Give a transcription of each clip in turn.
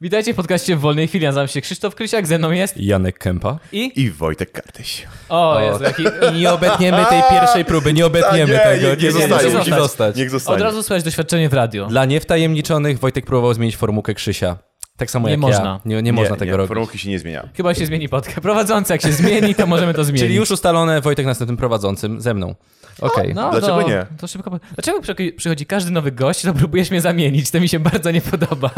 Witajcie w podcaście w wolnej chwili. Nazywam się Krzysztof Krysiak, ze mną jest Janek Kępa. i... I Wojtek Kartyś. O, Jezu, jaki... I nie obetniemy tej pierwszej próby, nie obetniemy nie, tego. nie, nie musi zostaje, zostać. musi zostać. Niech zostanie. Od razu słychać doświadczenie w radio. Dla niewtajemniczonych Wojtek próbował zmienić formułkę Krzysia. Tak samo Nie jak można. ja. Nie, nie można tego robić. Formułki się nie zmienia. Chyba się zmieni podcast. Prowadzący, jak się zmieni, to możemy to zmienić. Czyli już ustalone Wojtek następnym prowadzącym ze mną. Okej. No, Dlaczego to, nie? To szybko... Dlaczego przy- przychodzi każdy nowy gość, to próbujesz mnie zamienić? To mi się bardzo nie podoba.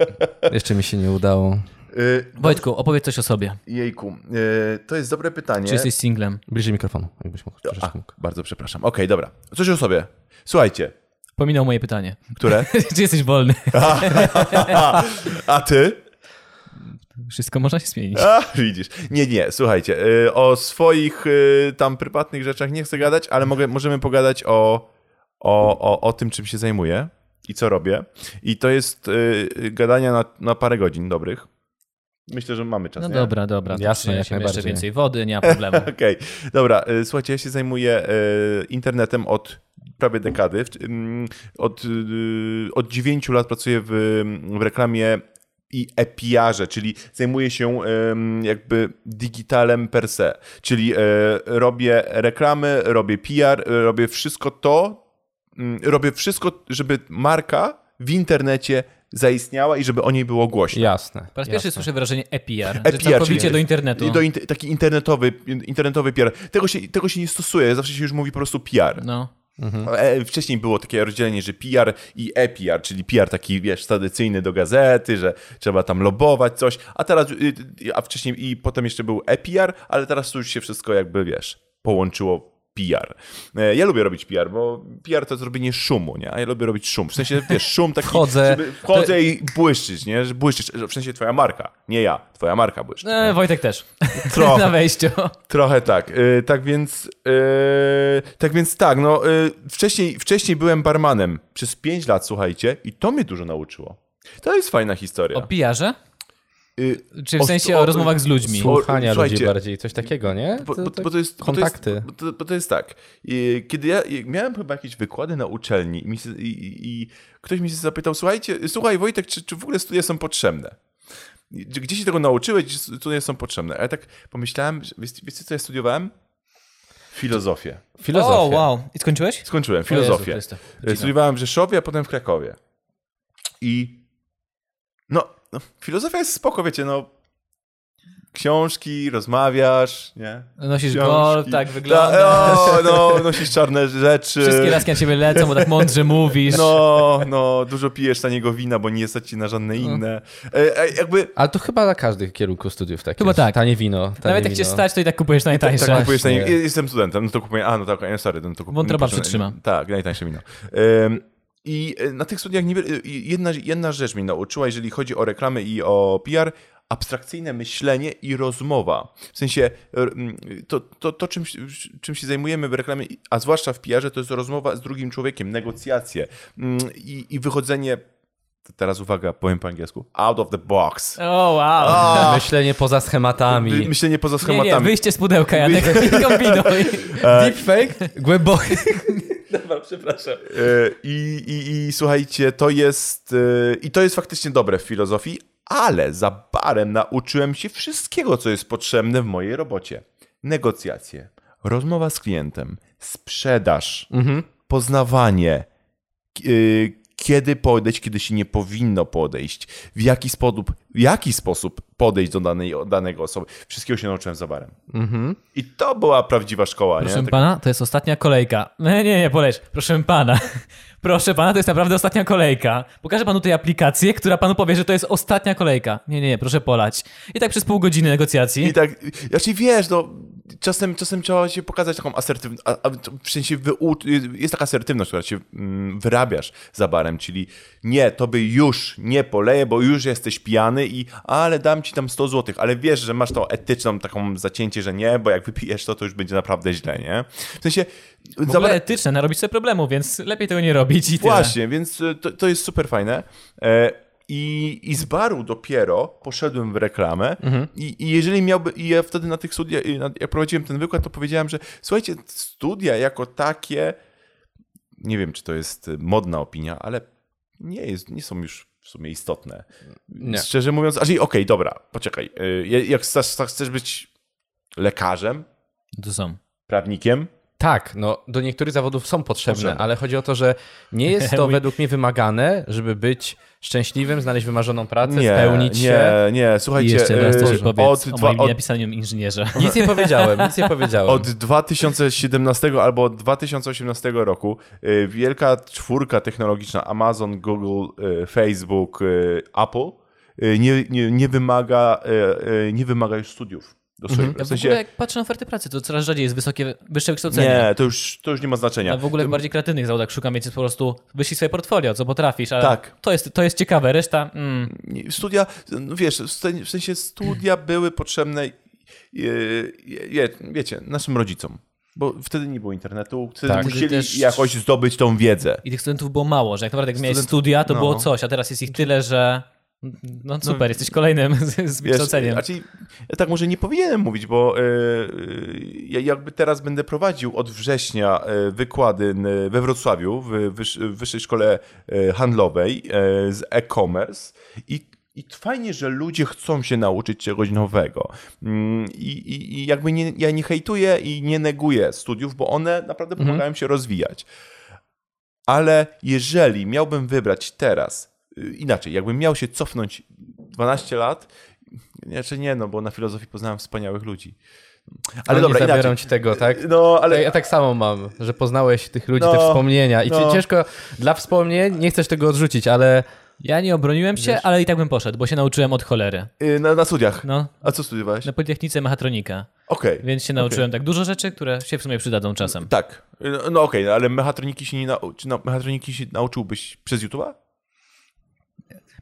Jeszcze mi się nie udało. Yy, Wojtku, opowiedz coś o sobie. jejku, yy, to jest dobre pytanie. Czy jesteś singlem? Bliżej mikrofonu, jakbyś mógł. A, mógł. bardzo przepraszam. Okej, dobra. Coś o sobie. Słuchajcie, Pominął moje pytanie. które? Czy jesteś wolny? A ty? Wszystko można się zmienić. A, widzisz. Nie, nie, słuchajcie. Yy, o swoich yy, tam prywatnych rzeczach nie chcę gadać, ale mogę, możemy pogadać o, o, o, o tym, czym się zajmuję i co robię. I to jest yy, gadania na, na parę godzin dobrych. Myślę, że mamy czas. No nie? dobra, dobra. Jasne, jak przyniesiemy jeszcze najbardziej. więcej wody, nie ma problemu. Okej, dobra. y, Słuchajcie, ja się zajmuję y, internetem od prawie dekady. Ym, Od, y, od 9 lat pracuję w, w reklamie i e-PR-ze, czyli zajmuję się jakby digitalem per se. Czyli y, robię reklamy, robię PR, robię wszystko to, ym, robię wszystko, żeby marka w internecie zaistniała i żeby o niej było głośno. Jasne. Po raz pierwszy słyszę wyrażenie e-PR, że E-PR, całkowicie do internetu. Do int- taki internetowy, internetowy PR. Tego się, tego się nie stosuje, zawsze się już mówi po prostu PR. No. E, Wcześniej było takie rozdzielenie, że PR i e-PR, czyli PR taki, wiesz, tradycyjny do gazety, że trzeba tam lobować coś, a teraz, y, y, a wcześniej i potem jeszcze był e-PR, ale teraz to już się wszystko jakby, wiesz, połączyło PR. E, Ja lubię robić PR, bo PR to jest robienie szumu, nie? A ja lubię robić szum. W sensie, wiesz, szum taki, Wchodzę. żeby wchodzę i błyszczyć, nie? Że błyszczysz, w sensie twoja marka, nie ja, twoja marka błyszczy. E, Wojtek też. Trochę. Na wejściu. Trochę tak. Y, tak więc. y, tak więc tak, no. y, wcześniej, wcześniej byłem barmanem przez 5 lat, słuchajcie, i to mnie dużo nauczyło. To jest fajna historia. O PR-ze? Y, Czy w sensie o- o rozmowach z ludźmi? Słuch- Słuchania ludzi bardziej, coś takiego, nie? bo, To- bo, to- bo to jest. kontakty. Bo to jest, bo to, bo to jest tak. y, Kiedy ja y, miałem chyba jakieś wykłady na uczelni i, i, i, ktoś mi się zapytał, słuchajcie, słuchaj Wojtek, czy, czy w ogóle studia są potrzebne? Gdzie się tego nauczyłeś, gdzie studia są potrzebne? A ja tak pomyślałem, że, wiecie, wiecie co ja studiowałem? Filozofię. Filozofia. O, wow. I skończyłeś? Skończyłem, Jezu filozofię. Studiowałem w Rzeszowie, a potem w Krakowie. I no, no, filozofia jest spoko, wiecie, no książki, rozmawiasz, nie? Nosisz Książki. golf, tak Ta, wygląda. o, no, nosisz czarne rzeczy. Wszystkie laski na ciebie lecą, bo tak mądrze mówisz. No, no, dużo pijesz taniego wina, bo nie stać ci na żadne No. inne. E, e, jakby Ale to chyba na każdym kierunku studiów tak Chyba jest. tak. Tanie wino. Tanie Nawet jak cię stać, to i tak kupujesz najtańsze. tak kupujesz Właśnie. tanie, jestem studentem, no to kupuję, a no tak, sorry, no to kupuję. Wątroba przytrzyma. Tak, najtańsze wino. Ym, I e, na tych studiach niewiele, y, jedna, jedna rzecz mnie nauczyła, jeżeli chodzi o reklamy i o PR, abstrakcyjne myślenie i rozmowa. W sensie m, to, to, to czym, czym się zajmujemy w reklamie, a zwłaszcza w PR-ze, to jest rozmowa z drugim człowiekiem, negocjacje mm, i, i wychodzenie, teraz uwaga, powiem po angielsku, out of the box. O, wow. Myślenie poza schematami. My- Myślenie poza Nie, schematami. nie, wyjście z pudełka, Janek. Nie kombinuj. Deepfake? Głęboki. Dobra, przepraszam. I, i, I słuchajcie, to jest. e, I to jest faktycznie dobre w filozofii, ale za barem nauczyłem się wszystkiego, co jest potrzebne w mojej robocie: negocjacje, rozmowa z klientem, sprzedaż, poznawanie. Kiedy podejść, kiedy się nie powinno podejść, w jaki sposób, w jaki sposób podejść do danej, danego osoby. Wszystkiego się nauczyłem za barem. I to była prawdziwa szkoła. Proszę nie? Tak- pana, to jest ostatnia kolejka. Nie, nie, nie, poleć. Proszę pana. Proszę pana, to jest naprawdę ostatnia kolejka. Pokażę panu tej aplikację, która panu powie, że to jest ostatnia kolejka. Nie, nie, nie, proszę polać. I tak przez pół godziny negocjacji. I tak, znaczy wiesz, no, czasem, czasem trzeba się pokazać taką asertywność, w sensie wyu, jest taka asertywność, która się mm, wyrabiasz za barem, czyli nie, to by już nie poleję, bo już jesteś pijany i ale dam ci tam 100 złotych, ale wiesz, że masz tą etyczną taką zacięcie, że nie, bo jak wypijesz to, to już będzie naprawdę źle, nie? W sensie... W ogóle etyczne, narobić sobie problemu, więc lepiej tego nie robić i tyle. Właśnie, więc y, to, to jest super fajne. E, I, I z baru dopiero poszedłem w reklamę i, i jeżeli miałby, i ja wtedy na tych studiach, jak prowadziłem ten wykład, to powiedziałem, że słuchajcie, studia jako takie, nie wiem, czy to jest modna opinia, ale nie, jest, nie są już w sumie istotne. Nie. Szczerze mówiąc, a okej, okay, dobra, poczekaj. Y, Jak chcesz, chcesz być lekarzem, To są. prawnikiem, Tak, no do niektórych zawodów są potrzebne, Potrzebne. ale chodzi o to, że nie jest to według mnie wymagane, żeby być szczęśliwym, znaleźć wymarzoną pracę, nie, spełnić nie, się. nie, I słuchajcie, jeszcze raz też y, się powiedz od, o dwa, moim od, napisaniu inżynierze. Nic nie powiedziałem, nic nie powiedziałem. od 2017 albo od 2018 roku y, wielka czwórka technologiczna Amazon, Google, y, Facebook, y, Apple y, nie, nie, nie, wymaga, y, y, nie wymaga już studiów. Dosłownie. Ja W w ogóle sensie, jak patrzę na oferty pracy, to coraz rzadziej jest wysokie, wyższe wykształcenie. nie, to już, to już nie ma znaczenia. A w ogóle w bardziej kreatywnych zawodach szukam, więc po prostu wyślij swoje portfolio, co potrafisz, ale Tak. to, jest, to jest ciekawe, reszta... Mm, Studia, no wiesz, w sen- w sensie studia były potrzebne, wie, wiecie, naszym rodzicom. Bo wtedy nie było internetu, wtedy Tak. musieli Też- jakoś zdobyć tą wiedzę. I tych studentów było mało, że jak naprawdę jak miałeś studia, to no. było coś, a teraz jest ich tyle, że no super, jesteś kolejnym z, z Wiesz, wykształceniem. znaczy, ja tak może nie powinienem mówić, bo y, ja jakby teraz będę prowadził od września y, wykłady we Wrocławiu w wyż, w Wyższej Szkole Handlowej z e-commerce i i fajnie, że ludzie chcą się nauczyć czegoś nowego. Mm, I, i, i jakby nie, ja nie hejtuję i nie neguję studiów, bo one naprawdę pomagają się rozwijać. Ale jeżeli miałbym wybrać teraz, inaczej, jakbym miał się cofnąć 12 lat, znaczy nie, no bo na filozofii poznałem wspaniałych ludzi. Ale Ale dobra, nie zabiorą inaczej. ci tego, tak? No, ale ja tak samo mam, że poznałeś tych ludzi, No, te wspomnienia i no. ci ciężko, dla wspomnień nie chcesz tego odrzucić, ale Ja nie obroniłem się, ale i tak bym poszedł, bo się nauczyłem od cholery. y, na, na studiach. No, A co studiowałeś? na Politechnice mechatronika, Okej. więc się nauczyłem tak dużo rzeczy, które się w sumie przydadzą czasem. Tak. Y, No, no okej, ale mechatroniki się nie nau... Czy na... mechatroniki się nauczyłbyś przez YouTube'a?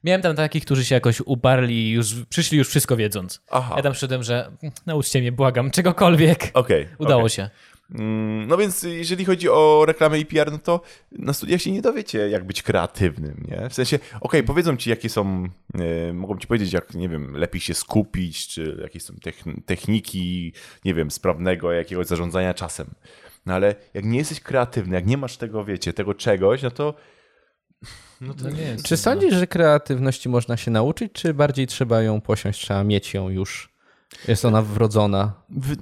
Miałem tam takich, którzy się jakoś uparli, już przyszli już wszystko wiedząc. Aha. Ja tam przyszedłem, że "Mm, nauczcie mnie, błagam, czegokolwiek. Okej. Udało okej. się. Mm, No więc jeżeli chodzi o reklamę i PR, no to na studiach się nie dowiecie, jak być kreatywnym, nie? W sensie, okej, powiedzą ci, jakie są, e, mogą ci powiedzieć, jak, nie wiem, lepiej się skupić, czy jakie są techn- techniki, nie wiem, sprawnego jakiegoś zarządzania czasem. No ale jak nie jesteś kreatywny, jak nie masz tego, wiecie, tego czegoś, no to No to nie jest. czy sądzisz, że kreatywności można się nauczyć, czy bardziej trzeba ją posiąść, trzeba mieć ją już? Jest ona wrodzona,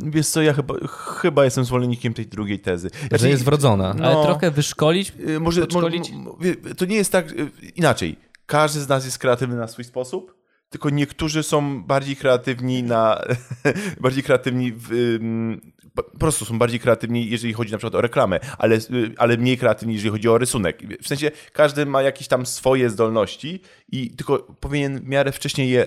wiesz co, ja chyba, chyba jestem zwolennikiem tej drugiej tezy. Znaczy, że jest wrodzona. Ale no. trochę wyszkolić, Y, Może, mo, podszkolić? mo, wie- to nie jest tak y, inaczej. Każdy z nas jest kreatywny na swój sposób, tylko niektórzy są bardziej kreatywni na bardziej kreatywni w, po prostu są bardziej kreatywni, jeżeli chodzi na przykład o reklamę, ale, y, ale mniej kreatywni, jeżeli chodzi o rysunek. W sensie każdy ma jakieś tam swoje zdolności i tylko powinien w miarę wcześniej je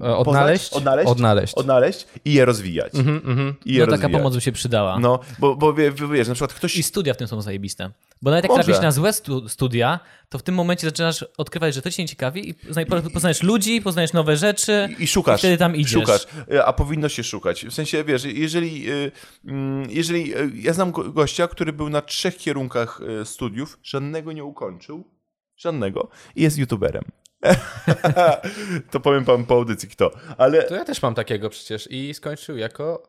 Odnaleźć? poznać, odnaleźć, Odnaleźć. odnaleźć i je rozwijać. Mhm, mhm. I je no taka rozwijać. pomoc by się przydała. No, bo, bo wie- wie- wiesz, na przykład ktoś I studia w tym są zajebiste. Bo nawet jak Może. trafisz na złe stu studia, to w tym momencie zaczynasz odkrywać, że to cię nie ciekawi i pozna- po- poznajesz ludzi, poznajesz nowe rzeczy I szukasz. i wtedy tam idziesz. Szukasz, y, a powinno się szukać. W sensie, wiesz, jeżeli, y, mm, jeżeli ja znam go- gościa, który był na trzech kierunkach studiów, żadnego nie ukończył, żadnego i jest youtuberem. to powiem wam po audycji kto. Ale To ja też mam takiego przecież i skończył jako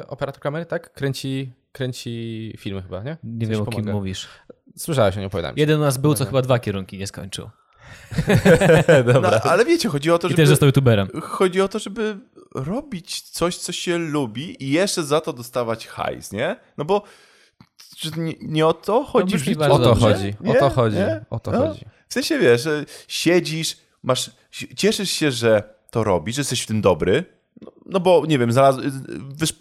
e, operator kamery, tak? Kręci, kręci filmy chyba, nie? Nie Coś wiem, o kim pomaga. mówisz. Słyszałeś o nim, opowiadałem. Jeden u nas był, co chyba dwa kierunki nie skończył. no, ale wiecie, chodzi o to, I żeby też został youtuberem. chodzi o to, żeby robić coś, co się lubi i jeszcze za to dostawać hajs, nie? No bo czy nie, nie o to chodzi w brzmi życiu? bardzo O to dobrze. chodzi, o Nie? to chodzi, Nie? o to No. chodzi. W sensie wiesz, siedzisz, masz, cieszysz się, że to robisz, że jesteś w tym dobry, no, no bo nie wiem, znalaz,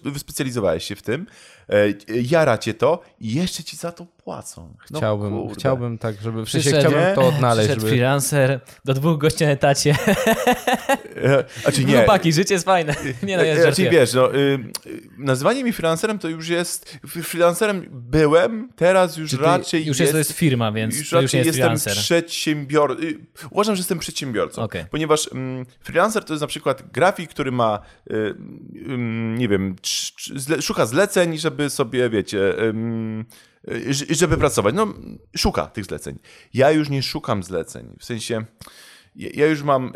wyspecjalizowałeś się w tym, e, jara cię to i jeszcze ci za to płacą. No, Chciałbym, kurde. chciałbym tak, żeby w sensie Przyszedł, chciałbym to odnaleźć, Przyszedł żeby... freelancer, do dwóch gości na etacie. E, Znaczy nie. Chłopaki, życie jest fajne. Nie no, jest Znaczy żartuję. wiesz, no, y, y, nazywanie mi freelancerem to już jest, freelancerem byłem, teraz już Czy raczej już jest, to jest firma, więc już to już nie raczej jest jestem freelancer. przedsiębiorcą. Uważam, że jestem przedsiębiorcą, Okej. ponieważ mm, freelancer to jest na przykład grafik, który ma, y, nie wiem, szuka zleceń, żeby sobie, wiecie, y, żeby pracować. No, szuka tych zleceń. Ja już nie szukam zleceń, w sensie... Ja już mam e,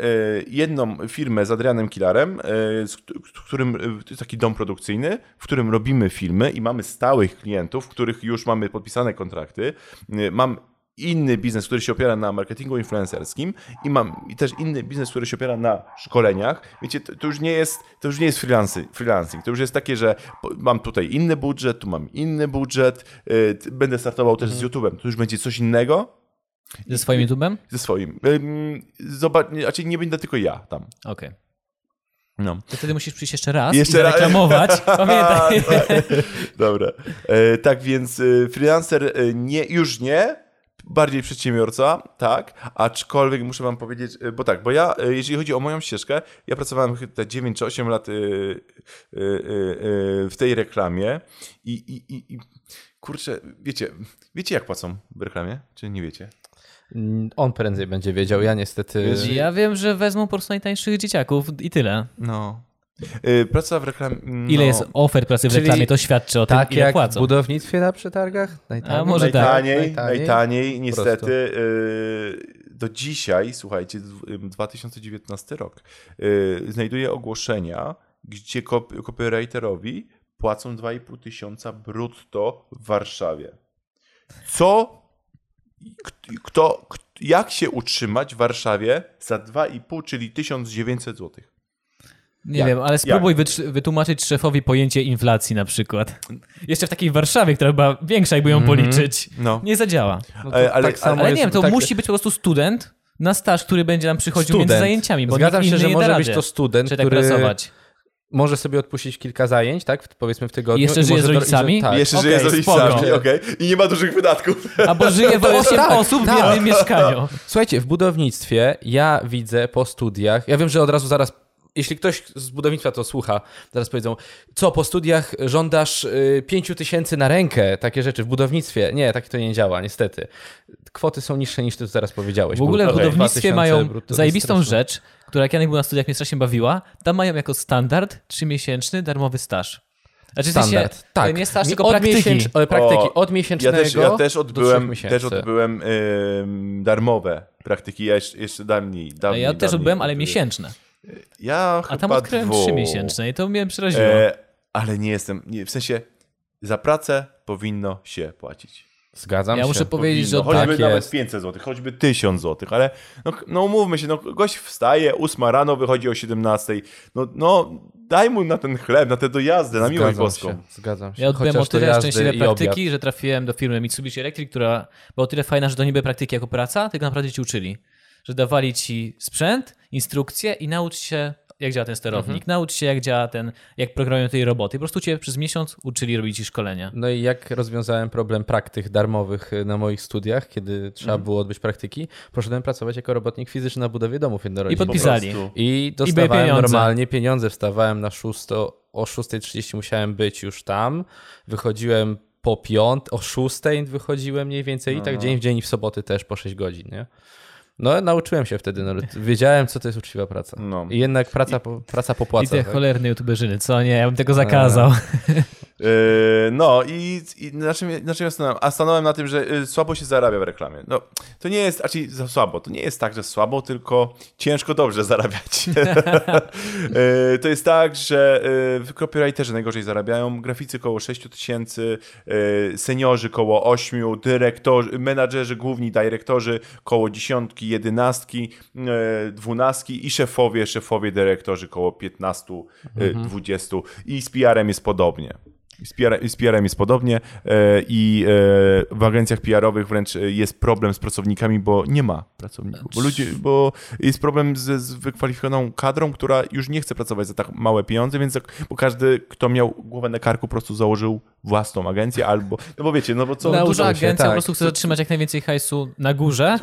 jedną firmę z Adrianem Kilarem, z którym to jest taki dom produkcyjny, w którym robimy filmy i mamy stałych klientów, których już mamy podpisane kontrakty. Mam inny biznes, który się opiera na marketingu influencerskim i mam i też inny biznes, który się opiera na szkoleniach. Wiecie, to, to już nie jest, to już nie jest freelancing, freelancing. To już jest takie, że mam tutaj inny budżet, tu mam inny budżet, y, t- będę startował też z YouTube'em. To już będzie coś innego Ze swoim YouTube'em? ze swoim. Ym, Zobacz, znaczy nie będę tylko ja tam. Okej. No. To wtedy musisz przyjść jeszcze raz Jeszcze i reklamować. Pamiętaj. Dobra. E, tak więc e, freelancer e, nie, już nie, bardziej przedsiębiorca, tak, aczkolwiek muszę wam powiedzieć, e, bo tak, bo ja, e, jeżeli chodzi o moją ścieżkę, ja pracowałem chyba te 9 czy 8 lat e, w tej reklamie i, i, i, i kurczę, wiecie, wiecie jak płacą w reklamie, czy nie wiecie? Mm, On prędzej będzie wiedział, ja niestety... Wiesz, Ja wiem, że wezmą po prostu najtańszych dzieciaków i tyle. No. E, Praca w reklamie, no, Ile jest ofert pracy w Czyli reklamie, to świadczy o tym, Tak ile jak w płacą. budownictwie na przetargach? Najtaniej? A może tak. najtaniej, najtaniej, niestety y, do dzisiaj, słuchajcie, dw- y, 2019 rok, y, znajduję ogłoszenia, gdzie kop- copywriterowi płacą 2,5 tysiąca brutto w Warszawie. Co? Kto, jak się utrzymać w Warszawie za 2,5, czyli 1900 złotych? Nie Jak? wiem, ale spróbuj wytłumaczyć szefowi pojęcie inflacji na przykład. Jeszcze w takiej Warszawie, która była większa, jakby ją policzyć. No. Nie zadziała. No to Ale- ale- tak samo Ale jest, nie wiem, to tak, musi być po prostu student na staż, który będzie nam przychodził między zajęciami, bo Zgadzam się, że nie może da być to student, tak który pracować. może sobie odpuścić kilka zajęć, tak? w- Powiedzmy w tygodniu. I jeszcze żyje z rodzicami? Tak. Jeszcze okej, żyje z rodzicami, okej. I nie ma dużych wydatków. Albo żyje w To jest 8 tak, osób w tak. jednym mieszkaniu. Słuchajcie, w budownictwie ja widzę po studiach, ja wiem, że od razu zaraz, jeśli ktoś z budownictwa to słucha, zaraz powiedzą, co po studiach żądasz y, 5 tysięcy na rękę, takie rzeczy w budownictwie. Nie, tak to nie działa, niestety. Kwoty są niższe niż ty zaraz powiedziałeś. W ogóle w budownictwie 2000 mają zajebistą rzecz, która jak Janek był na studiach, mnie strasznie bawiła. Tam mają jako standard trzymiesięczny darmowy staż. Znaczy, Standard, tak. Nie staż, tylko od praktyki. Miesięcz, praktyki. Od Ja miesięcznego też, ja też odbyłem, też odbyłem ym, darmowe praktyki, ja jeszcze, jeszcze dawniej, dawniej ja też dawniej odbyłem, ale miesięczne. Ja A tam chyba odkryłem dwu. trzymiesięczne i to mnie przeraziło. E, ale nie jestem, nie, w sensie za pracę powinno się płacić. Zgadzam Ja się. muszę powiedzieć, że Powinno, choćby tak nawet jest. 500 zł, choćby 1000 zł, ale no, no umówmy się, no gość wstaje, 8 rano, wychodzi o 17, no, no daj mu na ten chleb, na tę dojazdę, na miłość boską. się, zgadzam się. Ja odbyłem Chociaż o tyle szczęśliwe i obiad. praktyki, że trafiłem do firmy Mitsubishi Electric, która była o tyle fajna, że to nie były praktyki jako praca, tylko naprawdę ci uczyli. Że dawali ci sprzęt, instrukcje i naucz się, jak działa ten sterownik, Mhm. naucz się, jak działa ten, jak programują tej roboty. Po prostu cię przez miesiąc uczyli robić ci szkolenia. No i jak rozwiązałem problem praktyk darmowych y, na moich studiach, kiedy trzeba Mhm. było odbyć praktyki, poszedłem pracować jako robotnik fizyczny na budowie domów I jednorodzinnych. podpisali. prostu. I dostawałem pieniądze. normalnie pieniądze, wstawałem na 6, o 6.30 musiałem być już tam, wychodziłem po piąt, o 6 wychodziłem mniej więcej i tak dzień w dzień i w soboty też po 6 godzin, nie? No nauczyłem się wtedy, no, wiedziałem co to jest uczciwa praca. No. I jednak praca, po, praca I popłaca. te tak? cholerne youtuberzyny, co nie, ja bym tego zakazał. Yy, no i, i na czym, na czym ja stanąłem? A stanąłem na tym, że y, słabo się zarabia w reklamie. No, to nie jest, znaczy za słabo, to nie jest tak, że słabo, tylko ciężko dobrze zarabiać. Yy, to jest tak, że yy, copywriterzy najgorzej zarabiają, graficy koło 6 tysięcy, yy, seniorzy koło 8, dyrektorzy, menadżerzy główni, dyrektorzy koło dziesiątki, jedenastki, dwunastki i szefowie, szefowie, dyrektorzy koło 15, yy, 20 i z PR-em jest podobnie. I Z PR, z PR-em jest podobnie e, i e, w agencjach PR-owych wręcz e, jest problem z pracownikami, bo nie ma pracowników. Bo, ludzie, bo jest problem z, z wykwalifikowaną kadrą, która już nie chce pracować za tak małe pieniądze, więc bo każdy, kto miał głowę na karku, po prostu założył własną agencję albo, no bo wiecie, no bo co, Na dużo duża się, agencja tak. po prostu chce zatrzymać jak najwięcej hajsu na górze,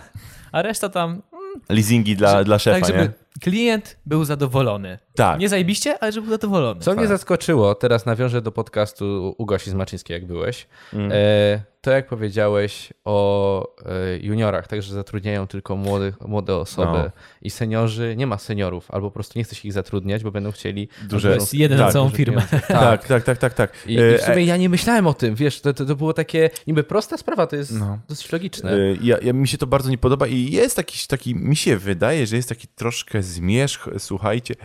a reszta tam leasingi dla, dla szefa, tak, żeby nie? klient był zadowolony. Tak. Nie zajebiście, ale żeby był zadowolony. Co mnie zaskoczyło, teraz nawiążę do podcastu u Gosi Zmaczyńskiej, jak byłeś, e, to jak powiedziałeś o e, juniorach, także zatrudniają tylko młodych, młode osoby No. i seniorzy, nie ma seniorów, albo po prostu nie chce się ich zatrudniać, bo będą chcieli... Duże- To jest jeden na tak, całą duże firmę. pieniądze. Tak, tak, tak, tak, tak. I, I E, w sumie ja nie myślałem o tym, wiesz, to, to, to było takie niby prosta sprawa, to jest No. dosyć logiczne. Y, Ja, ja, mi się to bardzo nie podoba i jest jakiś taki, mi się wydaje, że jest taki troszkę zmierzch, słuchajcie,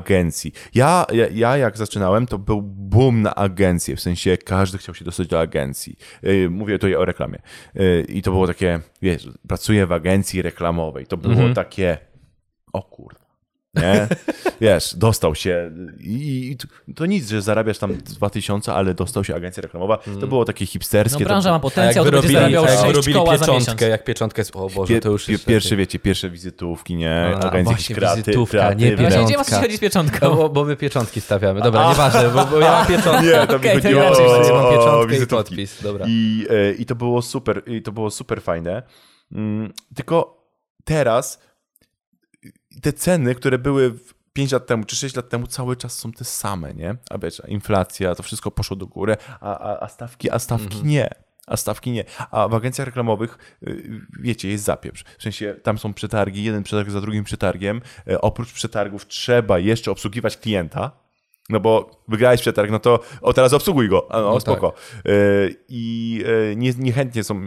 agencji. Ja, ja, ja jak zaczynałem, to był boom na agencję, w sensie każdy chciał się dostać do agencji. Yy, Mówię tutaj o reklamie. Yy, I to było takie, wiesz, pracuję w agencji reklamowej. To było takie, o kurde. Nie? Wiesz, dostał się i, i to- nic, że zarabiasz tam 2000, ale dostał się agencja reklamowa. To było takie No hipsterskie. branża to, ma A potencjał, to będzie zarabiał a jak 6 wyrobili koła pieczątkę, jak pieczątkę jest, o Boże, to już jest... pierwsze, wiecie, pierwsze wizytówki, nie? A, Agencji jakieś właśnie, kreaty, wizytówka, nie. No właśnie, Pieczątka. gdzie chodzi z pieczątką? No, bo, bo my pieczątki stawiamy. Dobra, nieważne, bo, bo ja mam pieczątkę. Nie, to Okej, mi chodziło o, będzie, mam o pieczątkę i wizytówki. podpis, dobra. I, e, I to było super, i to było super fajne. Mm, Tylko teraz te ceny, które były 5 lat temu czy 6 lat temu, cały czas są te same, nie? A wiesz, inflacja, to wszystko poszło do góry, a, a, a stawki, a stawki nie. A stawki nie. A w agencjach reklamowych, y, wiecie, jest zapieprz. W sensie tam są przetargi, jeden przetarg za drugim przetargiem. E, Oprócz przetargów trzeba jeszcze obsługiwać klienta. No bo wygrałeś przetarg, no to o teraz obsługuj go. No, No spoko. E, I e, nie, niechętnie są e,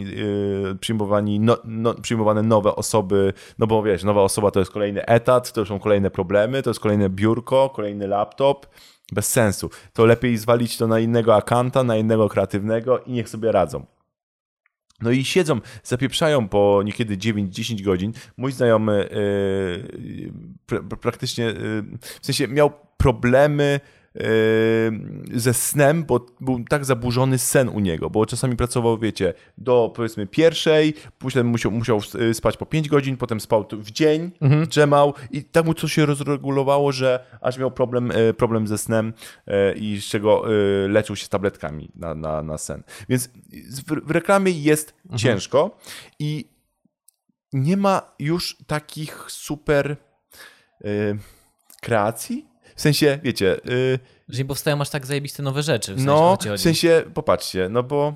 przyjmowani, no, no, przyjmowane nowe osoby, no bo wiesz, nowa osoba to jest kolejny etat, to są kolejne problemy, to jest kolejne biurko, kolejny laptop. Bez sensu. To lepiej zwalić to na innego akanta, na innego kreatywnego i niech sobie radzą. No i siedzą, zapieprzają po niekiedy 9-10 godzin. Mój znajomy yy, pra, pra- praktycznie, yy, w sensie miał problemy ze snem, bo był tak zaburzony sen u niego, bo czasami pracował, wiecie, do powiedzmy pierwszej, potem musiał, musiał y, spać po 5 godzin, potem spał w dzień, drzemał i tak mu to się rozregulowało, że aż miał problem, y, problem ze snem y, i z czego leczył się tabletkami na, na, na sen. Więc w, reklamie jest ciężko i nie ma już takich super kreacji. W sensie, wiecie, y, Że nie powstają aż tak zajebiste nowe rzeczy. W sensie, no, w sensie, popatrzcie, no bo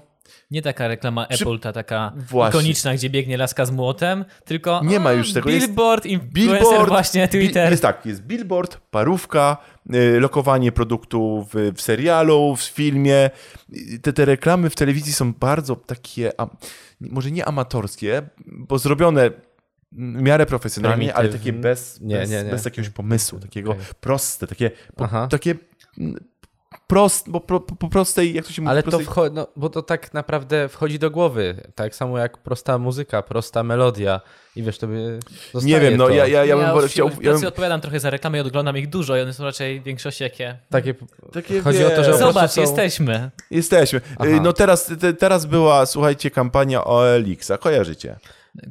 Nie taka reklama Apple, ta taka Właśnie. ikoniczna, gdzie biegnie laska z młotem, tylko Nie ma a, już tego, jest Billboard, influencer billboard, właśnie, bi- Twitter. Jest tak, jest billboard, parówka, y, lokowanie produktu w, w serialu, w filmie. Y, Te, te reklamy w telewizji są bardzo takie, a, może nie amatorskie, bo zrobione w miarę profesjonalnie, ale takie bez, Nie, bez, nie, nie. bez jakiegoś pomysłu, takiego Okej. proste, takie, po, Aha. takie mm, prost, bo po, po prostej, jak to się mówi, Ale to prostej, wchodzi, no, bo to tak naprawdę wchodzi do głowy. Tak samo jak prosta muzyka, prosta melodia. I wiesz, to by Nie wiem, no to. ja, ja, ja bym ja wolał- już chciał... Ja bym, odpowiadam trochę za reklamy i oglądam ich dużo i one są raczej w większości jakie... Takie, takie, Chodzi o to, że Zobacz, są- jesteśmy. Jesteśmy. Aha. Y, No teraz, te, teraz była, słuchajcie, kampania OLX-a. Kojarzycie?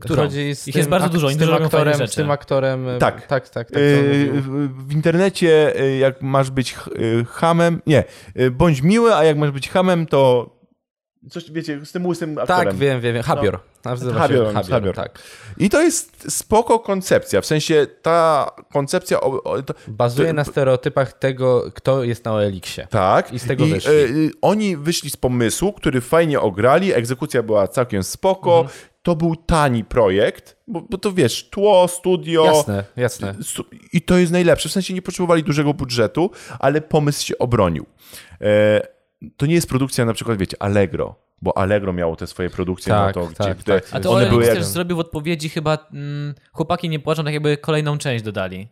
Którą? Chodzi z Ich tym jest bardzo dużo, z tym aktorem, z tym aktorem. Tak. tak, tak. tak Y, mówił. w, internecie, y, jak masz być y, hamem, nie, y, bądź miły, a jak masz być hamem, to coś, wiecie, z tym łysym aktorem. tak, wiem, wiem, wiem. Habior. Się Habior, Habior, Habior. tak. I to jest spoko koncepcja, w sensie ta koncepcja... O, o, to, Bazuje to- na stereotypach tego, kto jest na OLX-ie. Tak. I z tego wyszli. y, y, oni wyszli z pomysłu, który fajnie ograli, egzekucja była całkiem spoko, Mhm. To był tani projekt, bo, bo to wiesz, tło, studio... Jasne, jasne. I to jest najlepsze. W sensie nie potrzebowali dużego budżetu, ale pomysł się obronił. E, to nie jest produkcja na przykład, wiecie, Allegro, bo Allegro miało te swoje produkcje Tak, na to, gdzie, tak, które tak. A to one były jak... też zrobił w odpowiedzi chyba mm, chłopaki nie płaczą, tak jakby kolejną część dodali.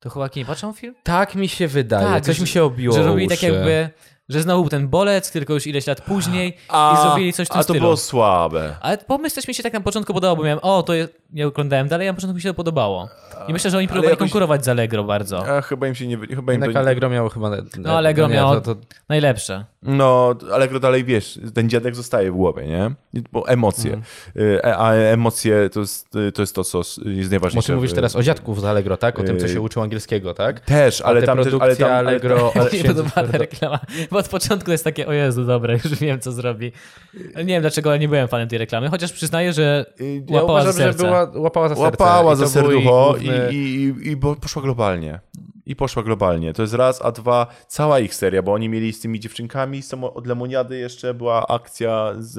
To chłopaki nie patrzą film? Tak mi się wydaje. Tak, Coś że- mi się obiło Że robili tak jakby, że znowu był ten bolec, tylko już ileś lat później A, i zrobili coś w tym a to stylu. było słabe. Ale pomysł też mi się tak na początku podobał, bo miałem, o, to jest, nie oglądałem dalej, a na początku mi się to podobało. I myślę, że oni próbowali jakoś- konkurować z Allegro bardzo. A, chyba im się nie... Chyba im Jednak nie... Allegro miało chyba... No, Allegro nie, miało- To, to, Najlepsze. No, Allegro dalej, wiesz, ten dziadek zostaje w głowie, nie? Bo emocje. E, A emocje to jest, to jest to, co jest najważniejsze. bo ty mówisz teraz o dziadków z Allegro, tak? O tym, co się uczył angielskiego, tak? Też, ale te tam też... Ale produkcje tam, ale, Allegro... ale, podoba ta reklama, bo od początku jest takie, o Jezu, dobre, już wiem, co zrobi. Nie wiem dlaczego, ale nie byłem fanem tej reklamy, chociaż przyznaję, że Ja uważam, że serce. była, łapała za serce. Łapała za serducho i, główny- i, i, i bo poszła globalnie. I poszła globalnie. To jest raz, a dwa, cała ich seria, bo oni mieli z tymi dziewczynkami, z tą- od Lemoniady jeszcze była akcja z...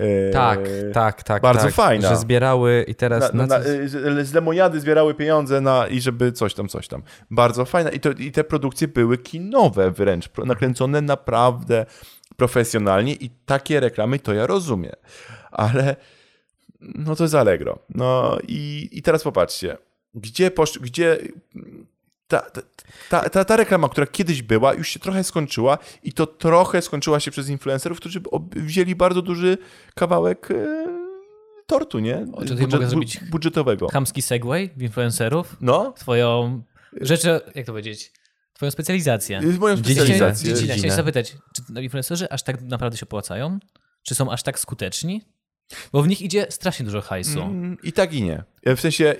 e, Tak, tak, tak. bardzo tak, fajna. Że zbierały i teraz... Na, Na, na, z, Lemoniady zbierały pieniądze na, i żeby coś tam, coś tam. Bardzo fajna. I, to, I te produkcje były kinowe wręcz, nakręcone naprawdę profesjonalnie i takie reklamy to ja rozumiem. Ale no to jest Allegro. No i, i teraz popatrzcie, gdzie, posz, gdzie ta, ta, ta, ta, reklama, która kiedyś była, już się trochę skończyła i to trochę skończyła się przez influencerów, którzy wzięli bardzo duży kawałek e, tortu, nie? O, czy tutaj mogę zrobić- budżetowego. Chamski segway w influencerów? No, Twoją rzeczy, jak to powiedzieć? Twoją specjalizację. jest moją specjalizację. Chciałem zapytać, czy influencerzy aż tak naprawdę się opłacają? Czy są aż tak skuteczni? Bo w nich idzie strasznie dużo hajsu. Mm, I tak i nie. W sensie,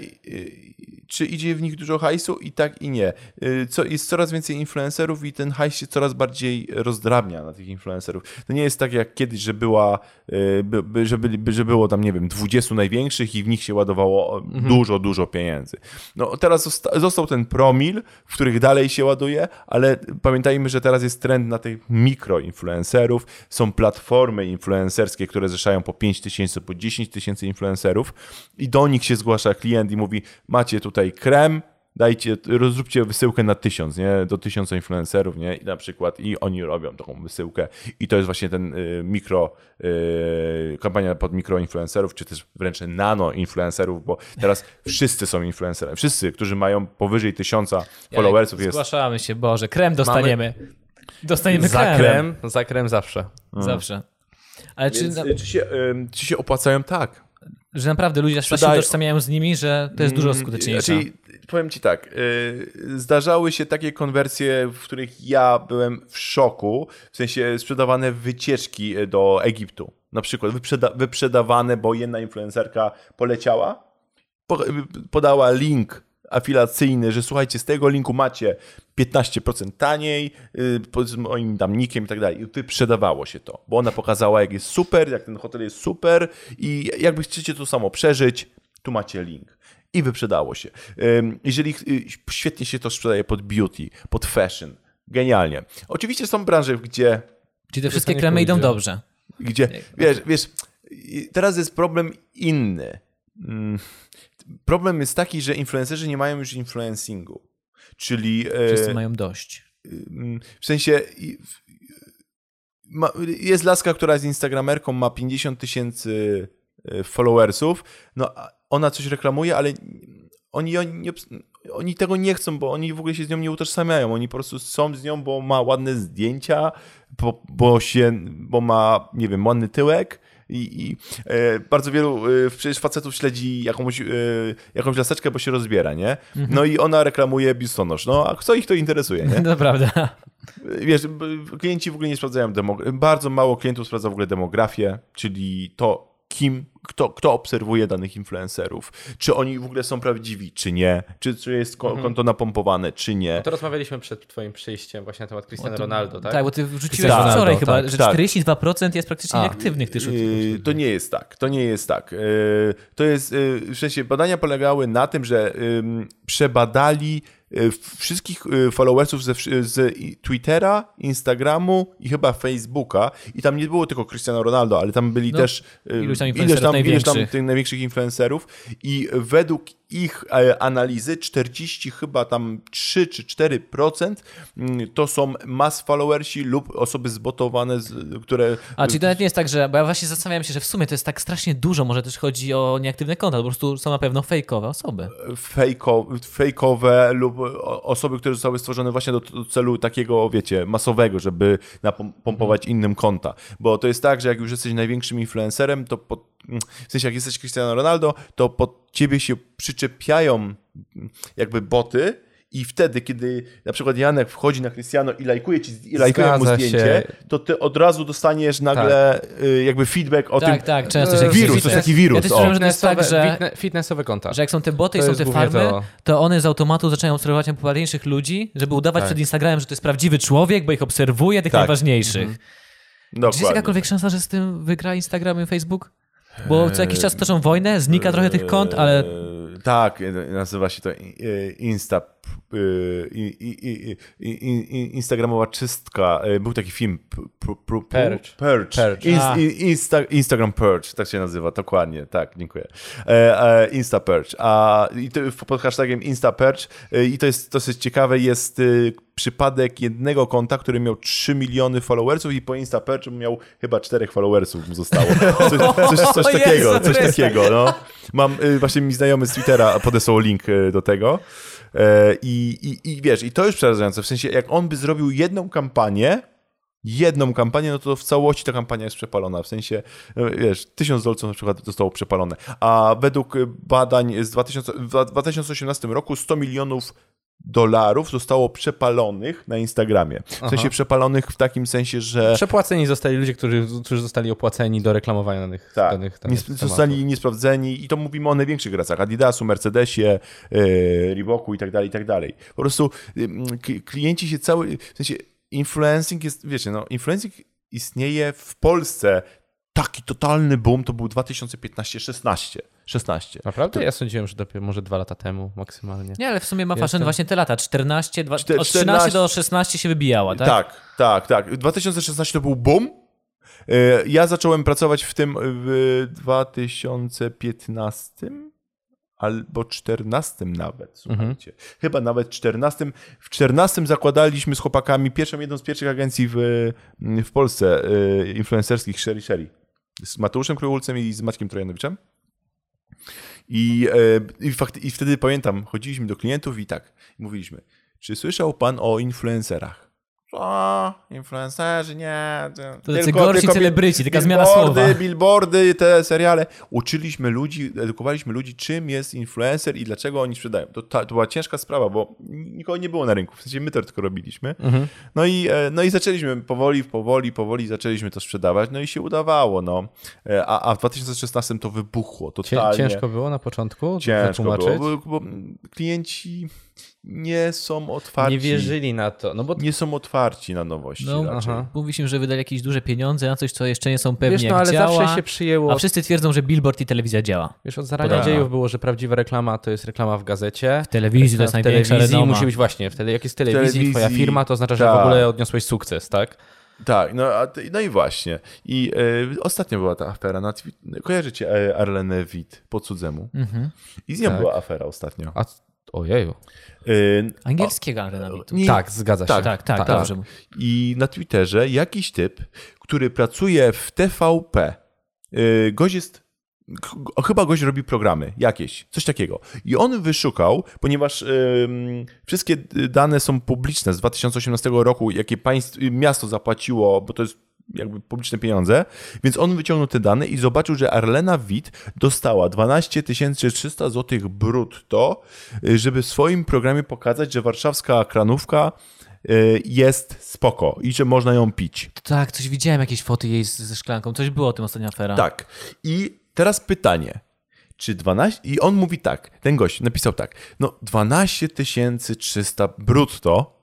czy idzie w nich dużo hajsu? I tak i nie. Y, Co, jest coraz więcej influencerów i ten hajs się coraz bardziej rozdrabnia na tych influencerów. To nie jest tak jak kiedyś, że była, y, by, by, że, byli, że było tam, nie wiem, 20 największych i w nich się ładowało dużo, dużo pieniędzy. No teraz zosta- został ten promil, w których dalej się ładuje, ale pamiętajmy, że teraz jest trend na tych mikroinfluencerów. Są platformy influencerskie, które zrzeszają po 5 tysięcy, po 10 tysięcy influencerów i do nich się zgłasza klient i mówi, macie tutaj krem, dajcie, rozróbcie wysyłkę na tysiąc, nie? Do tysiąca influencerów, nie? I na przykład i oni robią taką wysyłkę i to jest właśnie ten y, mikro, y, kampania pod mikroinfluencerów, czy też wręcz nano-influencerów, bo teraz wszyscy są influencerami. Wszyscy, którzy mają powyżej tysiąca followersów jest... Zgłaszamy się, Boże, krem dostaniemy. Dostaniemy Za krem. krem, za krem zawsze. Zawsze. Ale czy, Więc, na, y, czy, się, czy się opłacają? Tak. Że naprawdę ludzie aż się utożsamiają z nimi, że to jest dużo skuteczniejsze? Znaczy, powiem ci tak, y, zdarzały się takie konwersje, w których ja byłem w szoku, w sensie sprzedawane wycieczki y, do Egiptu. Na przykład wyprzeda- wyprzedawane, bo jedna influencerka poleciała, po- y, podała link afilacyjny, że słuchajcie, z tego linku macie 15% taniej, y, pod- z moim tam nikiem i tak dalej. I wyprzedawało się to, bo ona pokazała, jak jest super, jak ten hotel jest super i jakby chcecie to samo przeżyć, tu macie link. I wyprzedało się. Jeżeli y, świetnie się to sprzedaje pod beauty, pod fashion, genialnie. Oczywiście są branże, gdzie Czy te wszystkie kremy idą pójdzie. dobrze? gdzie, wiesz, wiesz, teraz jest problem inny. Mm, Problem jest taki, że influencerzy nie mają już influencingu. Czyli e, Wszyscy mają dość. mm, w sensie ma, jest laska, która jest instagramerką, ma 50 tysięcy e, followersów, no ona coś reklamuje, ale oni, oni, nie, oni tego nie chcą, bo oni w ogóle się z nią nie utożsamiają. Oni po prostu są z nią, bo ma ładne zdjęcia, bo, bo, się, bo ma, nie wiem, ładny tyłek. I, i e, bardzo wielu e, przecież facetów śledzi jakąś, e, jakąś laseczkę, bo się rozbiera, nie? No i ona reklamuje biustonosz. No a co ich to interesuje, nie? To prawda. Wiesz, klienci w ogóle nie sprawdzają demografię. Bardzo mało klientów sprawdza w ogóle demografię, czyli to, kim, kto, kto obserwuje danych influencerów. Czy oni w ogóle są prawdziwi, czy nie. Czy, czy jest ko- konto napompowane, czy nie. To rozmawialiśmy przed twoim przyjściem właśnie na temat Cristiano Ronaldo, tak? Tak, bo ty wrzuciłeś Cristiano wczoraj Ronaldo, chyba, tak, że tak. 42% jest praktycznie A. nieaktywnych tych Yy, to nie jest tak. To nie jest tak. Yy, to jest, yy, w sensie badania polegały na tym, że przebadali wszystkich yy, followersów ze, z Twittera, Instagramu i chyba Facebooka. I tam nie było tylko Cristiano Ronaldo, ale tam byli No, też yy, iluś tam ileś tam, ileś tam tych największych influencerów. I według ich e, analizy 40 chyba tam 3 czy 4% mm, to są mass followersi lub osoby zbotowane, które A, czyli to nawet nie jest tak, że. Bo ja właśnie zastanawiam się, że w sumie to jest tak strasznie dużo, może też chodzi o nieaktywne konta, po prostu są na pewno fejkowe osoby. fejko, fejkowe lub osoby, które zostały stworzone właśnie do, do celu takiego, wiecie, masowego, żeby napompować innym konta. Bo to jest tak, że jak już jesteś największym influencerem, to pod, w sensie jak jesteś Cristiano Ronaldo, to pod ciebie się przyczepiają jakby boty i wtedy, kiedy na przykład Janek wchodzi na Cristiano i lajkuje ci i lajkuje mu zdjęcie, się. to ty od razu dostaniesz nagle y, jakby feedback o tak, tym. tak, często się wirus, fitness- to jest taki wirus, Ja też słyszałem, że to jest tak, że, fitne- fitnessowe konta. że jak są te boty i To są jest te farmy, to. to one z automatu zaczynają obserwować najpopularniejszych ludzi, żeby udawać Tak. przed Instagramem, że to jest prawdziwy człowiek, bo ich obserwuje, tych Tak. najważniejszych. Czy jest jakakolwiek szansa, że z tym wygra Instagram i Facebook? Bo co jakiś czas toczą wojnę, znika trochę tych kont, ale Eee, Tak, e, nazywa się to e, Insta. I- Instagramowa czystka. E, Był taki film P- pr, pr, Perch. Perch. Perch. Inst, A. in, Insta, Instagram Perch, tak się nazywa, dokładnie, tak, dziękuję. E, e, Insta Perch. A i to, pod hashtagiem Insta Perch e, i to jest dosyć ciekawe, jest przypadek jednego konta, który miał 3 miliony followersów i po Insta Perch miał chyba 4 followersów mu zostało. Coś, coś, takiego, coś takiego, no. Mam, właśnie mi znajomy z Twittera podesłał link do tego. E, I, i, I wiesz, i to już przerażające, w sensie jak on by zrobił jedną kampanię, jedną kampanię, no to w całości ta kampania jest przepalona. W sensie, e, wiesz, tysiąc dolców na przykład zostało przepalone. A według badań z 2000, w 2018 roku 100 milionów dolarów zostało przepalonych na Instagramie. W sensie Aha. przepalonych w takim sensie, że Przepłaceni zostali ludzie, którzy, którzy zostali opłaceni do reklamowania danych. tak, danych, nie, danych tematów. zostali niesprawdzeni i to mówimy o największych gracach, Adidasu, Mercedesie, e, Reeboku i tak dalej, i tak dalej. Po prostu k- klienci się cały, w sensie influencing jest, wiecie, no influencing istnieje w Polsce, taki totalny boom to był 2015-16. 16. Naprawdę? Ja sądziłem, że dopiero może dwa lata temu maksymalnie. Nie, ale w sumie ma Jestem- fashion właśnie te lata. 14, dwa, Czter- od 13 do 16 się wybijała, tak? Tak, tak, tak. 2016 to był boom. E, Ja zacząłem pracować w tym w 2015 albo 14 nawet, słuchajcie. Chyba nawet 14. W 14 zakładaliśmy z chłopakami pierwszą, jedną z pierwszych agencji w, w Polsce e, influencerskich Sherry Sherry. Z Mateuszem Krojulcem i z Maćkiem Trojanowiczem. I, e, i, fakt, I wtedy pamiętam, chodziliśmy do klientów i tak, mówiliśmy, czy słyszał pan o influencerach? O, influencerzy, nie. To tacy gorsi celebryci, taka zmiana słowa. Billboardy, te seriale. Uczyliśmy ludzi, edukowaliśmy ludzi, czym jest influencer i dlaczego oni sprzedają. To, ta, to była ciężka sprawa, bo nikogo nie było na rynku. W sensie my to tylko robiliśmy. No, i, e, no i zaczęliśmy powoli, powoli, powoli zaczęliśmy to sprzedawać, no i się udawało. No. E, A, a w 2016 to wybuchło totalnie. ciężko było na początku Ciężko było, bo, bo klienci nie są otwarci. Nie wierzyli na to. No bo Nie są otwarci na nowości No, raczej. aha. Mówi się, że wydali jakieś duże pieniądze na coś, co jeszcze nie są pewni wiesz, no ale działa, zawsze się przyjęło. a wszyscy twierdzą, że billboard i telewizja działa. Wiesz, od zarania dziejów było, że prawdziwa reklama to jest reklama w gazecie. W telewizji to jest w największa telewizji renoma. musi być właśnie, wtedy jak jest telewizji, telewizji, twoja firma, to oznacza, że tak. w ogóle odniosłeś sukces, tak? Tak, no, no i właśnie. I e, ostatnio była ta afera na Kojarzycie e, Arlenę Witt po cudzemu? Mhm. I z nią Tak. była afera ostatnio. A ojeju. Angielskiego Arena Witu. nie- tak, zgadza się. Tak, tak, dobrze. I na Twitterze jakiś typ, który pracuje w TVP, yy, gość jest, chyba gość robi programy jakieś, coś takiego. I on wyszukał, ponieważ ym, wszystkie dane są publiczne z 2018 roku, jakie państw, miasto zapłaciło, bo to jest jakby publiczne pieniądze, więc on wyciągnął te dane i zobaczył, że Arlena Witt dostała 12 300 zł brutto, y, żeby w swoim programie pokazać, że warszawska kranówka y, jest spoko i że można ją pić. Tak, coś widziałem, jakieś foty jej ze szklanką. Coś było o tym ostatnia afera. Tak. I teraz pytanie. Czy 12... I on mówi tak, ten gość napisał tak, no 12 300 brutto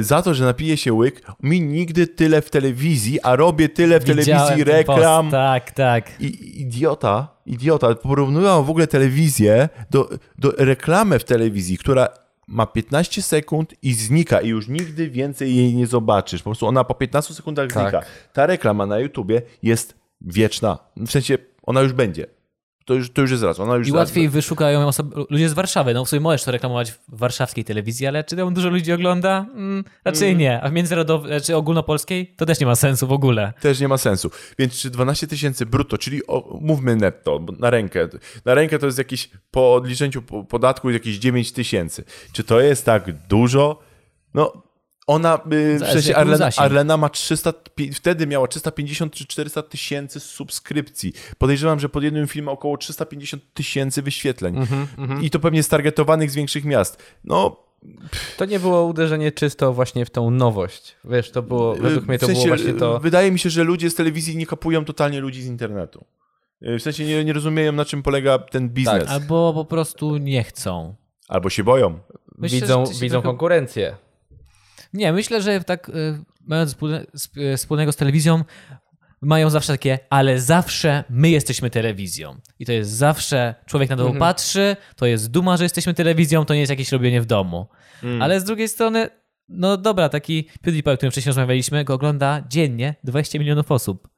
za to, że napije się łyk, mi nigdy tyle w telewizji, a robię tyle w Widziałem telewizji ten post. reklam. Tak, tak. I idiota, idiota, porównywał w ogóle telewizję do, do reklamę w telewizji, która ma 15 sekund i znika i już nigdy więcej jej nie zobaczysz. Po prostu ona po 15 sekundach Tak. znika. Ta reklama na YouTubie jest wieczna. W sensie ona już będzie. To już, to już jest raz. Ona już I łatwiej wyszukają osoby, ludzie z Warszawy. No w sumie możesz to reklamować w warszawskiej telewizji, ale czy ją dużo ludzi ogląda? Mm, raczej nie. A w międzynarodowej, czy ogólnopolskiej? To też nie ma sensu w ogóle. Też nie ma sensu. Więc czy 12 tysięcy brutto, czyli o, mówmy netto, na rękę. Na rękę to jest jakieś, po odliczeniu po- podatku jakieś 9 tysięcy. Czy to jest tak dużo? No, ona, y, w sensie Arlena. Arlena ma 300, pi- wtedy miała 350 czy 400 tysięcy subskrypcji. Podejrzewam, że pod jednym filmem około 350 tysięcy wyświetleń. Mhm, I to pewnie stargetowanych z większych miast. No, To nie było uderzenie czysto właśnie w tą nowość. Wiesz, to było, według mnie to w sensie, było właśnie to... Wydaje mi się, że ludzie z telewizji nie kapują totalnie ludzi z internetu. Y, W sensie nie, nie rozumieją, na czym polega ten biznes. Tak. Albo po prostu nie chcą. Albo się boją. Myślę, widzą widzą trochę- konkurencję. Nie, myślę, że tak y, mając y, wspólnego z telewizją, mają zawsze takie, ale zawsze my jesteśmy telewizją. I to jest zawsze, człowiek na to patrzy, to jest duma, że jesteśmy telewizją, to nie jest jakieś robienie w domu. Ale z drugiej strony, no dobra, taki PewDiePie, o którym wcześniej rozmawialiśmy, go ogląda dziennie 20 milionów osób.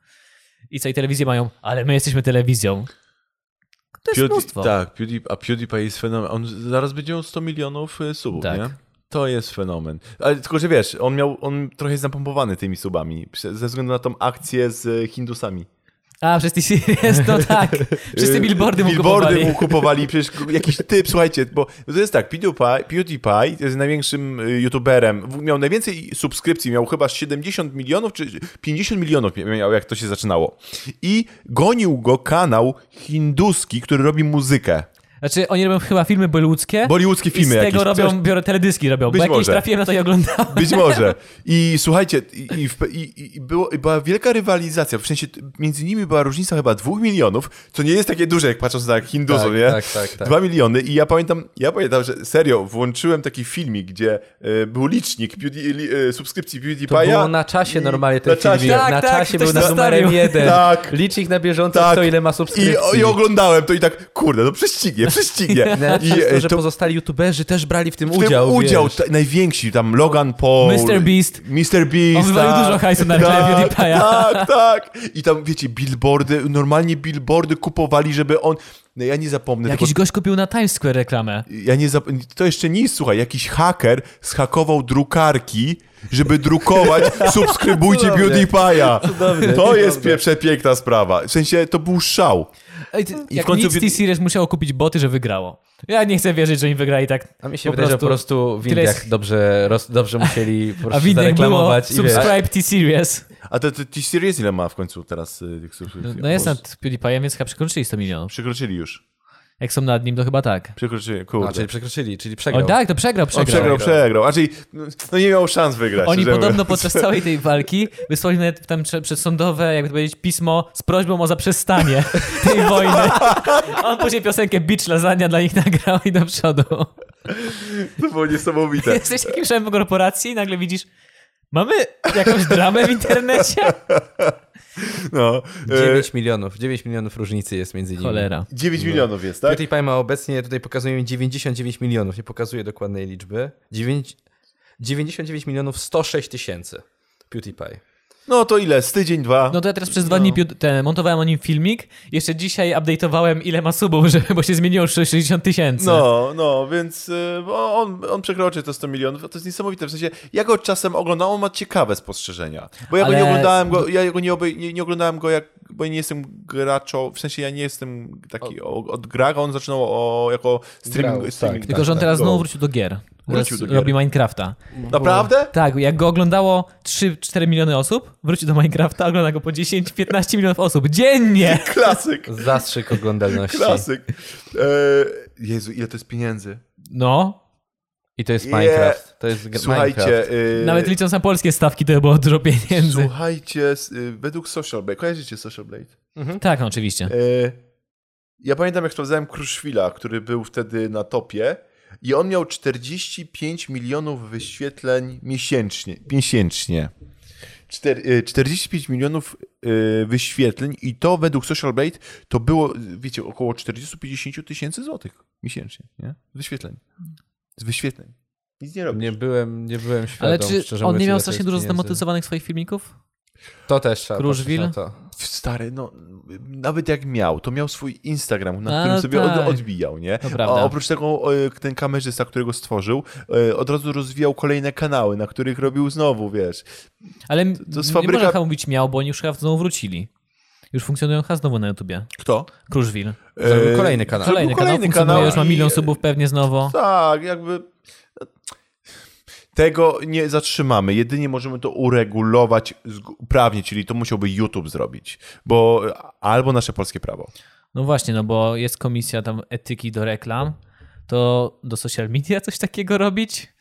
I co, i telewizje mają, ale my jesteśmy telewizją. To jest Pewdie- mnóstwo. Tak, PewDiePie, a PewDiePie jest fenomen. On zaraz będzie miał 100 milionów y, subów, Tak. nie? To jest fenomen. Ale tylko, że wiesz, on miał, on trochę jest napompowany tymi subami, ze względu na tą akcję z y, Hindusami. A, przez T-Series, no tak. Wszyscy billboardy mu Billboardy kupowali. mu kupowali, przecież jakiś typ, słuchajcie, bo to jest tak, PewDiePie, PewDiePie jest największym y, youtuberem, miał najwięcej subskrypcji, miał chyba 70 milionów, czy 50 milionów miał, jak to się zaczynało. I gonił go kanał hinduski, który robi muzykę. Znaczy, oni robią chyba filmy bollywoodzkie. Bollywoodzkie I filmy z tego jakieś, robią, coś- biorę teledyski robią. Być bo jakieś może. trafiłem na to i oglądałem. Być może. I słuchajcie, i, i, i, i, było, i była wielka rywalizacja. W sensie między nimi była różnica chyba dwóch milionów, co nie jest takie duże, jak patrząc na Hindusów, Tak, nie? tak, tak, tak. Dwa miliony. I ja pamiętam, ja pamiętam, że serio, włączyłem taki filmik, gdzie e, był licznik Pewdie- li, e, subskrypcji To PewDiePie'a. było na czasie i- normalnie ten na czasie. filmik. Tak, na tak, czasie był na numerem jeden. Tak. Licznik na bieżąco, Tak. kto ile ma I, subskrypcji. o, I oglądałem to i tak, kurde, no prześcignie, prześcignie. I to, e, że to pozostali youtuberzy też brali w tym w tym udział. udział ta, najwięksi, tam Logan Paul, Mr. Beast. Mr. Beast. On tak, dużo hajsu na reklamę tak. Tak, tak. I tam, wiecie, billboardy, normalnie billboardy kupowali, żeby on... No ja nie zapomnę Jakiś tylko... gość kupił na Times Square reklamę. Ja nie zap... To jeszcze nic, słuchaj, jakiś haker schakował drukarki, żeby drukować subskrybujcie. PewDiePie'a. To jest przepiękna sprawa. W sensie, to był szał. I w jak końcu nic wi- T-Series musiało kupić boty, że wygrało. Ja nie chcę wierzyć, że im wygrali tak. A mi się po wydaje, że po prostu prostu w Indiach jest- dobrze, roz, dobrze musieli po A prostu w Indiach było zareklamować wiesz. subscribe T-Series. A to to T-Series ile ma w końcu teraz y, tych subskrypcji? No jest Bo nad PewDiePie'em, więc chyba przekroczyli 100 milionów. Przekroczyli już. Jak są nad nim, to chyba tak. Przekroczyli, kurde. A, czyli przekroczyli, czyli przegrał. O tak, to przegrał, On przegrał. przegrał, przegrał. A czyli, no nie miał szans wygrać. Oni podobno mówiąc. podczas całej tej walki wysłali nawet tam prze- przedsądowe, jakby to powiedzieć, pismo z prośbą o zaprzestanie tej wojny. On później piosenkę Beach Lasagna dla nich nagrał i do przodu. To było niesamowite. Jesteś jakimś szefem korporacji i nagle widzisz, mamy jakąś dramę w internecie? No. 9 milionów, 9 milionów różnicy jest między nimi. Cholera. 9 milionów jest, tak? PewDiePie ma obecnie, tutaj pokazuje mi 99 milionów, nie pokazuje dokładnej liczby. 9, 99 milionów 106 tysięcy. PewDiePie. No to ile? Z tydzień, dwa? No to ja teraz przez dwa dni piu- ten, montowałem o nim filmik. Jeszcze dzisiaj update'owałem ile ma subów, żeby, bo się zmieniło 60 tysięcy. No, no, więc y, bo on, on przekroczy te 100 milionów. To jest niesamowite. W sensie, ja go czasem oglądam, on ma ciekawe spostrzeżenia. Bo ja Ale- go nie oglądałem, go, ja go nie, obej, nie, nie oglądałem go, jak, bo ja nie jestem graczą, w sensie ja nie jestem taki o, od gra, on zaczynał o, jako streaming. Grał, streaming tak. Tylko, że on teraz go. znowu wrócił do gier. Wrócił do gier. robi Minecrafta. Naprawdę? Tak, jak go oglądało 3-4 miliony osób, wrócił do Minecrafta, ogląda go po 10-15 milionów osób dziennie. Klasyk, Zastrzyk oglądalności. klasyk. E, Jezu, ile to jest pieniędzy. No, I to jest Je- Minecraft. To jest Słuchajcie, Minecraft. y, nawet licząc na polskie stawki, to było dużo pieniędzy. Słuchajcie, y, według Social Blade, kojarzycie Social Blade? Tak, no, oczywiście. E, ja pamiętam, jak sprawdzałem Kruszwila, który był wtedy na topie i on miał 45 milionów wyświetleń miesięcznie. miesięcznie. Czter, e, 45 milionów e, wyświetleń i to według Social Blade to było, wiecie, około 40-50 tysięcy złotych miesięcznie, nie? Wyświetleń. Z wyświetleń. Nic nie robi. Nie byłem, nie byłem świadom, Ale czy on nie miał strasznie dużo pieniędzy. zdemotyzowanych swoich filmików? To też trzeba Kruszwil? to. Stary, no nawet jak miał, to miał swój Instagram, na A, którym sobie tak. od, odbijał, nie? To prawda. A oprócz tego e, ten kamerzysta, którego stworzył, e, od razu rozwijał kolejne kanały, na których robił znowu, wiesz. Ale to jest nie fabryka- można chyba mówić miał, bo oni już chyba znowu wrócili. Już funkcjonują chyba znowu na YouTubie. Kto? Kruszwil. Zrobił kolejny kanał. Kolejny, kanał kolejny funkcjonuje, kanał już ma milion subów pewnie znowu. Tak, jakby... Tego nie zatrzymamy. Jedynie możemy to uregulować prawnie, czyli to musiałby YouTube zrobić. Bo albo nasze polskie prawo. No właśnie, no bo jest komisja tam etyki do reklam, to do social media coś takiego robić?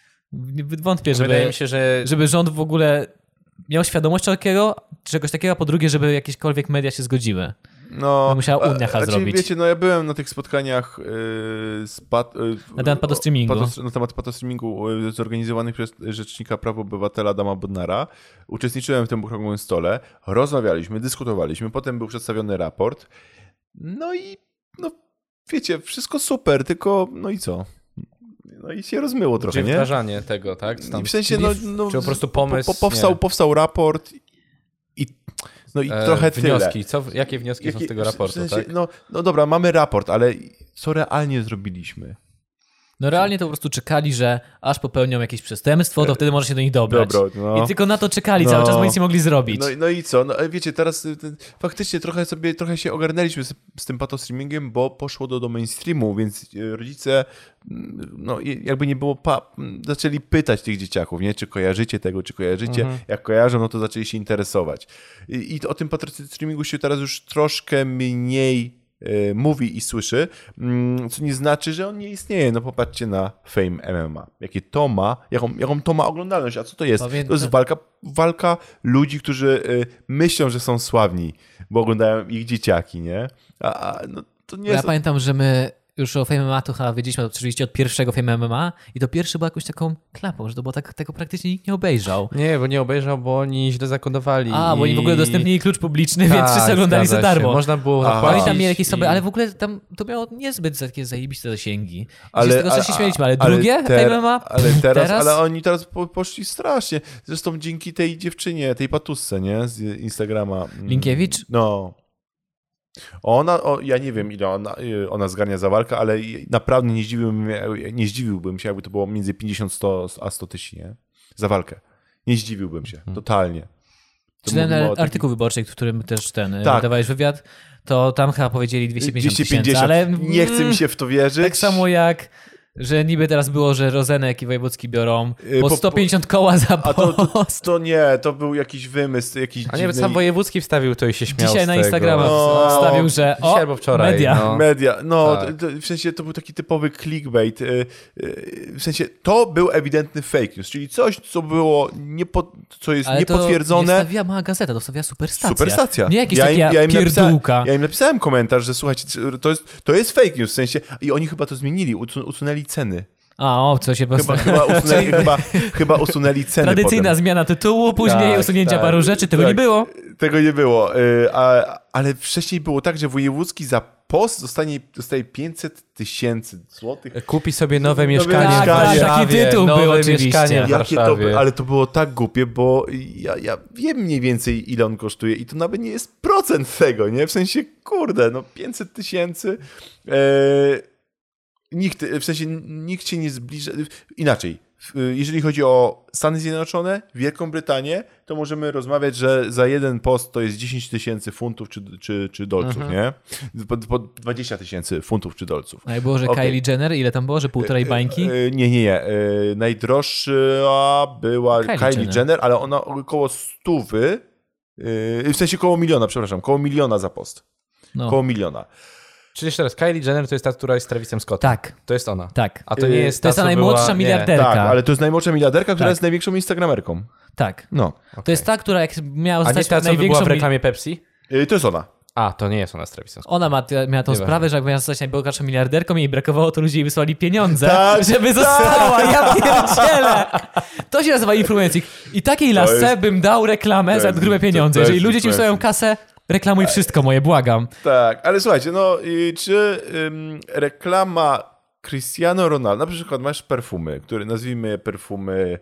Wątpię, Wydaje żeby, mi się, że żeby rząd w ogóle miał świadomość takiego, czegoś takiego, a po drugie, żeby jakiekolwiek media się zgodziły. No, To musiała Unia a- zrobić. Wiecie, no ja byłem na tych spotkaniach yy, z pat, yy, Na temat patostreamingu. patos- na temat patostreamingu yy, zorganizowanych przez Rzecznika Praw Obywatela Adama Bodnara. Uczestniczyłem w tym okrągłym stole, rozmawialiśmy, dyskutowaliśmy, potem był przedstawiony raport. No i no wiecie, wszystko super, tylko no i co? no i się rozmyło trochę, Czyli nie? wdrażanie tego, tak? Tam- I w sensie, no, no Czy po prostu pomysł? po, powstał, Nie. powstał raport no i E, trochę tyle. wnioski. Co, jakie wnioski są z Jakie- tego w raportu, sensie, tak? no, no dobra, mamy raport, ale co realnie zrobiliśmy? No realnie to po prostu czekali, że aż popełnią jakieś przestępstwo, to wtedy może się do nich dobrać. Dobro, no. I tylko na to czekali No. cały czas, bo nic nie mogli zrobić. No, i- no i co? No, e, wiecie, teraz ten, faktycznie trochę sobie, trochę się ogarnęliśmy z, z tym patostreamingiem, bo poszło do, do mainstreamu, więc y, rodzice, mm, no jakby nie było, pa, zaczęli pytać tych dzieciaków, nie? Czy kojarzycie tego, czy kojarzycie? Jak kojarzą, no to zaczęli się interesować. I, i o tym patostreamingu się teraz już troszkę mniej mówi i słyszy, mm, co nie znaczy, że on nie istnieje. No popatrzcie na Fame MMA. Jakie to ma, jaką, jaką to ma oglądalność, a co to jest? Pamiętam- To jest walka, walka ludzi, którzy y, myślą, że są sławni, bo oglądają ich dzieciaki, nie? A, a no, to nie ja jest... pamiętam, że my już o Fame MMA to chyba wiedzieliśmy oczywiście od pierwszego Fame MMA i to pierwszy był jakąś taką klapą, że to było tak, tego praktycznie nikt nie obejrzał. Nie, bo nie obejrzał, bo oni źle zakodowali. A, bo oni w ogóle udostępnili klucz publiczny, Tak, więc wszyscy oglądali za zgadza się. darmo. Można było zapłacić. Oni tam mieli jakieś sobie, i- ale w ogóle tam to miało niezbyt takie zajebiste zasięgi. Ale, Ale, z tego co się śmieliśmy, ale, drugie ter- Fame MMA? Ale teraz, teraz? ale oni teraz po, poszli strasznie. Zresztą dzięki tej dziewczynie, tej patusce, nie? Z Instagrama. Mm, Linkiewicz? No. Ona, o, ja nie wiem ile ona, y, ona zgarnia za walkę, ale naprawdę nie zdziwiłbym, nie zdziwiłbym się, jakby to było między 50 100, a 100 tysięcy, nie? Za walkę. Nie zdziwiłbym się, totalnie. To Czy ten o takim- artykuł wyborczy, w którym też ten Tak. tak. dawałeś wywiad, to tam chyba powiedzieli 250 tysięcy, ale Nie chce mi się w to wierzyć. Tak samo jak, że niby teraz było, że Rozenek i Wojewódzki biorą Y, po po- 150 koła za A to, to, post. to nie, to był jakiś wymysł, jakiś A nie, dziwny... sam Wojewódzki wstawił to i się śmiał Dzisiaj z na tego. Instagrama No. wstawił, że o, Dzisiaj albo wczoraj, media. no. Media, no Tak. to, to, w sensie to był taki typowy clickbait. y, y, W sensie to był ewidentny fake news, czyli coś, co było niepo, co jest Ale to niepotwierdzone. nie wstawiła mała gazeta, to wstawiła superstacja. Superstacja. Nie jakieś ja takie im, ja im napisałem, pierdółka. ja im napisałem komentarz, że słuchajcie, to jest, to jest fake news, w sensie i oni chyba to zmienili, usu- usunęli ceny. A, o, co się Chyba, chyba, usunęli, chyba, chyba usunęli ceny Tradycyjna potem. zmiana tytułu, później Tak, usunięcia tak, paru rzeczy, tego tak. nie było. Tego nie było. y, A, ale wcześniej było tak, że wojewódzki za post dostanie, dostaje 500 tysięcy złotych. Kupi sobie nowe mieszkanie mieszkanie. w Warszawie. Taki tytuł nowe był oczywiście. mieszkanie Jakie to, ale to było tak głupie, bo ja, ja wiem mniej więcej, ile on kosztuje i to nawet nie jest procent tego, nie? W sensie, kurde, no 500 tysięcy. E, nikt, w sensie, nikt się nie zbliża. Inaczej, jeżeli chodzi o Stany Zjednoczone, Wielką Brytanię, to możemy rozmawiać, że za jeden post to jest 10 tysięcy funtów czy, czy, czy dolców, nie? Po, po 20 tysięcy funtów czy dolców. A było, że Okej. Kylie Jenner, ile tam było, że półtorej bańki? E, Nie, nie, nie. E, Najdroższa była Kylie Kylie, Jenner. Jenner. ale ona około stówy, e, w sensie koło miliona, przepraszam, koło miliona za post. No. Koło miliona. Czyli jeszcze raz, Kylie Jenner to jest ta, która jest z Travisem Scottem. Tak, To jest ona. tak. A to nie Y, jest To jest ta najmłodsza była... nie. miliarderka. Tak, ale to jest najmłodsza miliarderka, która Tak. jest największą instagramerką. Tak. No. To jest ta, która jak miała A nie zostać ta, co największą... była w reklamie Pepsi? E, to jest ona. A, to nie jest ona z Travisem Scottem. Ona ma, miała tą Nieważne. sprawę, że jak miała zostać najbogatszą miliarderką, jej brakowało, to ludzie jej wysłali pieniądze, Tak, żeby została. Ja pierdzielę! To się nazywa influencing. I takiej lasce jest- bym dał reklamę to za jest- grube pieniądze. jest Jeżeli ludzie ci wysłają kasę, reklamuj wszystko moje, błagam. Tak, ale słuchajcie, no i czy ym, reklama Cristiano Ronaldo, na przykład masz perfumy, które nazwijmy perfumy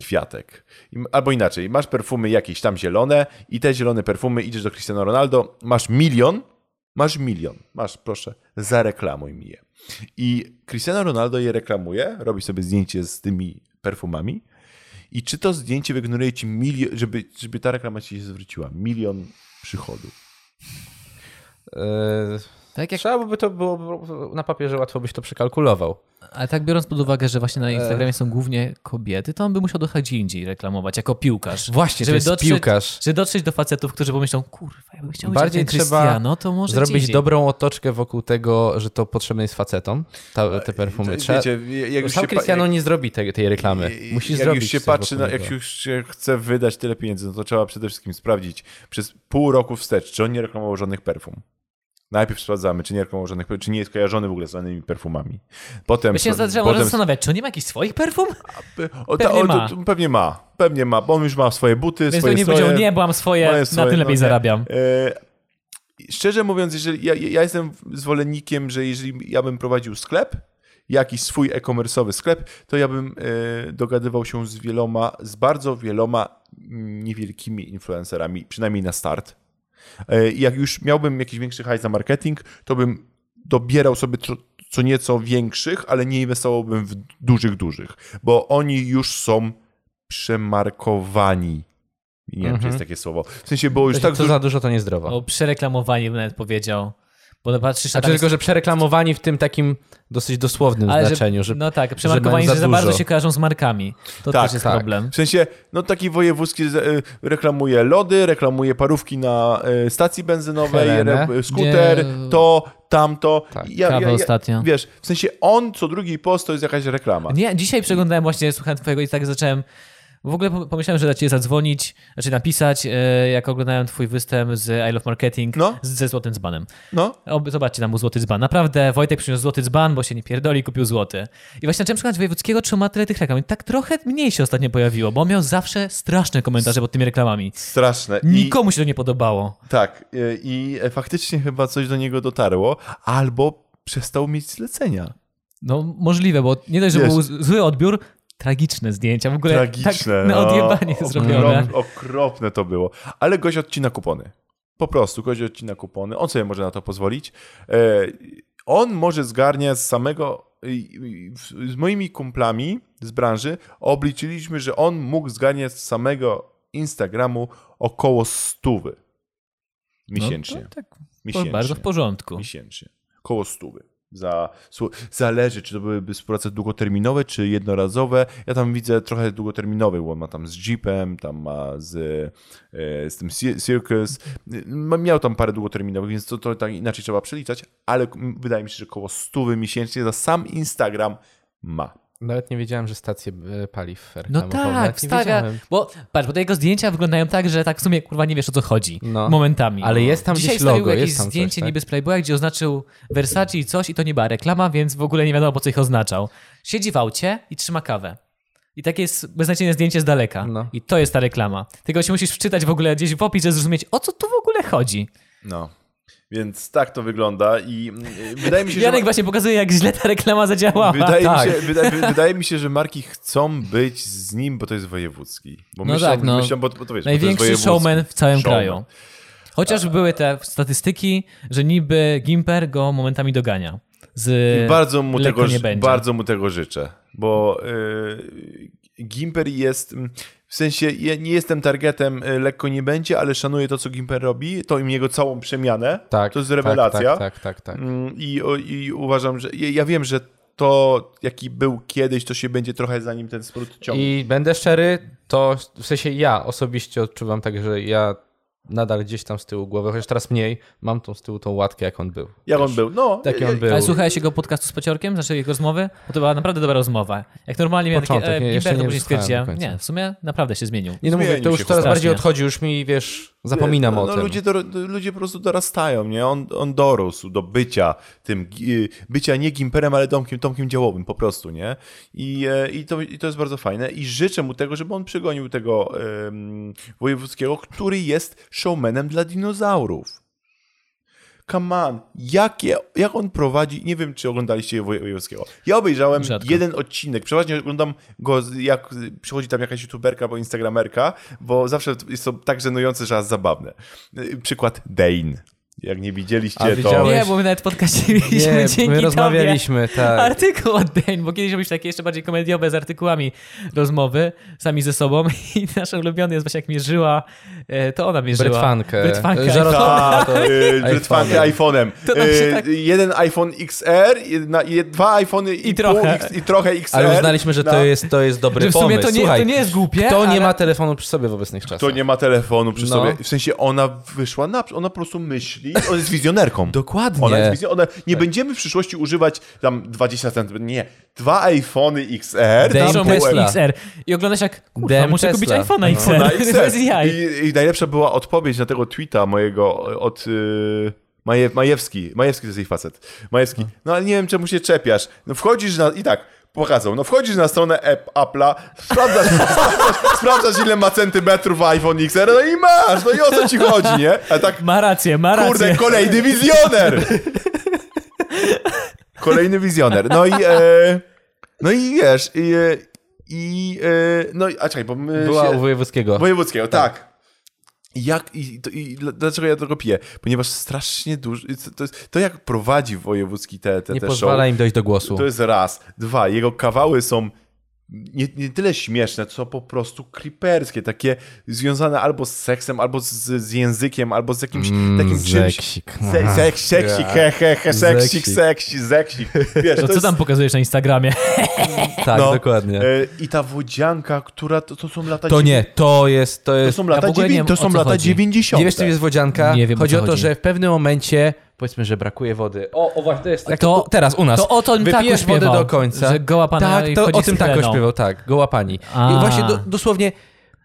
kwiatek, albo inaczej, masz perfumy jakieś tam zielone i te zielone perfumy idziesz do Cristiano Ronaldo, masz milion, masz milion, masz proszę, zareklamuj mi je. I Cristiano Ronaldo je reklamuje, robi sobie zdjęcie z tymi perfumami i czy to zdjęcie wygeneruje ci milion, żeby, żeby ta reklama ci się zwróciła, milion przychodu. Tak jak, Trzeba by to było na papierze, łatwo byś to przekalkulował. ale tak biorąc pod uwagę, że właśnie na Instagramie są głównie kobiety, to on by musiał dojechać indziej reklamować, jako piłkarz. Właśnie, to Żeby jest dotrzeć- piłkarz. Żeby dotrzeć do facetów, którzy pomyślą, kurwa, ja bym chciał Bardziej być ten trzeba to może Zrobić dobrą otoczkę wokół tego, że to potrzebne jest facetom, ta, te perfumy. Trzeba, Wiecie, jak już sam Cristiano nie zrobi tej, tej reklamy. I- Musi jak zrobić już się patrzy, na, jak już się chce wydać tyle pieniędzy, no to trzeba przede wszystkim sprawdzić przez pół roku wstecz, czy on nie reklamował żadnych perfum. Najpierw sprawdzamy, czy nie żadnych perfum, czy nie jest kojarzony w ogóle z żadnymi perfumami. Potem... Spra- zaczęłam potem zastanawiać, czy on nie ma jakichś swoich perfum? o, ta, pewnie o, ma. to, pewnie ma. Pewnie ma, bo on już ma swoje buty, Więc swoje to nie powiedział, nie, bo mam swoje, moje na swoje, tym lepiej no zarabiam. E, szczerze mówiąc, jeżeli ja, ja jestem zwolennikiem, że jeżeli ja bym prowadził sklep jakiś swój e-commerce'owy sklep, to ja bym e, dogadywał się z wieloma, z bardzo wieloma mm, niewielkimi influencerami, przynajmniej na start. E, i jak już miałbym jakiś większy hajs na marketing, to bym dobierał sobie co nieco większych, ale nie inwestowałbym w dużych, dużych, bo oni już są przemarkowani. Nie wiem, czy jest takie słowo. W sensie, bo już To, tak to za dużo to niezdrowo. O przereklamowani bym nawet powiedział. Bo patrzysz na Znaczy tylko, że przereklamowani w tym takim dosyć dosłownym Ale znaczeniu, że, No tak, że przemarkowani, że za za bardzo się kojarzą z markami. To Tak, też jest tak. problem. W sensie, no taki wojewódzki y, reklamuje lody, reklamuje parówki na y, stacji benzynowej, Helenę. re, skuter, Nie. to, tamto. Tak, ja, kawę ostatnio. Wiesz, w sensie on co drugi post to jest jakaś reklama. Nie, dzisiaj przeglądałem właśnie, słuchałem twojego i tak zacząłem... W ogóle po- pomyślałem, że da cię zadzwonić, znaczy napisać, e, jak oglądałem twój występ z I Love Marketing No. ze Złotym Dzbanem. No, zobaczcie, tam był Złoty Dzban. Naprawdę, Wojtek przyniósł Złoty Dzban, bo się nie pierdoli, kupił złoty. I właśnie zacząłem przekonać Wojewódzkiego, czy ma tyle tych reklam. I tak trochę mniej się ostatnio pojawiło, bo on miał zawsze straszne komentarze pod tymi reklamami. straszne. I, Nikomu się to nie podobało. tak, y, i faktycznie chyba coś do niego dotarło, albo przestał mieć zlecenia. No możliwe, bo nie dość, że Wiesz- był zły odbiór, tragiczne zdjęcia, w ogóle Tragiczne. tak na no. odjebanie zrobione. Okrop, okropne to było. Ale gość odcina kupony. Po prostu gość odcina kupony. On sobie może na to pozwolić. E, on może zgarnia z samego... Z moimi kumplami z branży obliczyliśmy, że on mógł zgarniać z samego Instagramu około stówy miesięcznie. No, to tak, miesięcznie. bardzo w porządku. Miesięcznie. Koło stówy. Za, zależy, czy to byłyby współprace długoterminowe, czy jednorazowe. Ja tam widzę trochę długoterminowych, bo on ma tam z Jeepem, tam ma z, e, z tym Cir- Circus. Miał tam parę długoterminowych, więc to, to tak inaczej trzeba przeliczać, ale wydaje mi się, że koło stówy miesięcznie za sam Instagram ma. Nawet nie wiedziałem, że stacje e, paliw No tak, Nawet nie wstawia, wiedziałem. bo patrz, bo te jego zdjęcia wyglądają tak, że tak w sumie kurwa nie wiesz o co chodzi No. momentami. Ale jest tam Dzisiaj gdzieś logo, jakieś jest tam coś, zdjęcie tak? niby z Playboya, gdzie oznaczył Versace i coś i to nie była reklama, więc w ogóle nie wiadomo po co ich oznaczał. Siedzi w aucie i trzyma kawę. I takie jest beznadziejne zdjęcie z daleka. No. I to jest ta reklama. Tego się musisz wczytać w ogóle gdzieś w opis, żeby zrozumieć, o co tu w ogóle chodzi. No. Więc tak to wygląda i mm, wydaje mi się, Janek że... właśnie pokazuje, jak źle ta reklama zadziałała. Wydaje, tak. mi się, wydaje, wydaje mi się, że marki chcą być z nim, bo to jest wojewódzki. Bo No myślą, tak, no. myślą bo, bo to wiesz, bo to jest Największy showman w całym Showman. kraju. Chociaż były te statystyki, że niby Gimper go momentami dogania. Z I bardzo mu, tego, bardzo mu tego życzę, bo yy, Gimper jest, mm, w sensie ja nie jestem targetem y, lekko nie będzie, ale szanuję to, co Gimper robi, to im jego całą przemianę, Tak, to jest tak, rewelacja. Tak, tak, tak. tak. Mm, I, I uważam, że ja, ja wiem, że to, jaki był kiedyś, to się będzie trochę za nim ten sprót ciągnął. I będę szczery, to w sensie ja osobiście odczuwam tak, że ja nadal gdzieś tam z tyłu głowy, chociaż teraz mniej, mam tą z tyłu tą łatkę, jak on był. Jak on był? No, Taki ja- on był. Ale słuchałeś jego podcastu z Paciorkiem, znaczy jego rozmowy? Bo to była naprawdę dobra rozmowa. Jak normalnie miałem takie, e, nie, to nie stwierdziłem, nie, w sumie naprawdę się zmienił. Nie no mówię, to już coraz bardziej odchodzi, już mi, wiesz, zapominam no, o no, tym. Ludzie, dor- ludzie po prostu dorastają, nie? On, on dorósł do bycia tym, gi- bycia nie Gimperem, ale Tomkiem, Tomkiem Działowym po prostu, nie? I, e, i, to, I to jest bardzo fajne i życzę mu tego, żeby on przegonił tego em, Wojewódzkiego, który jest showmanem dla dinozaurów. Come on, jakie, jak on prowadzi, nie wiem, czy oglądaliście Woj- Wojewódzkiego. Ja obejrzałem Rzadko. jeden odcinek, przeważnie oglądam go, jak przychodzi tam jakaś youtuberka albo instagramerka, bo zawsze jest to tak żenujące, że aż zabawne. Przykład Dane. Jak nie widzieliście, A to... Nie, bo my nawet mieliśmy Nie, dzięki my tobie rozmawialiśmy, tak. artykuł od Dane, bo kiedyś robisz takie jeszcze bardziej komediowe z artykułami rozmowy sami ze sobą i nasz ulubiony jest właśnie jak mierzyła, e, to ona mierzyła. Brytwankę. Brytwankę. Żarowała to. y, Brytwankę iPhone'em. To nam się Y, tak- Jeden iPhone XR, jedna, je- dwa iPhony i, I trochę. I trochę XR. Ale uznaliśmy, że to jest, to jest dobry Że w sumie pomysł. to nie, Słuchaj, to nie jest głupie, kto nie ale... ma telefonu przy sobie w obecnych czasach? To nie ma telefonu przy No. sobie. W sensie ona wyszła na... Ona po prostu myśli. Ona jest wizjonerką. Dokładnie. Ona jest wizjon... ona... Nie będziemy w przyszłości używać tam 20 cm. Nie. Dwa iPhony XR. Tam Tesla. XR. I oglądasz jak, kurwa, muszę kupić Tesla. iPhone'a XR. Bez jaj. I, I najlepsza była odpowiedź na tego tweeta mojego od y, Maje, Majewski. Majewski to jest jej facet. Majewski. No ale nie wiem, czemu się czepiasz. No wchodzisz na... I tak, pokazał. No wchodzisz na stronę app, Apple'a, sprawdzasz, sprawdzasz, sprawdzasz, ile ma centymetrów iPhone XR, no i masz. No i o co ci chodzi, nie? A tak, Ma rację, ma rację. kurde, kolejny wizjoner! Kolejny wizjoner. No i, e, no i wiesz, i, e, i e, no i, a czekaj, bo my Była się, u Wojewódzkiego. Wojewódzkiego, tak. I Jak, i, to, i dla- dlaczego ja tego piję? Ponieważ strasznie dużo, to, jest, to jak prowadzi wojewódzki te, te, Nie te pozwala show, im dojść do głosu. to jest raz. Dwa, jego kawały są nie, nie tyle śmieszne, co po prostu creeperskie, takie związane albo z seksem, albo z, z językiem, albo z jakimś Mm, takim czymś... Se, seks, seksik, he, he, he, seksik, seksik, zeksik. Wiesz, To co jest, tam pokazujesz na Instagramie? Tak, no, dokładnie. e, I ta wodzianka, która, to, to są lata... To dziewię- nie, to jest, to To jest... są lata, nie dziewię- wiem, to są lata chodzi. 90. Nie wiesz, czym jest wodzianka? Nie wiem, o chodzi o to, chodzi. że w pewnym momencie, powiedzmy, że brakuje wody. O, o właśnie, to jest tak To- teraz u nas. to o to tak Wypijesz wodę śpiewał, do końca. że goła pana Tak, to o tym Heleną. śpiewał, tak, goła pani. A. I właśnie do, dosłownie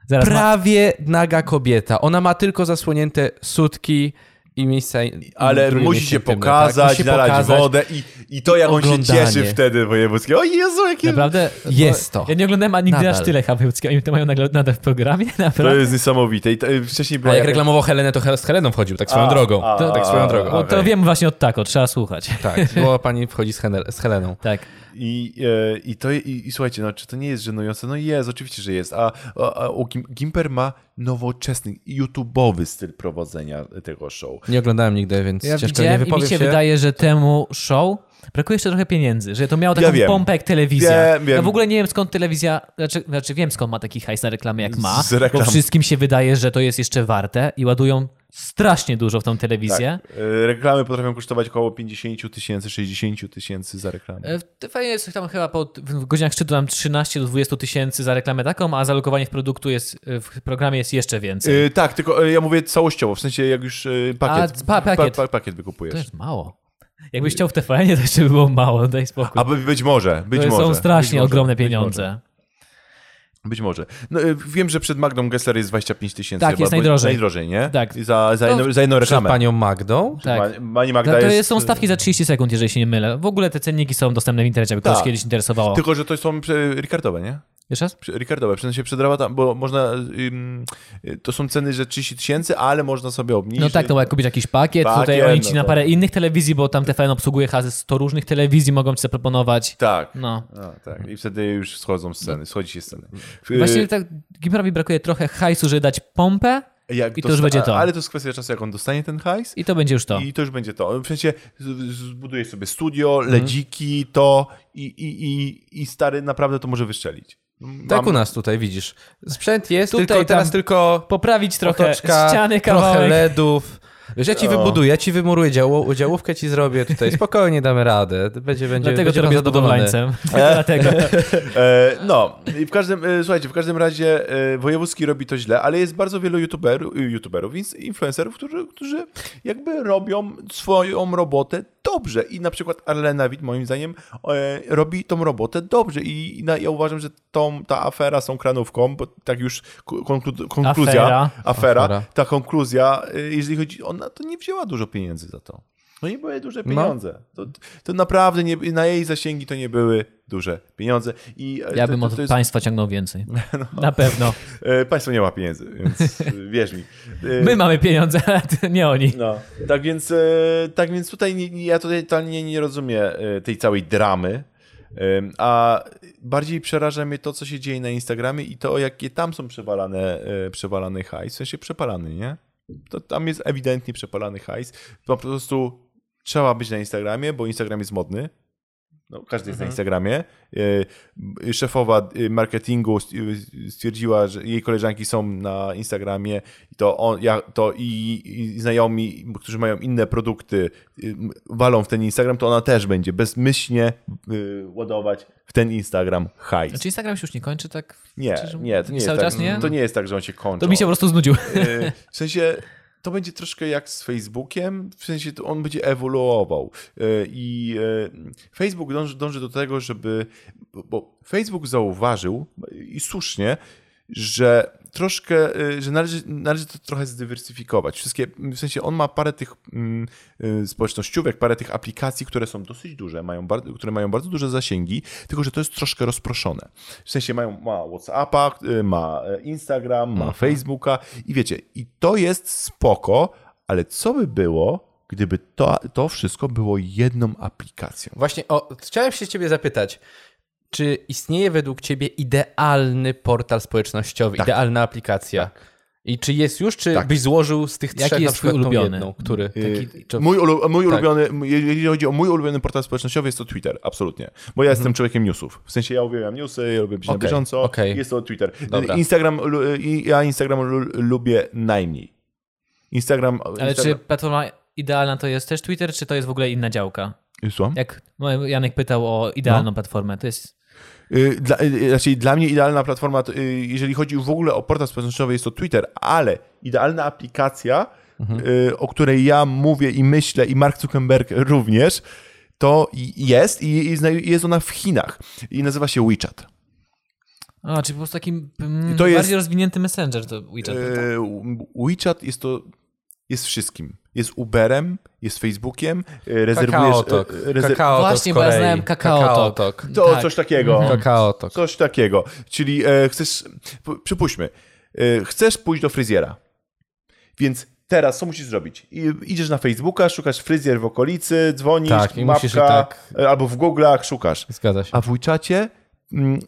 Zaraz ma... prawie naga kobieta. Ona ma tylko zasłonięte sutki i miejsca Ale drugie musi się pokazać, tak? nalać pokazać. wodę i, i to jak on się Oglądanie. cieszy wtedy wojewódzki. O Jezu, jakie... Naprawdę? Jest Bo to. Ja nie oglądałem ani nigdy Nadal. aż tyle Hawiełckiego. Oni to mają nagle- nadal w programie? To Naprawdę? jest niesamowite. I to, y, wcześniej była A jak jakaś- reklamował Helenę, to z Heleną wchodził, tak swoją A, drogą. a, To, tak swoją drogą. a. Bo to wiem właśnie od tako, trzeba słuchać. Tak, goła pani wchodzi z, Henel, z Heleną. Tak. I, e, i, to, i, I słuchajcie, no, czy to nie jest żenujące? No jest, oczywiście, że jest. A, a, a Gim- Gimper ma nowoczesny, YouTube'owy styl prowadzenia tego show. Nie oglądałem nigdy, więc Ja ciężko nie widziałem i mi wypowiem się, się. wydaje, że temu show brakuje jeszcze trochę pieniędzy, że to miało taką Ja wiem. pompę jak telewizja. Wiem, wiem. Ja w ogóle nie wiem skąd telewizja, znaczy, znaczy wiem skąd ma taki hajs na reklamy jak ma, Z reklam. bo wszystkim się wydaje, że to jest jeszcze warte i ładują strasznie dużo w tą telewizję. Tak. E, Reklamy potrafią kosztować około 50 tysięcy, 60 tysięcy za reklamę. E, TVN jest tam chyba po, w godzinach szczytu tam 13 do 20 tysięcy za reklamę taką, a zalokowanie w produktu jest, w programie jest jeszcze więcej. E, tak, tylko e, ja mówię całościowo, w sensie jak już e, pakiet, A, pa- pakiet. Pa, pa, pakiet wykupujesz. To jest mało. Jakbyś chciał w TVN, to jeszcze by było mało, daj spokój. A by- być może, być to może. są strasznie może, ogromne pieniądze. Być może. No, e, wiem, że przed Magdą Gessler jest 25 tysięcy. Tak, chyba, jest najdrożej. Najdrożej, nie? Tak. Za, za, jedno, To- za jedną Przed reklamę. panią Magdą. Tak. Pani Magda To, to jest... są stawki za 30 sekund, jeżeli się nie mylę. W ogóle te cenniki są dostępne w internecie, aby kogoś Tak. kiedyś interesowało. Tylko, że to są Ricardowe, nie? Jeszcze raz? Ricardowe, w sensie przed rabatami, bo można, ym, y, to są ceny, że 30 tysięcy, ale można sobie obniżyć. No tak, to jak kupić jakiś pakiet, Pakiet, tutaj oni ci no na parę innych telewizji, bo tam TVN obsługuje ze 100 różnych telewizji, mogą ci zaproponować. Tak. No. A, tak. I wtedy już schodzą sceny, schodzi się sceny. Y, Właściwie tak Gimperowi brakuje trochę hajsu, żeby dać pompę jak i to już będzie to. Ale to jest kwestia czasu, jak on dostanie ten hajs. i to będzie już to. I to już będzie to. W sensie zbuduje sobie studio, ledziki, to i, i, i, i stary naprawdę to może wystrzelić. Tak Mam- u nas tutaj widzisz. Sprzęt jest, Tutaj, tylko teraz tylko Poprawić trochę otoczka, ściany, trochę kawałek. LEDów. Wiesz, ja ci O. wybuduję, ja ci wymuruję działu, działówkę ci zrobię tutaj, spokojnie damy radę. Będzie, będzie, Dlatego będzie to robię z pan zadowolony. budowlańcem. Dlatego. E, no, i w każdym, e, słuchajcie, w każdym razie e, Wojewódzki robi to źle, ale jest bardzo wielu youtuberów, youtuberów influencerów, którzy, którzy jakby robią swoją robotę dobrze i na przykład Arlena Witt moim zdaniem e, robi tą robotę dobrze i, i na, ja uważam, że tą, ta afera z tą kranówką, bo tak już konklu, konkluzja, Afera. afera, Afera. ta konkluzja, e, jeżeli chodzi, ona to nie wzięła dużo pieniędzy za to. No nie były duże pieniądze. To, to naprawdę nie, na jej zasięgi to nie były duże pieniądze. I e, Ja to, bym to, od jest, No. państwa ciągnął więcej. Na pewno. e, państwo nie ma pieniędzy, więc e, wierz mi. My mamy pieniądze, ale nie oni. no, tak więc, tak więc tutaj ja tutaj totalnie nie rozumiem tej całej dramy. A bardziej przeraża mnie to, co się dzieje na Instagramie i to, jakie tam są przewalane, przewalany hajs, w sensie przepalany, nie? To tam jest ewidentnie przepalany hajs. Po prostu trzeba być na Instagramie, bo Instagram jest modny. No, każdy jest na Instagramie. E, Szefowa e, marketingu st- stwierdziła, że jej koleżanki są na Instagramie i to, on, ja, to i, i znajomi, którzy mają inne produkty, y, walą w ten Instagram, to ona też będzie bezmyślnie y, ładować w ten Instagram hajs. Czy Instagram się już nie kończy tak? Nie, nie, to nie, jest Cały tak, czas nie? to nie jest tak, że on się kończy. To mi się po prostu znudził. Y, W sensie to będzie troszkę jak z Facebookiem, w sensie to on będzie ewoluował. Y, I y, Facebook dąży, dąży do tego, żeby. Bo Facebook zauważył i słusznie, że troszkę, y, że należy, należy to trochę zdywersyfikować. Wszystkie, w sensie on ma parę tych mm, y, społecznościówek, parę tych aplikacji, które są dosyć duże, mają bardzo, które mają bardzo duże zasięgi, tylko że to jest troszkę rozproszone. W sensie mają, ma Whatsappa, y, ma e, Instagram, ma Facebooka i wiecie, i to jest spoko, ale co by było, gdyby to, to wszystko było jedną aplikacją. Właśnie, o, chciałem się ciebie zapytać, czy istnieje według ciebie idealny portal społecznościowy, idealna aplikacja? I czy jest już, czy Tak. byś złożył z tych Jaki trzech jest na przykład twój ulubiony? jedną, który? Yy, czy- mój ulu, mój tak. ulubiony, jeżeli chodzi o mój ulubiony portal społecznościowy, jest to Twitter, absolutnie. Bo ja jestem człowiekiem newsów. W sensie ja uwielbiam newsy, ja lubię być na Mhm. Okej, bieżąco. okej. Jest to Twitter. Dobra. Instagram, ja Instagram lu- lubię najmniej. Instagram. Ale czy Instagram... platforma idealna to jest też Twitter, czy to jest w ogóle inna działka? Słucham? Jak Janek pytał o idealną No. platformę, to jest... Y, Dla, y, znaczy dla mnie idealna platforma, y, jeżeli chodzi w ogóle o portal społecznościowy, jest to Twitter, ale idealna aplikacja, y, o której ja mówię i myślę, i Mark Zuckerberg również, to jest i jest ona w Chinach i nazywa się WeChat. A, czy po prostu taki mm, To jest- bardziej rozwinięty messenger to WeChat. tak? Y, WeChat jest to jest wszystkim. Jest Uberem, jest Facebookiem, y, rezerwujesz... Kakaotok. y, rezer- Kakao Właśnie, bo ja znałem Kakaotok. To Tak. coś takiego. Kakaotok. Coś takiego. Czyli e, chcesz, przypuśćmy, e, chcesz pójść do fryzjera. Więc teraz co musisz zrobić? I, idziesz na Facebooka, szukasz fryzjer w okolicy, dzwonisz, Tak, mapka, musisz tak- e, albo w Google'ach szukasz. Zgadza się. A w WeChacie, mm,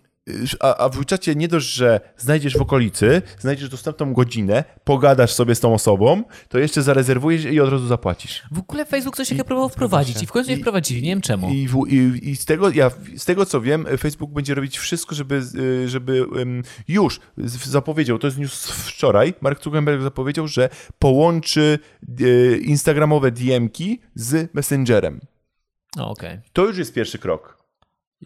a, a w WeChacie nie dość, że znajdziesz w okolicy, znajdziesz dostępną godzinę, pogadasz sobie z tą osobą, to jeszcze zarezerwujesz i od razu zapłacisz. W ogóle Facebook coś takiego próbował wprowadzić i w końcu nie wprowadzili, nie wiem czemu. I, w, i, i z, tego, ja, z tego co wiem, Facebook będzie robić wszystko, żeby, y, żeby już zapowiedział, to jest news wczoraj, Mark Zuckerberg zapowiedział, że połączy y, instagramowe DM-ki z Messengerem. O, okej. To już jest pierwszy krok.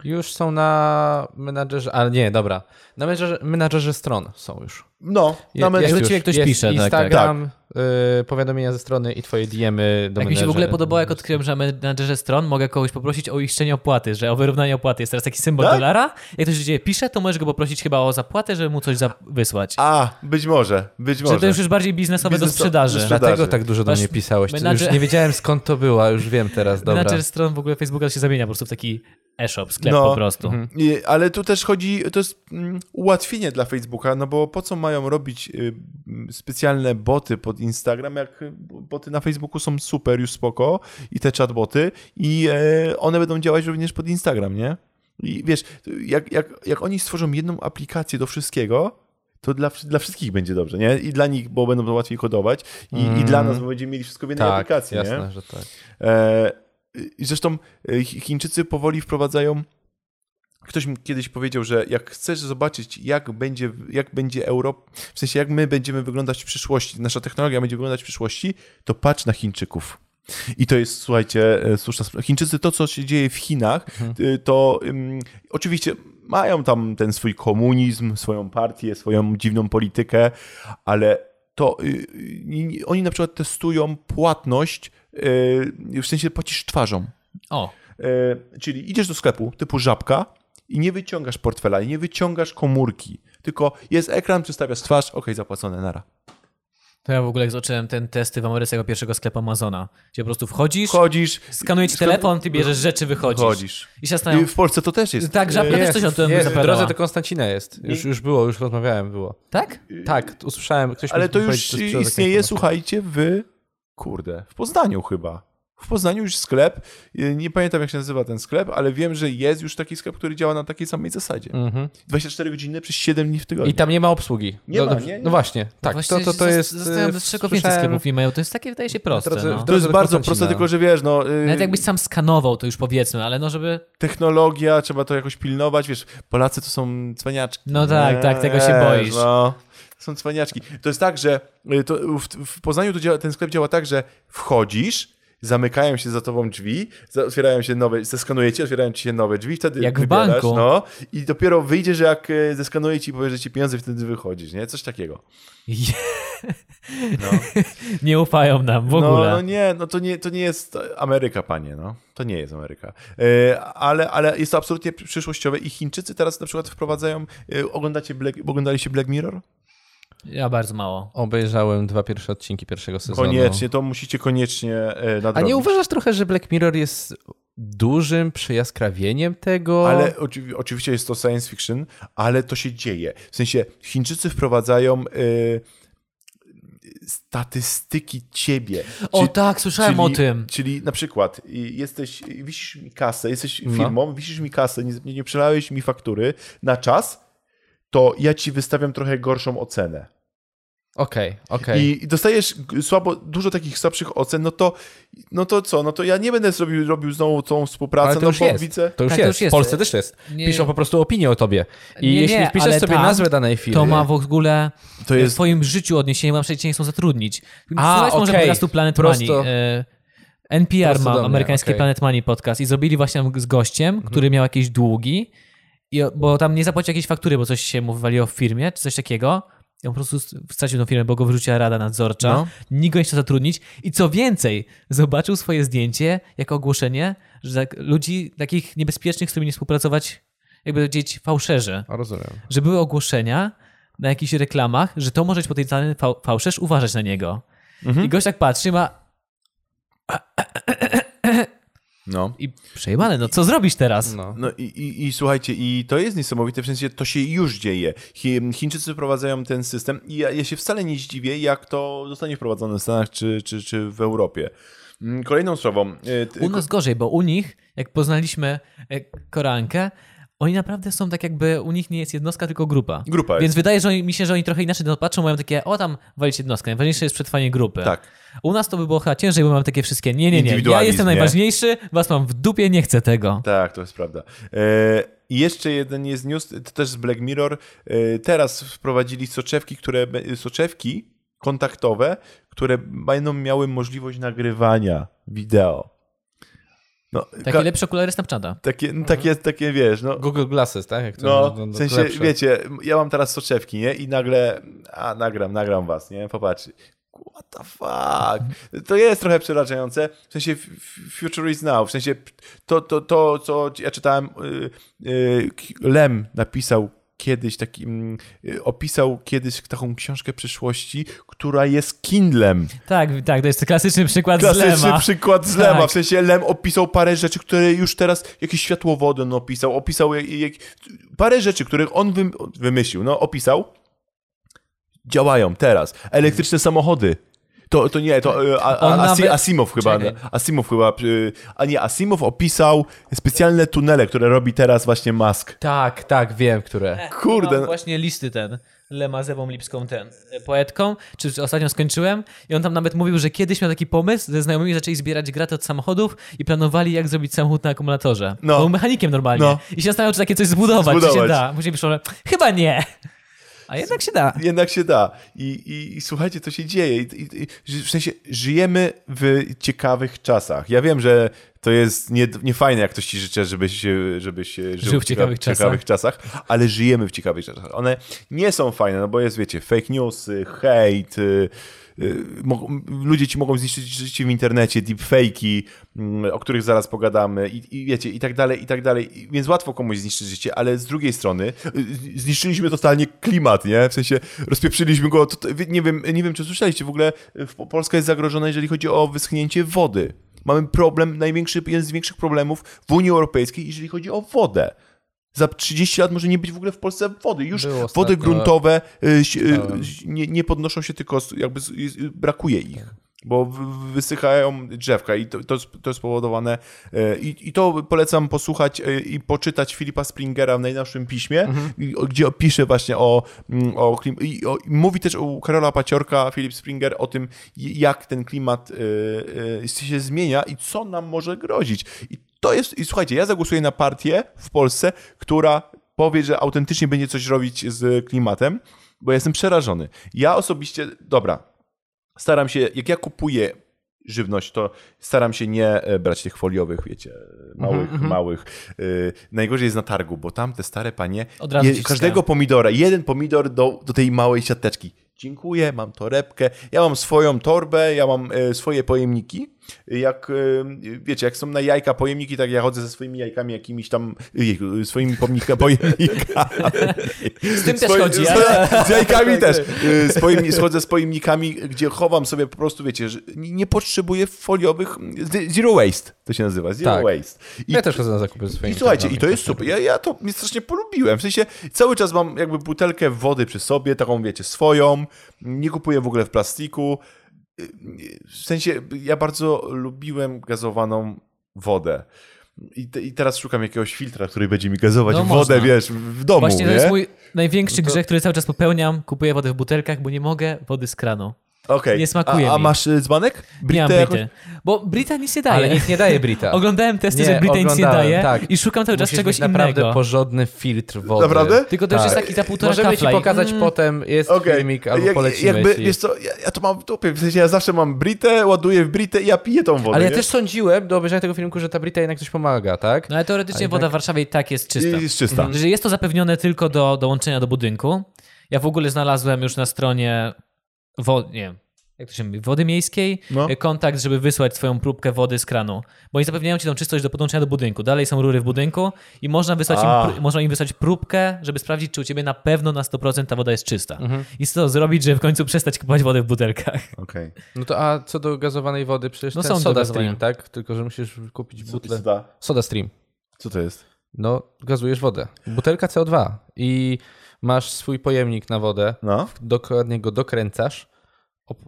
Już są na menadżerze, ale nie, dobra. Na menadżerze, menadżerze stron są już. No, na jest do Messenger. ciebie ktoś jest pisze, tak, tak. Instagram, y, powiadomienia ze strony i twoje DM-y do Jak mi się w ogóle podobało, jak odkryłem, że na menadżerze stron mogę kogoś poprosić o uiszczenie opłaty, że o wyrównanie opłaty. Jest teraz taki symbol Tak? dolara. Jak ktoś do ciebie pisze, to możesz go poprosić chyba o zapłatę, żeby mu coś za- wysłać. A, być może, być Że może. to już jest bardziej biznesowe do sprzedaży. do sprzedaży. Dlatego tak dużo do mnie pisałeś. Menadżer- Już nie wiedziałem skąd to było, a już wiem teraz, dobra. Menadżer stron w ogóle Facebooka się zamienia po prostu w taki e-shop, sklep No. po prostu. I- Ale tu też chodzi, to jest mm, ułatwienie dla Facebooka, no bo po co mają robić y, mm, specjalne boty pod Instagram, jak boty na Facebooku są super, już spoko i te chatboty i e, one będą działać również pod Instagram, nie? I wiesz, jak, jak, jak oni stworzą jedną aplikację do wszystkiego, to dla, dla wszystkich będzie dobrze, nie? I dla nich, bo będą to łatwiej kodować i, i dla nas, bo będziemy mieli wszystko w jednej tak, aplikacji, jasne, nie? że tak. E, zresztą e, Chi- Chińczycy powoli wprowadzają. Ktoś mi kiedyś powiedział, że jak chcesz zobaczyć, jak będzie, jak będzie Europa, w sensie jak my będziemy wyglądać w przyszłości, nasza technologia będzie wyglądać w przyszłości, to patrz na Chińczyków. I to jest, słuchajcie, e, słuszna sprawa. Chińczycy, to co się dzieje w Chinach, y, to ym, oczywiście mają tam ten swój komunizm, swoją partię, swoją dziwną politykę, ale to y, y, oni na przykład testują płatność, y, w sensie płacisz twarzą. O, E, czyli idziesz do sklepu typu żabka i nie wyciągasz portfela, i nie wyciągasz komórki, tylko jest ekran, przedstawiasz twarz, ok, zapłacone, nara. to ja w ogóle jak zobaczyłem ten testy w Ameryce jako pierwszego sklepu Amazona, gdzie po prostu wchodzisz, Wchodzisz, skanuje ci telefon, ty bierzesz rzeczy, wychodzisz. chodzisz. I się I w Polsce to też jest. Tak, żabka E, też coś o tym jest, w drodze do Konstancina jest. Już, już było, już rozmawiałem, było. Tak? Tak, usłyszałem, ktoś Ale mi to już istnieje, słuchajcie, w... Kurde, w Poznaniu chyba. W Poznaniu już sklep, e, nie pamiętam jak się nazywa ten sklep, ale wiem, że jest już taki sklep, który działa na takiej samej zasadzie. Mhm. 24 godziny przez 7 dni w tygodniu. I tam nie ma obsługi. Nie no, ma, nie, nie. No właśnie, tak, Właśnie to, to, to jest... Zastanawiam się, e, dlaczego więcej sklepów nie mają. To jest takie, wydaje się, proste. drodze- no. to jest bardzo proste, tylko że wiesz, no... y, Nawet jakbyś sam skanował, to już powiedzmy, ale no żeby... technologia, trzeba to jakoś pilnować, wiesz, Polacy to są cwaniaczki. No tak, tak, tego się boisz. No, są cwaniaczki. To jest tak, że y, to w, w Poznaniu to działa, ten sklep działa tak, że wchodzisz, zamykają się za tobą drzwi, otwierają się nowe, zeskanuje ci, otwierają ci się nowe drzwi, wtedy Jak w wybierasz, banku. No, I dopiero wyjdzie, że jak y, zeskanuje ci i powie, że ci pieniądze, wtedy wychodzisz, nie? Coś takiego. No. nie ufają nam w No, ogóle. no nie, no to nie, to nie jest Ameryka, panie, no. To nie jest Ameryka. E, ale, ale jest to absolutnie przyszłościowe i Chińczycy teraz na przykład wprowadzają, e, oglądacie Black, oglądaliście Black Mirror? Ja bardzo mało. Obejrzałem dwa pierwsze odcinki pierwszego sezonu. Koniecznie, to musicie koniecznie e, A nadrobić. nie uważasz trochę, że Black Mirror jest dużym przejaskrawieniem tego? Ale oczywi- oczywiście jest to science fiction, ale to się dzieje. W sensie Chińczycy wprowadzają. y, statystyki ciebie. O Czy- tak, słyszałem czyli, o tym. Czyli na przykład jesteś, wisisz mi kasę, jesteś No. firmą, wisisz mi kasę, nie, nie przelałeś mi faktury na czas, to ja ci wystawiam trochę gorszą ocenę. Okej, okej. I, I dostajesz słabo, dużo takich słabszych ocen, no to, no to co? No to ja nie będę zrobił, robił znowu tą współpracę, Ale to no już bo jest. widzę. To już, Tak, to jest. już jest. W Polsce też jest. Nie- Piszą po prostu opinię o tobie. I Nie, jeśli nie, wpiszesz sobie tam nazwę danej firmy... To ma w ogóle To w jest- twoim życiu odniesienie, na przykład cię nie chcą zatrudnić. A, Słuchać może po okej. prostu Planet Prosto- Money. e, NPR prosto ma amerykański okej. Planet Money podcast i zrobili właśnie z gościem, Mhm. który miał jakieś długi, i, bo tam nie zapłacił jakiejś faktury, bo coś się mu wywaliło w firmie, czy coś takiego. I on po prostu stracił tą firmę, bo go wyrzuciła rada nadzorcza. No. Nikt go nie chciał zatrudnić. I co więcej, zobaczył swoje zdjęcie jako ogłoszenie, że tak, ludzi takich niebezpiecznych, z którymi nie współpracować, jakby powiedzieć, fałszerzy A, rozumiem. że były ogłoszenia na jakichś reklamach, że to może być potencjalny fał- fałszerz, uważać na niego. I gość tak patrzy, ma No. i przejmane, no co zrobisz teraz? No. No i, i, i słuchajcie, i to jest niesamowite, w sensie to się już dzieje. Chi, Chińczycy wprowadzają ten system i ja, ja się wcale nie zdziwię, jak to zostanie wprowadzone w Stanach czy, czy, czy w Europie. Mm, Kolejną sprawą. ty- U nas gorzej, bo u nich, jak poznaliśmy e, Koreankę, oni naprawdę są tak jakby, u nich nie jest jednostka, tylko grupa. Grupa jest. Więc wydaje że oni, mi się, że oni trochę inaczej na to patrzą, mają takie, o tam walić jednostkę, najważniejsze jest przetrwanie grupy. Tak. U nas to by było chyba ciężej, bo mamy takie wszystkie, nie, nie, nie, ja jestem nie? najważniejszy, was mam w dupie, nie chcę tego. Tak, to jest prawda. E, I jeszcze jeden jest news, to też z Black Mirror. E, Teraz wprowadzili soczewki, które, soczewki kontaktowe, które będą miały możliwość nagrywania wideo. No, Takie ka- lepsze okulary Snapchata. takie, no, takie, takie, wiesz, no, Google Glasses, tak? Jak to, no, w sensie, lepsze. wiecie, ja mam teraz soczewki, nie? I nagle, a nagram, nagram was, nie? Popatrz. What the fuck? To jest trochę przerażające. W sensie future is now. W sensie to, to, to co ja czytałem, y, y, K- Lem napisał kiedyś taki, mm, y, opisał kiedyś taką książkę przyszłości, która jest Kindlem. Tak, tak, to jest klasyczny przykład Klasyczny z Lema. przykład z Lema. Tak. W sensie Lem opisał parę rzeczy, które już teraz, jakieś światłowody on opisał, opisał jak, jak, parę rzeczy, których on wym, wymyślił, no opisał, działają teraz. Elektryczne samochody. To, to nie, to e, a, a, Asi, nawet- Asimov chyba, Czekaj. Asimov chyba, y, a nie, Asimov opisał specjalne tunele, które robi teraz właśnie Musk. Tak, tak, wiem, które. Kurde, Mam no. właśnie listy ten. Lema z Ewą Lipską, ten e, poetką, czy ostatnio skończyłem i on tam nawet mówił, że kiedyś miał taki pomysł, ze znajomymi zaczęli zbierać graty od samochodów i planowali jak zrobić samochód na akumulatorze. No. Był mechanikiem normalnie. No. I się zastanawiał, czy takie coś zbudować, czy się Zbudować. da. Później wyszło, że chyba nie. A jednak się da. Jednak się da. I, i, i słuchajcie, to się dzieje. I, i, w sensie żyjemy w ciekawych czasach. Ja wiem, że to jest nie, nie fajne, jak ktoś ci życzę, żebyś, żebyś żył, Żył w ciekawych czasach. ciekawych czasach, ale żyjemy w ciekawych czasach. One nie są fajne, no bo jest, wiecie, fake newsy, hejt, y, ludzie ci mogą zniszczyć życie w internecie, deepfake'i, mm, o których zaraz pogadamy i, i wiecie, i tak dalej, i tak dalej. Więc łatwo komuś zniszczyć życie, ale z drugiej strony y, zniszczyliśmy totalnie klimat, nie? W sensie rozpieprzyliśmy go, to, nie, wiem, nie wiem, czy słyszeliście, w ogóle y, Polska jest zagrożona, jeżeli chodzi o wyschnięcie wody. Mamy problem, największy, jeden z większych problemów w Unii Europejskiej, jeżeli chodzi o wodę. Za 30 lat może nie być w ogóle w Polsce wody. Już Było wody ostatnio- gruntowe y, y, nie, nie podnoszą się, tylko jakby brakuje ich. Bo wysychają drzewka i to, to, jest- to jest spowodowane. y, I, I to polecam posłuchać i poczytać Filipa Springera w najnowszym piśmie, o- gdzie pisze właśnie o, mm, o, klim- i, o i Mówi też u Karola Paciorka, Filip Springer, o tym, jak ten klimat y, y, się zmienia i co nam może grozić. I to jest, i słuchajcie, ja zagłosuję na partię w Polsce, która powie, że autentycznie będzie coś robić z klimatem, bo ja jestem przerażony. Ja osobiście, dobra, staram się, jak ja kupuję żywność, to staram się nie e, brać tych foliowych, wiecie, małych, małych. Y, najgorzej jest na targu, bo tam te stare panie, Od razu je, każdego pomidora, jeden pomidor do, do tej małej siateczki. Dziękuję, mam torebkę, ja mam swoją torbę, ja mam e, swoje pojemniki jak, y, wiecie, jak są na jajka pojemniki, tak ja chodzę ze swoimi jajkami jakimiś tam, jejku, swoimi pomnika, pojemnikami. Z tym też chodzi, z, ale... z jajkami też. Y, Z pojemni, schodzę z pojemnikami, gdzie chowam sobie po prostu, wiecie, że nie potrzebuję foliowych, zero waste to się nazywa, zero Tak. waste. I Ja też chodzę na zakupy swoimi i słuchajcie, i to jest super. Ja, ja to mnie strasznie polubiłem. W sensie cały czas mam jakby butelkę wody przy sobie, taką wiecie, swoją. Nie kupuję w ogóle w plastiku. W sensie ja bardzo lubiłem gazowaną wodę. I, te, I teraz szukam jakiegoś filtra, który będzie mi gazować No, wodę, można. wiesz, w domu, Właśnie to nie? jest mój największy No to- grzech, który cały czas popełniam. Kupuję wodę w butelkach, bo nie mogę wody z kranu. Okej. nie smakuje a, a mi. masz y, dzbanek? Nie mam Britę? Brity. Bo Brita nic nie daje. Ale nic nie daje Brita. Oglądałem testy, Nie, że Brita nic nie oglądałem, daje tak. i szukam cały czas Musisz czegoś mieć naprawdę innego. porządny filtr wody. Naprawdę? Tylko to już Tak. jest taki za półtora Możemy ci kafla i- pokazać Mm. potem, jest Okej. filmik, albo Jak- polecimy Jakby, ci. wiesz co, ja, ja to mam w dupie, w sensie ja zawsze mam Britę, ładuję w Britę i ja piję tą wodę, Ale ja nie? też sądziłem do obejrzenia tego filmiku, że ta Brita jednak coś pomaga, tak? No ale teoretycznie A woda w Warszawie i tak jest czysta. I jest czysta. Że jest to zapewnione tylko do dołączenia do budynku. Ja w ogóle znalazłem już na stronie wo- nie wiem, jak to się mówi, wody miejskiej No. e, kontakt, żeby wysłać swoją próbkę wody z kranu. Bo oni zapewniają ci tą czystość do podłączenia do budynku. Dalej są rury w budynku i można wysłać, im, A. można im wysłać próbkę, żeby sprawdzić, czy u ciebie na pewno na 100% ta woda jest czysta. Mhm. I co zrobić, żeby w końcu przestać kupować wodę w butelkach. Okej. No to a co do gazowanej wody, przecież No ten są Soda. Stream, tak? Tylko, że musisz kupić butlę. co, da? Soda Stream. co to jest? No, gazujesz wodę. Butelka CO2 i masz swój pojemnik na wodę, No. dokładnie go dokręcasz,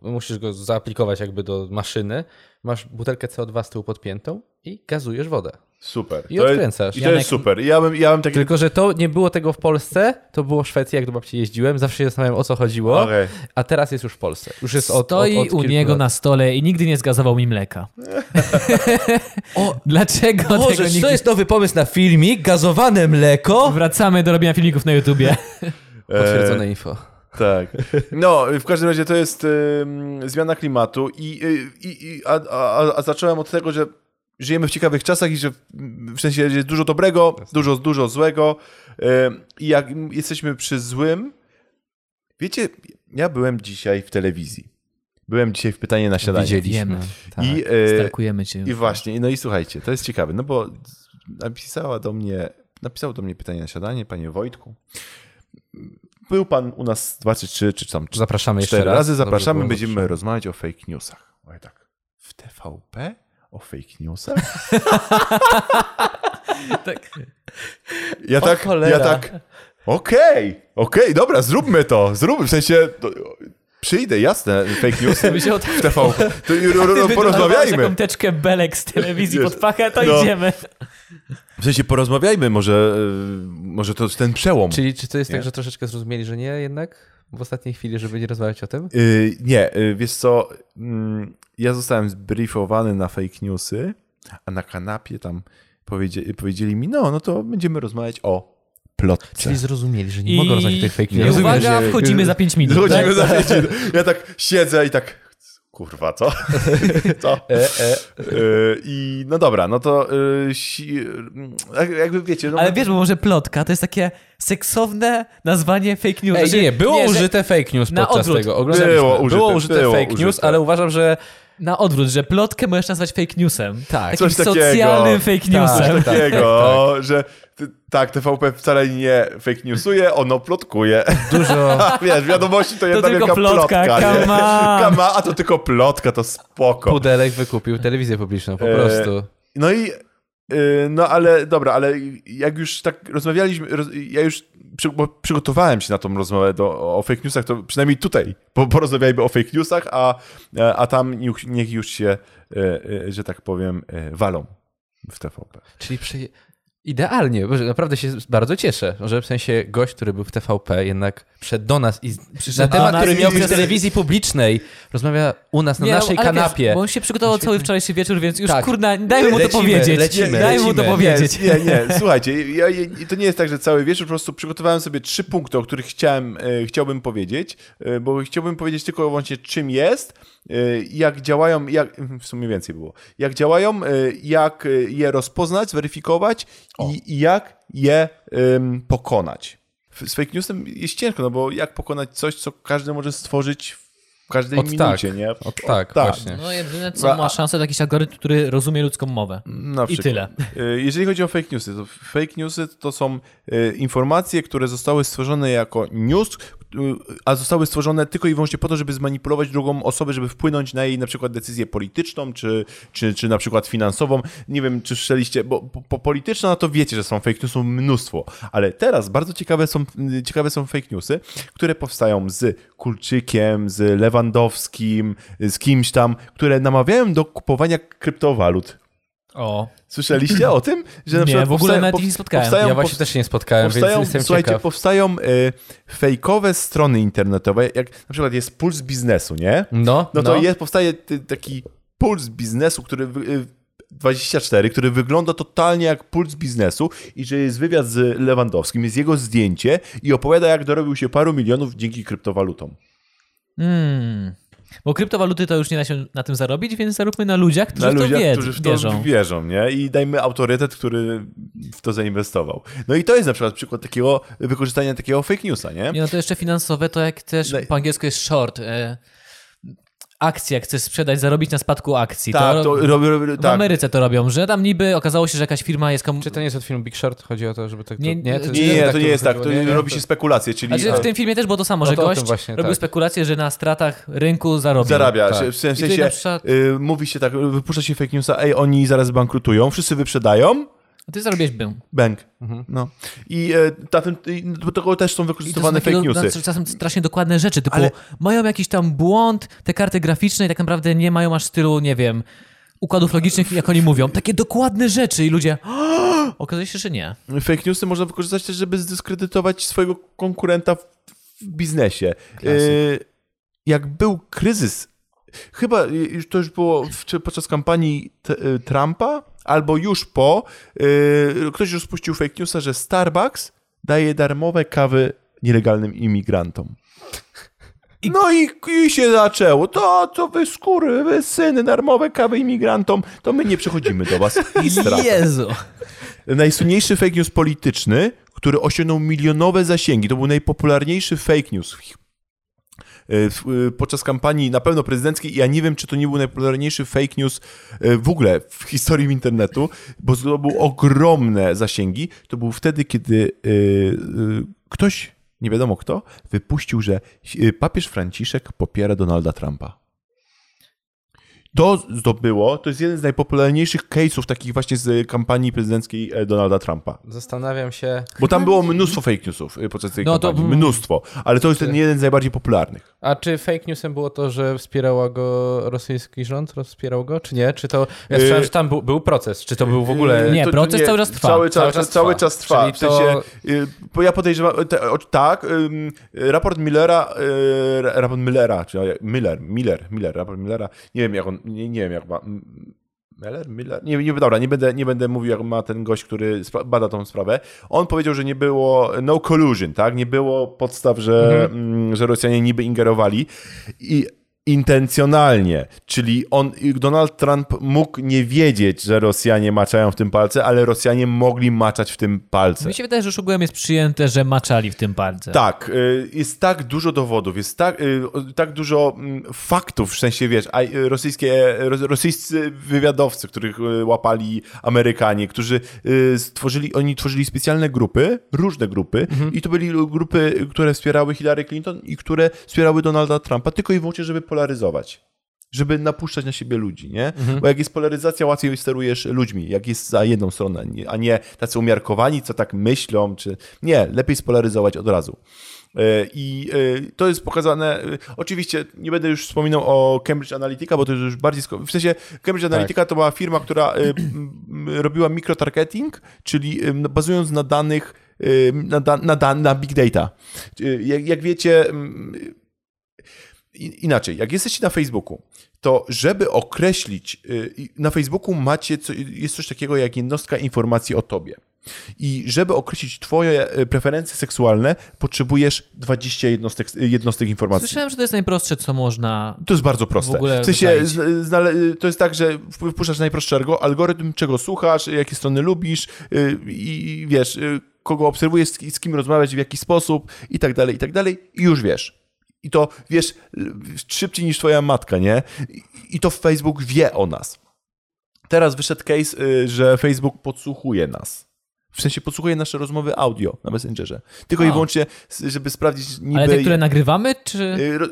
musisz go zaaplikować jakby do maszyny, masz butelkę CO2 z tyłu podpiętą i gazujesz wodę. Super. I to jest, odkręcasz. I to Janek- jest super. Ja bym, ja bym taki... Tylko, że to nie było tego w Polsce, to było w Szwecji, jak do babci jeździłem, zawsze się zastanawiałem o co chodziło, Okej. a teraz jest już w Polsce. Już jest od, Stoi od, od u niego lat. na stole i nigdy nie zgazował mi mleka. O, Dlaczego tego Boże, nigdy... to jest nowy pomysł na filmik, gazowane mleko. Wracamy do robienia filmików na YouTubie. Potwierdzone info. Tak. No, w każdym razie to jest ym, zmiana klimatu i, y, i, i a, a, a zacząłem od tego, że żyjemy w ciekawych czasach i że w sensie jest dużo dobrego, dużo, dużo złego i jak jesteśmy przy złym, wiecie, ja byłem dzisiaj w telewizji. Byłem dzisiaj w Pytanie na śniadanie. Widzieliśmy. Tak. I, y, Stalkujemy cię. I właśnie, no i słuchajcie, to jest ciekawe, no bo napisała do mnie, napisał do mnie pytanie na śniadanie, panie Wojtku. Był pan u nas dwa czy trzy, czy tam Zapraszamy jeszcze cztery raz. razy, Dobrze zapraszamy, było, będziemy rozmawiać o fake newsach. Ja tak, w TVP? O fake newsach? Tak. Ja O tak, cholera. ja tak, okej, okej, dobra, zróbmy to, zróbmy, w sensie, to, przyjdę, jasne, fake newsy My się od... w TVP, to, ro, porozmawiajmy. taką teczkę belek z telewizji pod pachę, to no. idziemy. W sensie porozmawiajmy, może, y, może to jest ten przełom. Czyli czy to jest Nie. tak, że troszeczkę zrozumieli, że nie jednak w ostatniej chwili, żeby nie rozmawiać o tym? Y, nie, y, wiesz co, mm, ja zostałem zbriefowany na fake newsy, a na kanapie tam powiedzieli, powiedzieli mi, no, no to będziemy rozmawiać o plotce. Czyli zrozumieli, że nie mogą rozmawiać o tych fake I. Rozumiesz, uwaga, że- wchodzimy za 5 minut. Chodzimy tak? za wiecie, Ja tak siedzę i tak, kurwa, co? co? E, e. Y, I no dobra, no to y, si, jakby wiecie, no, Ale wiesz, bo może plotka to jest takie seksowne nazwanie fake news. Ej, Znaczy, nie, nie, było że- użyte fake news podczas odwrót. tego. Było użyte, było użyte było fake news, użyte. ale uważam, że Na odwrót, że plotkę możesz nazwać fake newsem. Tak. Coś takiego. socjalnym fake newsem. Tak, tak. takiego, że ty, tak, TVP wcale nie fake newsuje, ono plotkuje. dużo... Wiesz, wiadomości to jedna tylko wielka plotka, plotka. come on. Come on, a to tylko plotka, to spoko. Pudelek wykupił telewizję publiczną, po E, prostu. No i, no ale dobra, ale jak już tak rozmawialiśmy, roz, ja już przy, przygotowałem się na tą rozmowę do, o fake newsach, to przynajmniej tutaj po, porozmawiajmy o fake newsach, a, a tam niech, już się, y, y, że tak powiem, walą w TVP. Czyli przy... idealnie, Boże, naprawdę się bardzo cieszę, że w sensie gość, który był w TVP jednak przyszedł do nas i Przyszedł na temat, nas który i miał być w zas- telewizji publicznej, rozmawia u nas na Nie, no, naszej kanapie. Wiesz, bo on się przygotował cały wczorajszy wieczór, więc już Tak. kurna, dajmy mu to Lecimy, powiedzieć. lecimy, dajmy mu to powiedzieć. Nie, nie, słuchajcie, ja, ja, to nie jest tak, że cały wieczór, po prostu przygotowałem sobie trzy punkty, o których chciałem, e, chciałbym powiedzieć, e, bo chciałbym powiedzieć tylko właśnie czym jest, jak działają, jak, w sumie więcej było, jak działają, e, jak e, je rozpoznać, zweryfikować i, i jak je em, pokonać. Z fake newsem jest ciężko, no bo jak pokonać coś, co każdy może stworzyć w każdej Od minucie, tak. nie? Od tak, właśnie. No jedyne co ma szansę to jakiś algorytm, który rozumie ludzką mowę. Na I tyle. Y, Jeżeli chodzi o fake newsy, to fake newsy to są y, informacje, które zostały stworzone jako news, y, a zostały stworzone tylko i wyłącznie po to, żeby zmanipulować drugą osobę, żeby wpłynąć na jej na przykład decyzję polityczną, czy, czy, czy na przykład finansową. Nie wiem, czy słyszeliście, bo po, po polityczna, no to wiecie, że są fake newsów mnóstwo, ale teraz bardzo ciekawe są, ciekawe są fake newsy, które powstają z Kulczykiem, z Lewandowskim, z kimś tam, które namawiają do kupowania kryptowalut. O, Słyszeliście o tym? Że na Nie, przykład w ogóle nawet ich nie spotkałem. Ja właśnie też się nie spotkałem, powstają, więc słuchajcie, ciekaw. powstają y, fejkowe strony internetowe, jak na przykład jest Puls Biznesu, nie? No, No to jest, powstaje taki Puls Biznesu, który... y, 24, który wygląda totalnie jak puls biznesu i że jest wywiad z Lewandowskim, jest jego zdjęcie i opowiada, jak dorobił się paru milionów dzięki kryptowalutom. Hmm. Bo kryptowaluty to już nie da się na tym zarobić, więc zaróbmy na ludziach, którzy Na w to ludziach, wiedzą, którzy w to wierzą. wierzą, nie? I dajmy autorytet, który w to zainwestował. No i to jest na przykład przykład takiego wykorzystania takiego fake newsa, nie? Nie, no to jeszcze finansowe, to jak też No po angielsku jest short. Akcje, jak chcesz sprzedać, zarobić na spadku akcji. Tak, to robią, robią, w tak. Ameryce to robią, że tam niby okazało się, że jakaś firma jest komu... Czy to nie jest od filmu Big Short? Chodzi o to, żeby tak... To, Nie, nie, to, Nie, nie, to nie jest tak, to? Nie, nie, robi to- się spekulacje, czyli Znaczy, w tym filmie też było to samo, No że to gość właśnie, robił tak. spekulacje, że na stratach rynku zarobił. zarabia, tak. że w sensie, przykład- y, mówi się tak, wypuszcza się fake newsa, ej, oni zaraz bankrutują, wszyscy wyprzedają, A ty zarobiłeś był. bank. Mhm. No. I e, na tym, i do tego też są wykorzystywane fake do- newsy. czasem strasznie dokładne rzeczy, typu Ale- mają jakiś tam błąd, te karty graficzne i tak naprawdę nie mają aż stylu, nie wiem, układów logicznych, jak oni mówią. Takie dokładne rzeczy i ludzie okazuje się, że nie. Fake newsy można wykorzystać też, żeby zdyskredytować swojego konkurenta w, w biznesie. E, jak był kryzys, chyba już to już było w, podczas kampanii t, e, Trumpa, albo już po, e, ktoś już spuścił fake newsa, że Starbucks daje darmowe kawy nielegalnym imigrantom. No i, i się zaczęło. To, to wy skóry, wy syny, darmowe kawy imigrantom, to my nie przychodzimy do was. I. Jezu! Najsłynniejszy fake news polityczny, który osiągnął milionowe zasięgi. To był najpopularniejszy fake news podczas kampanii na pewno prezydenckiej. Ja nie wiem, czy to nie był najpopularniejszy fake news e, w ogóle w historii internetu, bo zdobył ogromne zasięgi. To był wtedy, kiedy e, e, ktoś, nie wiadomo kto, wypuścił, że e, papież Franciszek popiera Donalda Trumpa. To zdobyło, to jest jeden z najpopularniejszych case'ów takich właśnie z kampanii prezydenckiej e, Donalda Trumpa. Zastanawiam się... Bo tam było mnóstwo fake newsów podczas tej No to- kampanii. Mnóstwo. Ale to jest ten jeden z najbardziej popularnych. A czy fake newsem było to, że wspierała go rosyjski rząd? Wspierał go, czy nie? Czy to... Ja słyszałem, że tam był, był proces. Czy to był w ogóle... Nie, proces cały czas trwa. Cały, Cały czas, czas cały trwa. czas trwa. Czyli W sensie, to- y, bo ja podejrzewam, te, o, tak, ym, raport Millera, y, ra- raport Millera, czy Miller, Miller, Miller, raport Millera, nie wiem jak on, nie, nie wiem jak ma, m, Miller, nie, nie, dobra, nie będę, nie będę mówił jak ma ten gość, który bada tą sprawę. On powiedział, że nie było no collusion, tak, nie było podstaw, że, mm, że Rosjanie niby ingerowali. I intencjonalnie, czyli on, Donald Trump mógł nie wiedzieć, że Rosjanie maczają w tym palce, ale Rosjanie mogli maczać w tym palce. Mi się wydaje, że już ogółem jest przyjęte, że maczali w tym palce. Tak, y, jest tak dużo dowodów, jest tak, y, tak dużo mm, faktów, w sensie wiesz, y, rosyjskie, ro- rosyjscy wywiadowcy, których łapali Amerykanie, którzy stworzyli, oni tworzyli specjalne grupy, różne grupy i to byli grupy, które wspierały Hillary Clinton i które wspierały Donalda Trumpa, tylko i wyłącznie, żeby polaryzować. Żeby napuszczać na siebie ludzi, nie? Bo jak jest polaryzacja, łatwiej sterujesz ludźmi, jak jest za jedną stronę, a nie tacy umiarkowani, co tak myślą, czy... Nie, lepiej spolaryzować od razu. E, I e, to jest pokazane. e, Oczywiście nie będę już wspominał o Cambridge Analytica, bo to jest już bardziej. W sensie Cambridge Analytica to była firma, która robiła mikrotargeting, czyli bazując na danych, na, na, na big data. Jak, jak wiecie. Inaczej, jak jesteście na Facebooku, to żeby określić, y, na Facebooku macie, co, jest coś takiego jak jednostka informacji o tobie. I żeby określić twoje y, preferencje seksualne, potrzebujesz 20 jednostek, jednostek informacji. Słyszałem, że to jest najprostsze, co można... To jest bardzo proste. W ogóle w sensie, to jest tak, że wpuszczasz najprostszego algorytm, czego słuchasz, jakie strony lubisz y, i wiesz, y, kogo obserwujesz, z kim rozmawiać, w jaki sposób i tak dalej, i tak dalej i już wiesz. I to, wiesz, szybciej niż twoja matka, nie? I- I to Facebook wie o nas. Teraz wyszedł case, y, że Facebook podsłuchuje nas. W sensie podsłuchuje nasze rozmowy audio na Messengerze. Tylko i A. wyłącznie, s- żeby sprawdzić niby... Ale te, które nagrywamy, czy...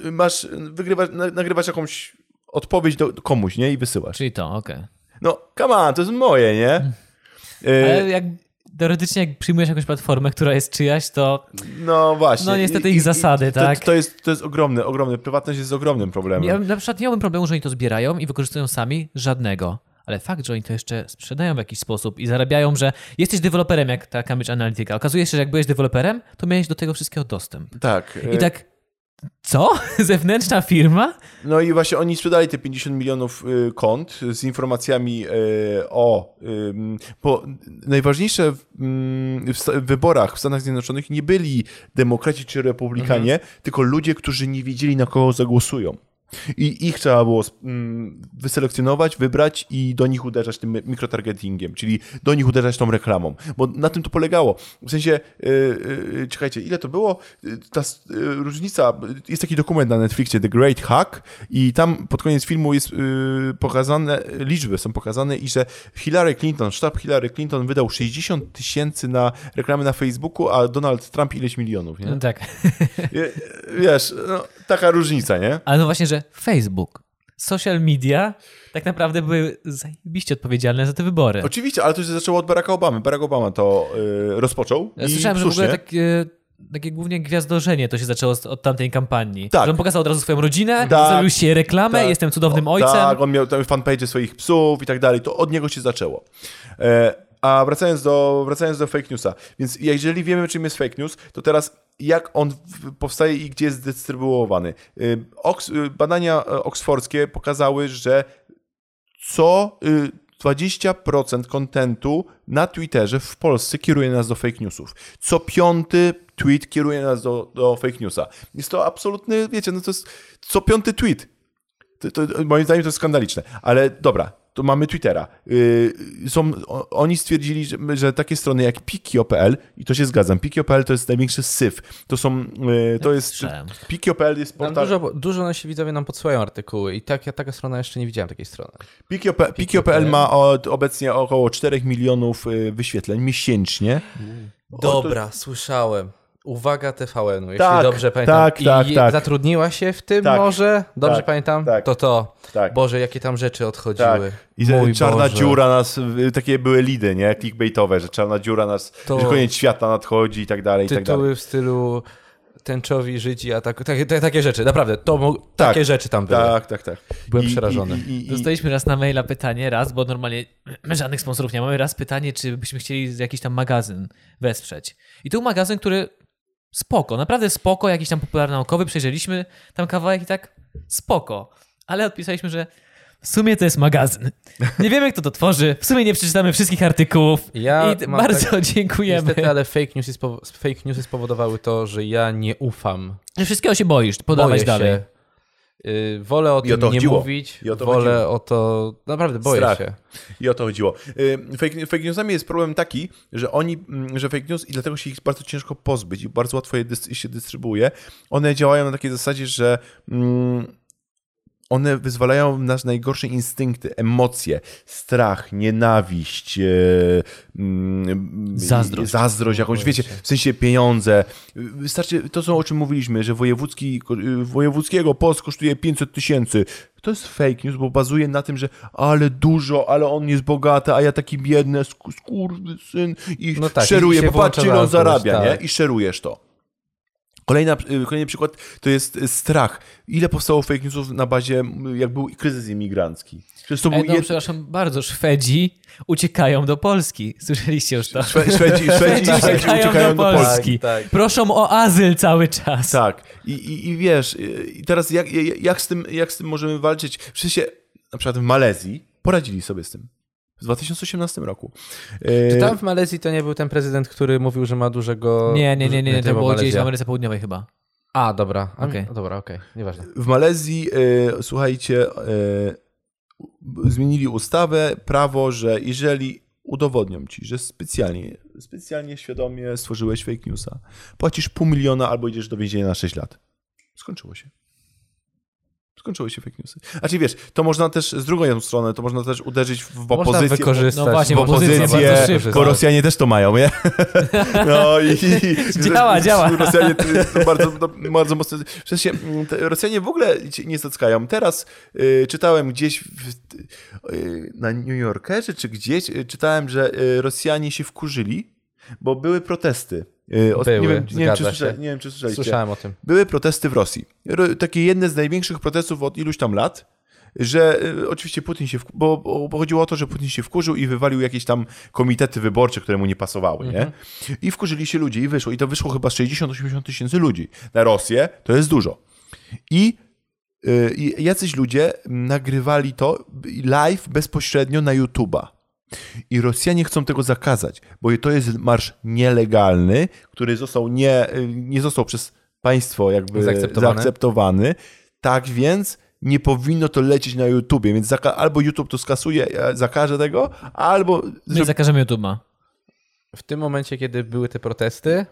y, Masz, wygrywasz, na- nagrywasz jakąś odpowiedź do komuś, nie? I wysyłasz. Czyli to, okej. No, come on, to jest moje, nie? Y, Ale jak teoretycznie jak przyjmujesz jakąś platformę, która jest czyjaś, to No właśnie. No, niestety ich i- zasady, i to, tak? To jest, to jest ogromne, ogromne. Prywatność jest ogromnym problemem. ja na przykład nie miałbym problemu, że oni to zbierają i wykorzystują sami, żadnego. Ale fakt, że oni to jeszcze sprzedają w jakiś sposób i zarabiają, że jesteś deweloperem, jak ta Cambridge Analytica. Okazuje się, że jak byłeś deweloperem, to miałeś do tego wszystkiego dostęp. Tak. I tak, co? Zewnętrzna firma? No i właśnie oni sprzedali te 50 milionów y, kont z informacjami y, o. Bo najważniejsze w, mm, w wyborach w Stanach Zjednoczonych nie byli demokraci czy republikanie, tylko ludzie, którzy nie wiedzieli na kogo zagłosują. I ich trzeba było mm, wyselekcjonować, wybrać i do nich uderzać tym mikrotargetingiem, czyli do nich uderzać tą reklamą. Bo na tym to polegało. W sensie, yy, yy, czekajcie, ile to było? Yy, Ta yy, różnica, jest taki dokument na Netflixie, The Great Hack i tam pod koniec filmu jest pokazane, liczby są pokazane i że Hillary Clinton, sztab Hillary Clinton wydał 60 tysięcy na reklamy na Facebooku, a Donald Trump ileś milionów, nie? No tak. Wie- Wiesz, no, taka różnica, nie? Ale no właśnie, że Facebook, social media tak naprawdę były zajebiście odpowiedzialne za te wybory. Oczywiście, ale to się zaczęło od Baracka Obamy. Barack Obama to y, rozpoczął. Ja słyszałem, że w ogóle takie, takie głównie gwiazdorzenie to się zaczęło od tamtej kampanii. Tak. Że on pokazał od razu swoją rodzinę, Tak. zrobił się reklamę, Tak. jestem cudownym ojcem. Tak, on miał tam fanpage swoich psów i tak dalej. To od niego się zaczęło. E, a wracając do, wracając do fake newsa. Więc jeżeli wiemy, czym jest fake news, to teraz jak on powstaje i gdzie jest dystrybuowany. Y, y, badania e, oksfordzkie pokazały, że co y, 20% kontentu na Twitterze w Polsce kieruje nas do fake newsów. Co piąty tweet kieruje nas do, do fake newsa. Jest to absolutny, wiecie, no to jest co piąty tweet. To, to, moim zdaniem to jest skandaliczne. Ale dobra, to mamy Twittera. Yy, są, oni stwierdzili, że, że takie strony jak Pikio.pl, i to się zgadzam, Pikio.pl to jest największy syf. To są, yy, to jest, słyszałem. Pikio.pl jest Tam portal... dużo, dużo nasi widzowie nam podsyłają artykuły i tak, ja taka strona jeszcze nie widziałem takiej strony. Pikio.pl Pikio.pl ma od, obecnie około 4 milionów y, wyświetleń miesięcznie. Dobra, słyszałem. Uwaga TVN-u, jeśli Tak, dobrze pamiętam. tak, I tak, tak. zatrudniła się w tym Tak, może? Dobrze tak, pamiętam? tak. To to. Tak. Boże, jakie tam rzeczy odchodziły. Tak. I Mój czarna Boże. dziura nas, y, takie były lidy, nie? Clickbaitowe, że czarna dziura nas, To- że koniec świata nadchodzi i tak dalej, i tak dalej. Tytuły w stylu tęczowi Żydzi, a tak, takie, takie, takie rzeczy, naprawdę. To, mo- takie rzeczy tam były. Tak, tak, tak. Byłem przerażony. I, i, i, Dostaliśmy raz na maila pytanie, raz, bo normalnie my żadnych sponsorów nie mamy, raz pytanie, czy byśmy chcieli jakiś tam magazyn wesprzeć. I to był magazyn, który spoko, naprawdę spoko, jakiś tam popularny naukowy, przejrzeliśmy tam kawałek i tak spoko. Ale odpisaliśmy, że w sumie to jest magazyn. Nie wiemy, kto to tworzy, w sumie nie przeczytamy wszystkich artykułów Ja i bardzo tak- dziękujemy. Niestety, ale fake newsy, fake newsy spowodowały to, że ja nie ufam. Że wszystkiego się boisz, podawać Boję dalej. się. Y, wolę o I o tym to nie chodziło. mówić. I o to wolę chodziło. o to. Naprawdę boję Strach. się. I o to chodziło. Y, Fake, fake newsami jest problem taki, że oni, mm, że fake news i dlatego się ich bardzo ciężko pozbyć i bardzo łatwo je się dystrybuuje. One działają na takiej zasadzie, że mm, one wyzwalają nasze najgorsze instynkty, emocje, strach, nienawiść, e, mm, Zazdrość. zazdrość jakąś, wiecie, w sensie pieniądze. Wystarczy to, co, o czym mówiliśmy, że wojewódzki, wojewódzkiego post kosztuje 500 tysięcy. To jest fake news, bo bazuje na tym, że ale dużo, ale on jest bogaty, a ja taki biedny, sk- skurwysyn i No tak, szeruję, i się bo patrzcie, ile on zarabia, tak. nie? I szerujesz to. Kolejna, y, kolejny przykład to jest y, strach. Ile powstało fake newsów na bazie, y, jak był kryzys imigrancki? Przecież to był Ej, no, jed... przepraszam bardzo, Szwedzi uciekają do Polski. Słyszeliście już to? Szwe- Szwedzi, Szwedzi, Szwedzi uciekają do Polski. Tak, tak. Proszą o azyl cały czas. Tak. I, i, i wiesz, i teraz jak, jak, z tym, jak z tym możemy walczyć? W sensie, na przykład w Malezji poradzili sobie z tym. W 2018 roku. Czy tam w Malezji to nie był ten prezydent, który mówił, że ma dużego. Nie, nie, nie, nie, nie to było gdzieś Malezja. w Ameryce Południowej chyba. A, dobra. Okej. Dobra, okej. Nieważne. W Malezji, e, słuchajcie, e, zmienili ustawę, prawo, że jeżeli udowodnią ci, że specjalnie, specjalnie świadomie stworzyłeś fake newsa, płacisz pół miliona albo idziesz do więzienia na 6 lat. Skończyło się. Skończyły się fake newsy. Znaczy wiesz, to można też z drugą stronę, to można też uderzyć w Można opozycję. wykorzystać. No właśnie, w opozycję opozycję, bardzo szybko. bo Rosjanie też to mają, nie? No i... Działa, działa. Rosjanie to, to bardzo, to bardzo mocno... W sensie, mm, Rosjanie w ogóle nie zackają. Teraz y, czytałem gdzieś w, y, na New Yorkerze czy gdzieś, y, czytałem, że y, Rosjanie się wkurzyli, bo były protesty. Y, Były, nie, wiem, nie, wiem, czy słysza, nie wiem, czy słyszeliście. Słyszałem o tym. Były protesty w Rosji. Ro, takie jedne z największych protestów od iluś tam lat, że y, oczywiście Putin się, wk- bo, bo, chodziło o to, że Putin się wkurzył i wywalił jakieś tam komitety wyborcze, które mu nie pasowały, nie? I wkurzyli się ludzie i wyszło. I to wyszło chyba z 60-80 tysięcy ludzi. Na Rosję to jest dużo. I y, i jacyś ludzie nagrywali to live bezpośrednio na YouTube'a. I Rosjanie chcą tego zakazać, bo to jest marsz nielegalny, który został nie, nie został przez państwo jakby Zaakceptowany. zaakceptowany. Tak więc nie powinno to lecieć na YouTubie, więc zaka- albo YouTube to skasuje, e, zakaże tego, albo My zakażemy YouTube'a. W tym momencie, kiedy były te protesty,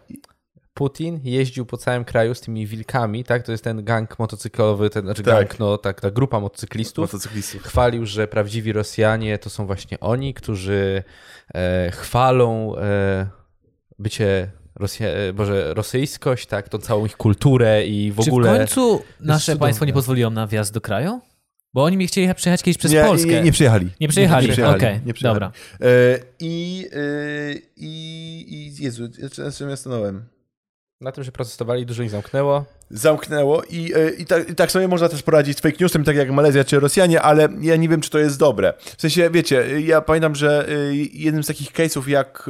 Putin jeździł po całym kraju z tymi wilkami, tak? To jest ten gang motocyklowy, ten, znaczy Tak. gang, no tak, ta grupa motocyklistów. motocyklistów. Chwalił, że prawdziwi Rosjanie to są właśnie oni, którzy e, chwalą e, bycie Rosja, e, Boże, rosyjskość, tak, tą całą ich kulturę i w Czy w ogóle... końcu nasze cudowne. państwo nie pozwoliło na wjazd do kraju? Bo oni mi chcieli przejechać kiedyś przez nie, Polskę. Nie, nie przyjechali. Nie przyjechali, okej, nie przyjechali. dobra. E, I, e, i, I Jezu, ja stanąłem? Na tym, że protestowali, dużo ich zamknęło. zamknęło i, e, i, tak, i tak sobie można też poradzić z fake newsem, tak jak Malezja czy Rosjanie, ale ja nie wiem, czy to jest dobre. W sensie, wiecie, ja pamiętam, że e, jednym z takich case'ów, jak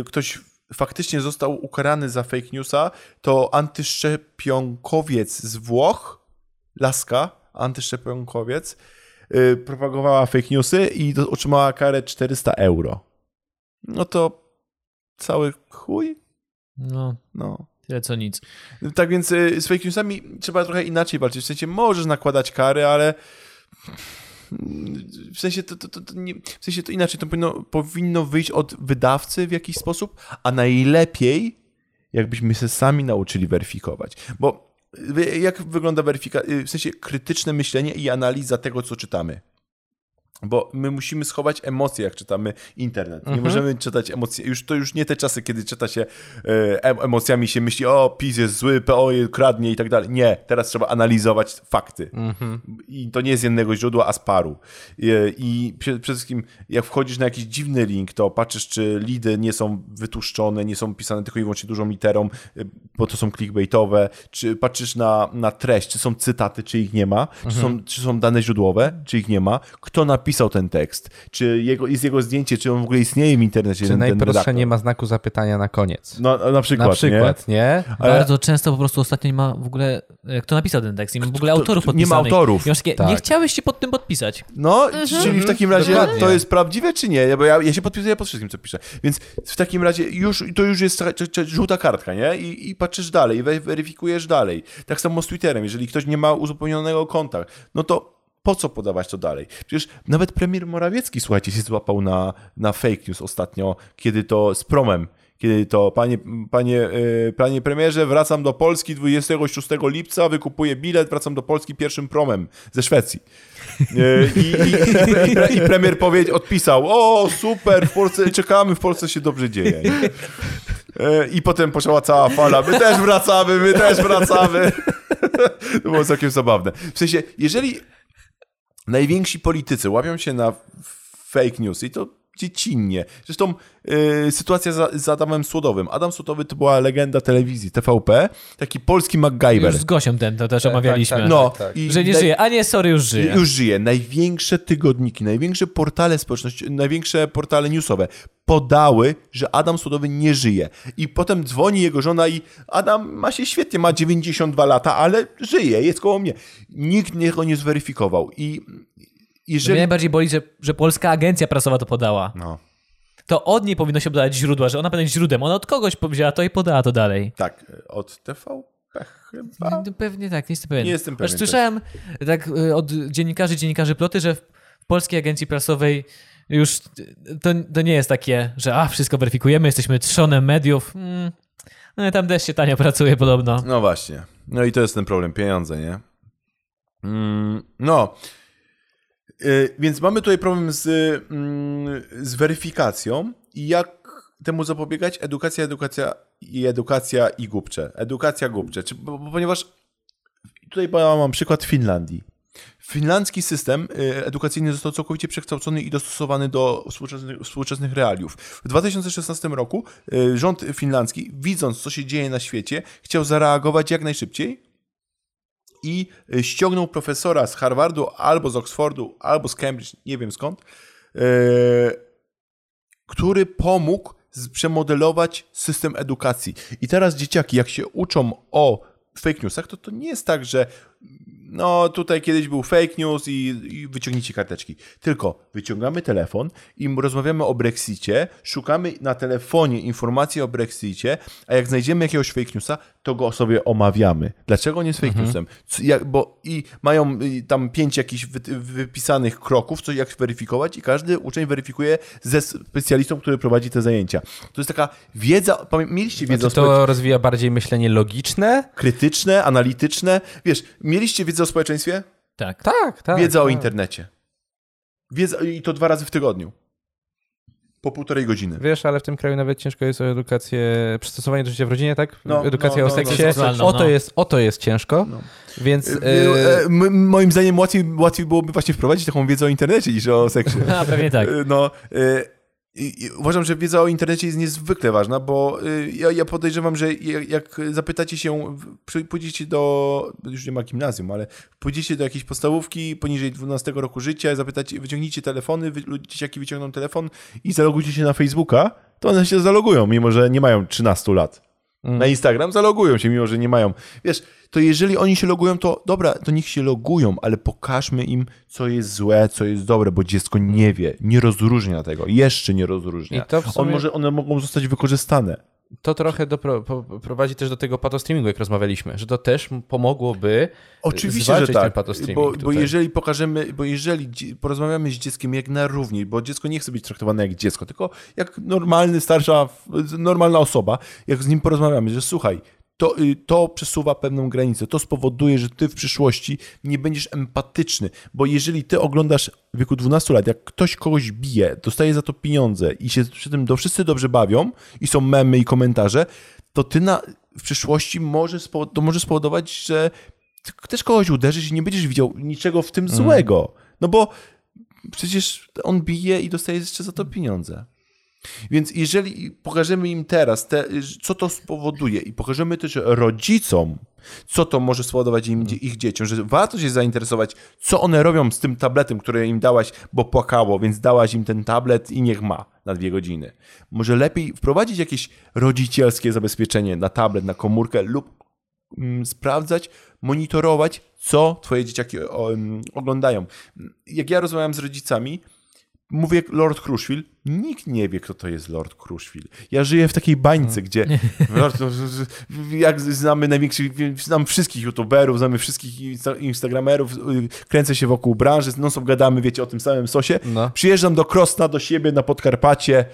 e, ktoś faktycznie został ukarany za fake newsa, to antyszczepionkowiec z Włoch, Laska, antyszczepionkowiec, propagowała fake newsy i otrzymała karę 400 euro. No to cały chuj? No, No. Tyle co nic. Tak więc y, z fake newsami trzeba trochę inaczej walczyć. W sensie możesz nakładać kary, ale w sensie to, to, to, to nie, w sensie to inaczej. To powinno, powinno wyjść od wydawcy w jakiś sposób, a najlepiej jakbyśmy się sami nauczyli weryfikować. Bo y, jak wygląda weryfikacja, w sensie krytyczne myślenie i analiza tego, co czytamy. Bo my musimy schować emocje, jak czytamy internet. Nie możemy czytać emocji. Już, to już nie te czasy, kiedy czyta się e, em- emocjami, się myśli, o, PiS jest zły, PO kradnie i tak dalej. Nie, teraz trzeba analizować fakty. I to nie z jednego źródła, a z paru. I, i prze- przede wszystkim, jak wchodzisz na jakiś dziwny link, to patrzysz, czy lidy nie są wytłuszczone, nie są pisane tylko i wyłącznie dużą literą, y, bo to są clickbaitowe, czy patrzysz na, na treść, czy są cytaty, czy ich nie ma, czy, są, czy są dane źródłowe, czy ich nie ma, kto napisał ten tekst, czy jego, jest jego zdjęcie, czy on w ogóle istnieje w internecie. Czy ten, najprostsze nie ma znaku zapytania na koniec. No, na przykład, Na przykład, nie? Ale- Bardzo często po prostu ostatnio nie ma w ogóle, e, kto napisał ten tekst, nie ma w ogóle autorów kto- nie ma podpisanych. autorów. Takie, Tak. Nie chciałeś się pod tym podpisać. No, czyli w takim razie Dokładnie. to jest prawdziwe, czy nie? Bo ja, ja się podpisuję pod wszystkim, co piszę. Więc w takim razie już, to już jest żółta kartka, nie? I, i patrzysz dalej, we- weryfikujesz dalej. Tak samo z Twitterem. Jeżeli ktoś nie ma uzupełnionego konta, no to po co podawać to dalej? Przecież nawet premier Morawiecki, słuchajcie, się złapał na, na fake news ostatnio, kiedy to z promem. Kiedy to, panie, panie, yy, panie premierze, wracam do Polski 26 lipca, wykupuję bilet, wracam do Polski pierwszym promem ze Szwecji. Yy, I, i, i, i, pre, I premier powiedział, odpisał, o super, w Polsce czekamy, w Polsce się dobrze dzieje. Yy, I potem poszła cała fala, my też wracamy, my też wracamy. To było całkiem zabawne. W sensie, jeżeli najwięksi politycy łapią się na fake news i to dziecinnie. Zresztą y, sytuacja za, z Adamem Słodowym. Adam Słodowy to była legenda telewizji TVP, taki polski MacGyver. Już z Gosią ten to też omawialiśmy. tak, no, tak. i Że nie naj- żyje. A nie, sorry, już żyje. Już żyje. Największe tygodniki, największe portale społeczności, największe portale newsowe podały, że Adam Słodowy nie żyje. I potem dzwoni jego żona i Adam ma się świetnie, ma 92 lata, ale żyje, jest koło mnie. Nikt nie- go nie zweryfikował. I Mnie jeżeli... najbardziej boli, że, że polska agencja prasowa to podała. No. To od niej powinno się podać źródła, że ona powinna być źródłem. Ona od kogoś wzięła to i podała to dalej. Tak, od TVP chyba. No, Pewnie tak, nie jestem pewien. Nie jestem pewien Słyszałem tak y, od dziennikarzy, dziennikarzy ploty, że w polskiej agencji prasowej już to, to nie jest takie, że a, wszystko weryfikujemy, jesteśmy trzonem mediów. Mm, no, tam też się tanio pracuje podobno. No właśnie. No i to jest ten problem, pieniądze, nie? Mm, no. Y, Więc mamy tutaj problem z, mm, z weryfikacją i jak temu zapobiegać? Edukacja, edukacja i edukacja i głupcze. Edukacja, głupcze. Czy, bo, bo, ponieważ tutaj mam przykład Finlandii. Finlandzki system y, edukacyjny został całkowicie przekształcony i dostosowany do współczesnych, współczesnych realiów. W 2016 roku y, rząd finlandzki, widząc co się dzieje na świecie, chciał zareagować jak najszybciej i y, ściągnął profesora z Harvardu albo z Oxfordu, albo z Cambridge, nie wiem skąd, y, który pomógł przemodelować system edukacji. I teraz dzieciaki, jak się uczą o fake newsach, to to nie jest tak, że no tutaj kiedyś był fake news i, i wyciągnijcie karteczki. Tylko wyciągamy telefon i rozmawiamy o Brexicie, szukamy na telefonie informacji o Brexicie, a jak znajdziemy jakiegoś fake newsa, to go sobie omawiamy. Dlaczego nie jest fake newsem? Co, jak, bo i mają tam pięć jakichś wy, wypisanych kroków, co jak weryfikować i każdy uczeń weryfikuje ze specjalistą, który prowadzi te zajęcia. To jest taka wiedza, mieliście wiedzę Czy o społeczeństwie to rozwija bardziej myślenie logiczne? krytyczne, analityczne. Wiesz, mieliście wiedzę o społeczeństwie? Tak. Tak, tak. Wiedza o tak. internecie. Wiedza, I to dwa razy w tygodniu. Po półtorej godziny. Wiesz, ale w tym kraju nawet ciężko jest o edukację, przystosowanie do życia w rodzinie, tak? No, Edukacja no, o no, seksie. no, seksualną, o, to no. jest, o to jest ciężko. No. Więc E, e, e, m- moim zdaniem łatwiej, łatwiej byłoby właśnie wprowadzić taką wiedzę o internecie niż o seksie. A, pewnie tak. E, No, e, i, uważam, że wiedza o internecie jest niezwykle ważna, bo y, ja, ja podejrzewam, że jak, zapytacie się, pójdziecie do, już nie ma gimnazjum, ale pójdziecie do jakiejś podstawówki poniżej 12 roku życia, zapytacie, wyciągnijcie telefony, wy, dzieciaki wyciągną telefon i zalogujcie się na Facebooka, to one się zalogują, mimo że nie mają 13 lat. Na Instagram zalogują się, mimo że nie mają. Wiesz, to jeżeli oni się logują, to dobra, to niech się logują, ale pokażmy im, co jest złe, co jest dobre, bo dziecko nie wie, nie rozróżnia tego, jeszcze nie rozróżnia. I to w On sumie- może, one mogą zostać wykorzystane. To trochę dopro, po, prowadzi też do tego patostreamingu, jak rozmawialiśmy, że to też pomogłoby Oczywiście, że tak, bo, bo jeżeli pokażemy, bo jeżeli porozmawiamy z dzieckiem jak na równi, bo dziecko nie chce być traktowane jak dziecko, tylko jak normalny, starsza, normalna osoba, jak z nim porozmawiamy, że słuchaj, to, y, to przesuwa pewną granicę, to spowoduje, że ty w przyszłości nie będziesz empatyczny, bo jeżeli ty oglądasz w wieku 12 lat, jak ktoś kogoś bije, dostaje za to pieniądze i się przy tym do wszyscy dobrze bawią i są memy i komentarze, to ty na, w przyszłości może, to może spowodować, że też kogoś uderzyć i nie będziesz widział niczego w tym złego. No bo przecież on bije i dostaje jeszcze za to pieniądze. Więc jeżeli pokażemy im teraz, te, co to spowoduje i pokażemy też rodzicom, co to może spowodować im, ich dzieciom, że warto się zainteresować, co one robią z tym tabletem, który im dałaś, bo płakało, więc dałaś im ten tablet i niech ma na dwie godziny. Może lepiej wprowadzić jakieś rodzicielskie zabezpieczenie na tablet, na komórkę lub mm, sprawdzać, monitorować, co twoje dzieciaki o, mm, oglądają. Jak ja rozmawiam z rodzicami, mówię Lord Crushville, nikt nie wie, kto to jest Lord Crushville. Ja żyję w takiej bańce, gdzie Lord, jak znamy największych, znam wszystkich youtuberów, znamy wszystkich insta- instagramerów, y, kręcę się wokół branży, non stop gadamy, wiecie, o tym samym sosie. No. Przyjeżdżam do Krosna, do siebie na Podkarpacie,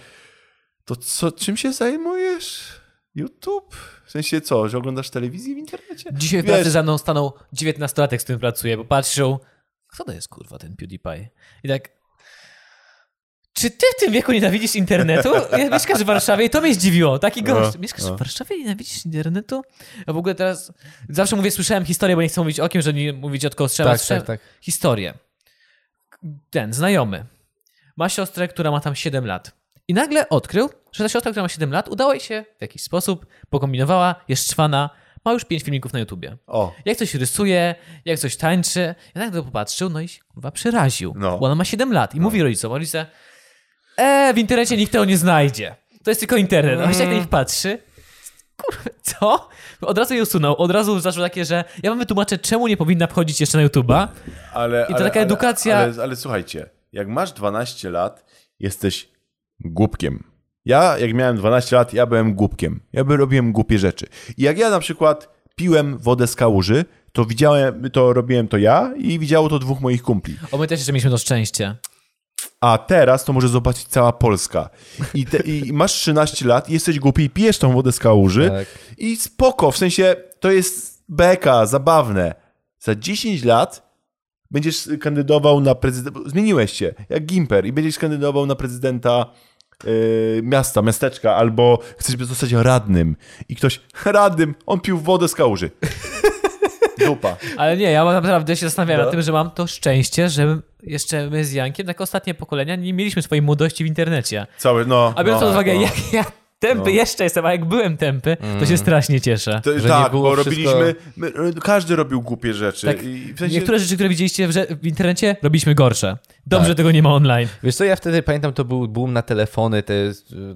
to co, czym się zajmujesz? YouTube? W sensie co, że oglądasz telewizję w internecie? Dzisiaj w pracy za mną stanął 19-latek, z którym pracuję, bo patrzą, kto to jest kurwa ten PewDiePie? I tak, czy ty w tym wieku nienawidzisz internetu? Ja mieszkasz w Warszawie i to mnie zdziwiło. Taki gość. No, Mieszkasz no. w Warszawie i nienawidzisz internetu? A w ogóle teraz, zawsze mówię, słyszałem historię, bo nie chcę mówić okiem, że nie mówić od kogo strzela. Tak, tak, tak. Historię. Ten, znajomy, ma siostrę, która ma tam 7 lat. I nagle odkrył, że ta siostra, która ma 7 lat, udało jej się w jakiś sposób, pokombinowała, jest szwana, ma już 5 filmików na YouTubie. O, Jak coś rysuje, jak coś tańczy. Ja tak to popatrzył, no i się kurwa przeraził. No. Bo ona ma 7 lat i mówi rodzicom, rodzice, e, w internecie nikt tego nie znajdzie. To jest tylko internet. A właśnie jak na nich patrzy, kurwa, co? Od razu je usunął. Od razu zaczął takie, że ja wam wytłumaczę, czemu nie powinna wchodzić jeszcze na YouTube'a. ale... I to ale, taka ale, edukacja- Ale, ale, słuchajcie, jak masz 12 lat, jesteś głupkiem. Ja, jak miałem 12 lat, ja byłem głupkiem. Ja by robiłem głupie rzeczy. I jak ja na przykład piłem wodę z kałuży, to widziałem, to robiłem to ja i widziało to dwóch moich kumpli. O, my też jeszcze mieliśmy to szczęście. A teraz to może zobaczyć cała Polska. I, te, I masz 13 lat, jesteś głupi i pijesz tą wodę z kałuży Tak. i spoko, w sensie to jest beka, zabawne. Za 10 lat będziesz kandydował na prezydenta, zmieniłeś się, jak Gimper i będziesz kandydował na prezydenta yy, miasta, miasteczka, albo chcesz zostać radnym i ktoś, radnym, on pił wodę z kałuży. Dupa. Ale nie, ja naprawdę się zastanawiam No. nad tym, że mam to szczęście, że jeszcze my z Jankiem, tak ostatnie pokolenia, nie mieliśmy swojej młodości w internecie. Cały, no. A biorąc no, pod uwagę, no. jak ja tępy jeszcze jestem, a jak byłem tępy, to się strasznie cieszę. To, Że nie tak, było bo wszystko- robiliśmy, my, każdy robił głupie rzeczy. Tak. I w sensie, Niektóre rzeczy, które widzieliście w, w internecie, robiliśmy gorsze. Dobrze, Tak. że tego nie ma online. Wiesz co, ja wtedy pamiętam, to był boom na telefony, te,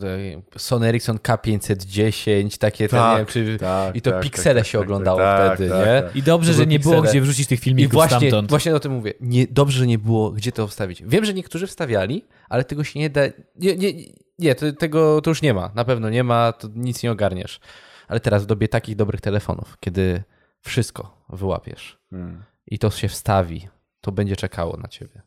te Sony Ericsson K510, takie, te, Tak, nie wiem, czy, tak, i to tak, piksele tak, się tak, oglądało tak, wtedy, tak, nie? tak. I dobrze, że nie było piksele. gdzie wrzucić tych I filmików właśnie, stamtąd. właśnie o tym mówię. Nie, dobrze, że nie było gdzie to wstawić. Wiem, że niektórzy wstawiali, ale tego się nie da. Nie, nie, nie to, tego to już nie ma. Na pewno nie ma, to nic nie ogarniesz. Ale teraz w dobie takich dobrych telefonów, kiedy wszystko wyłapiesz Hmm. i to się wstawi, to będzie czekało na ciebie.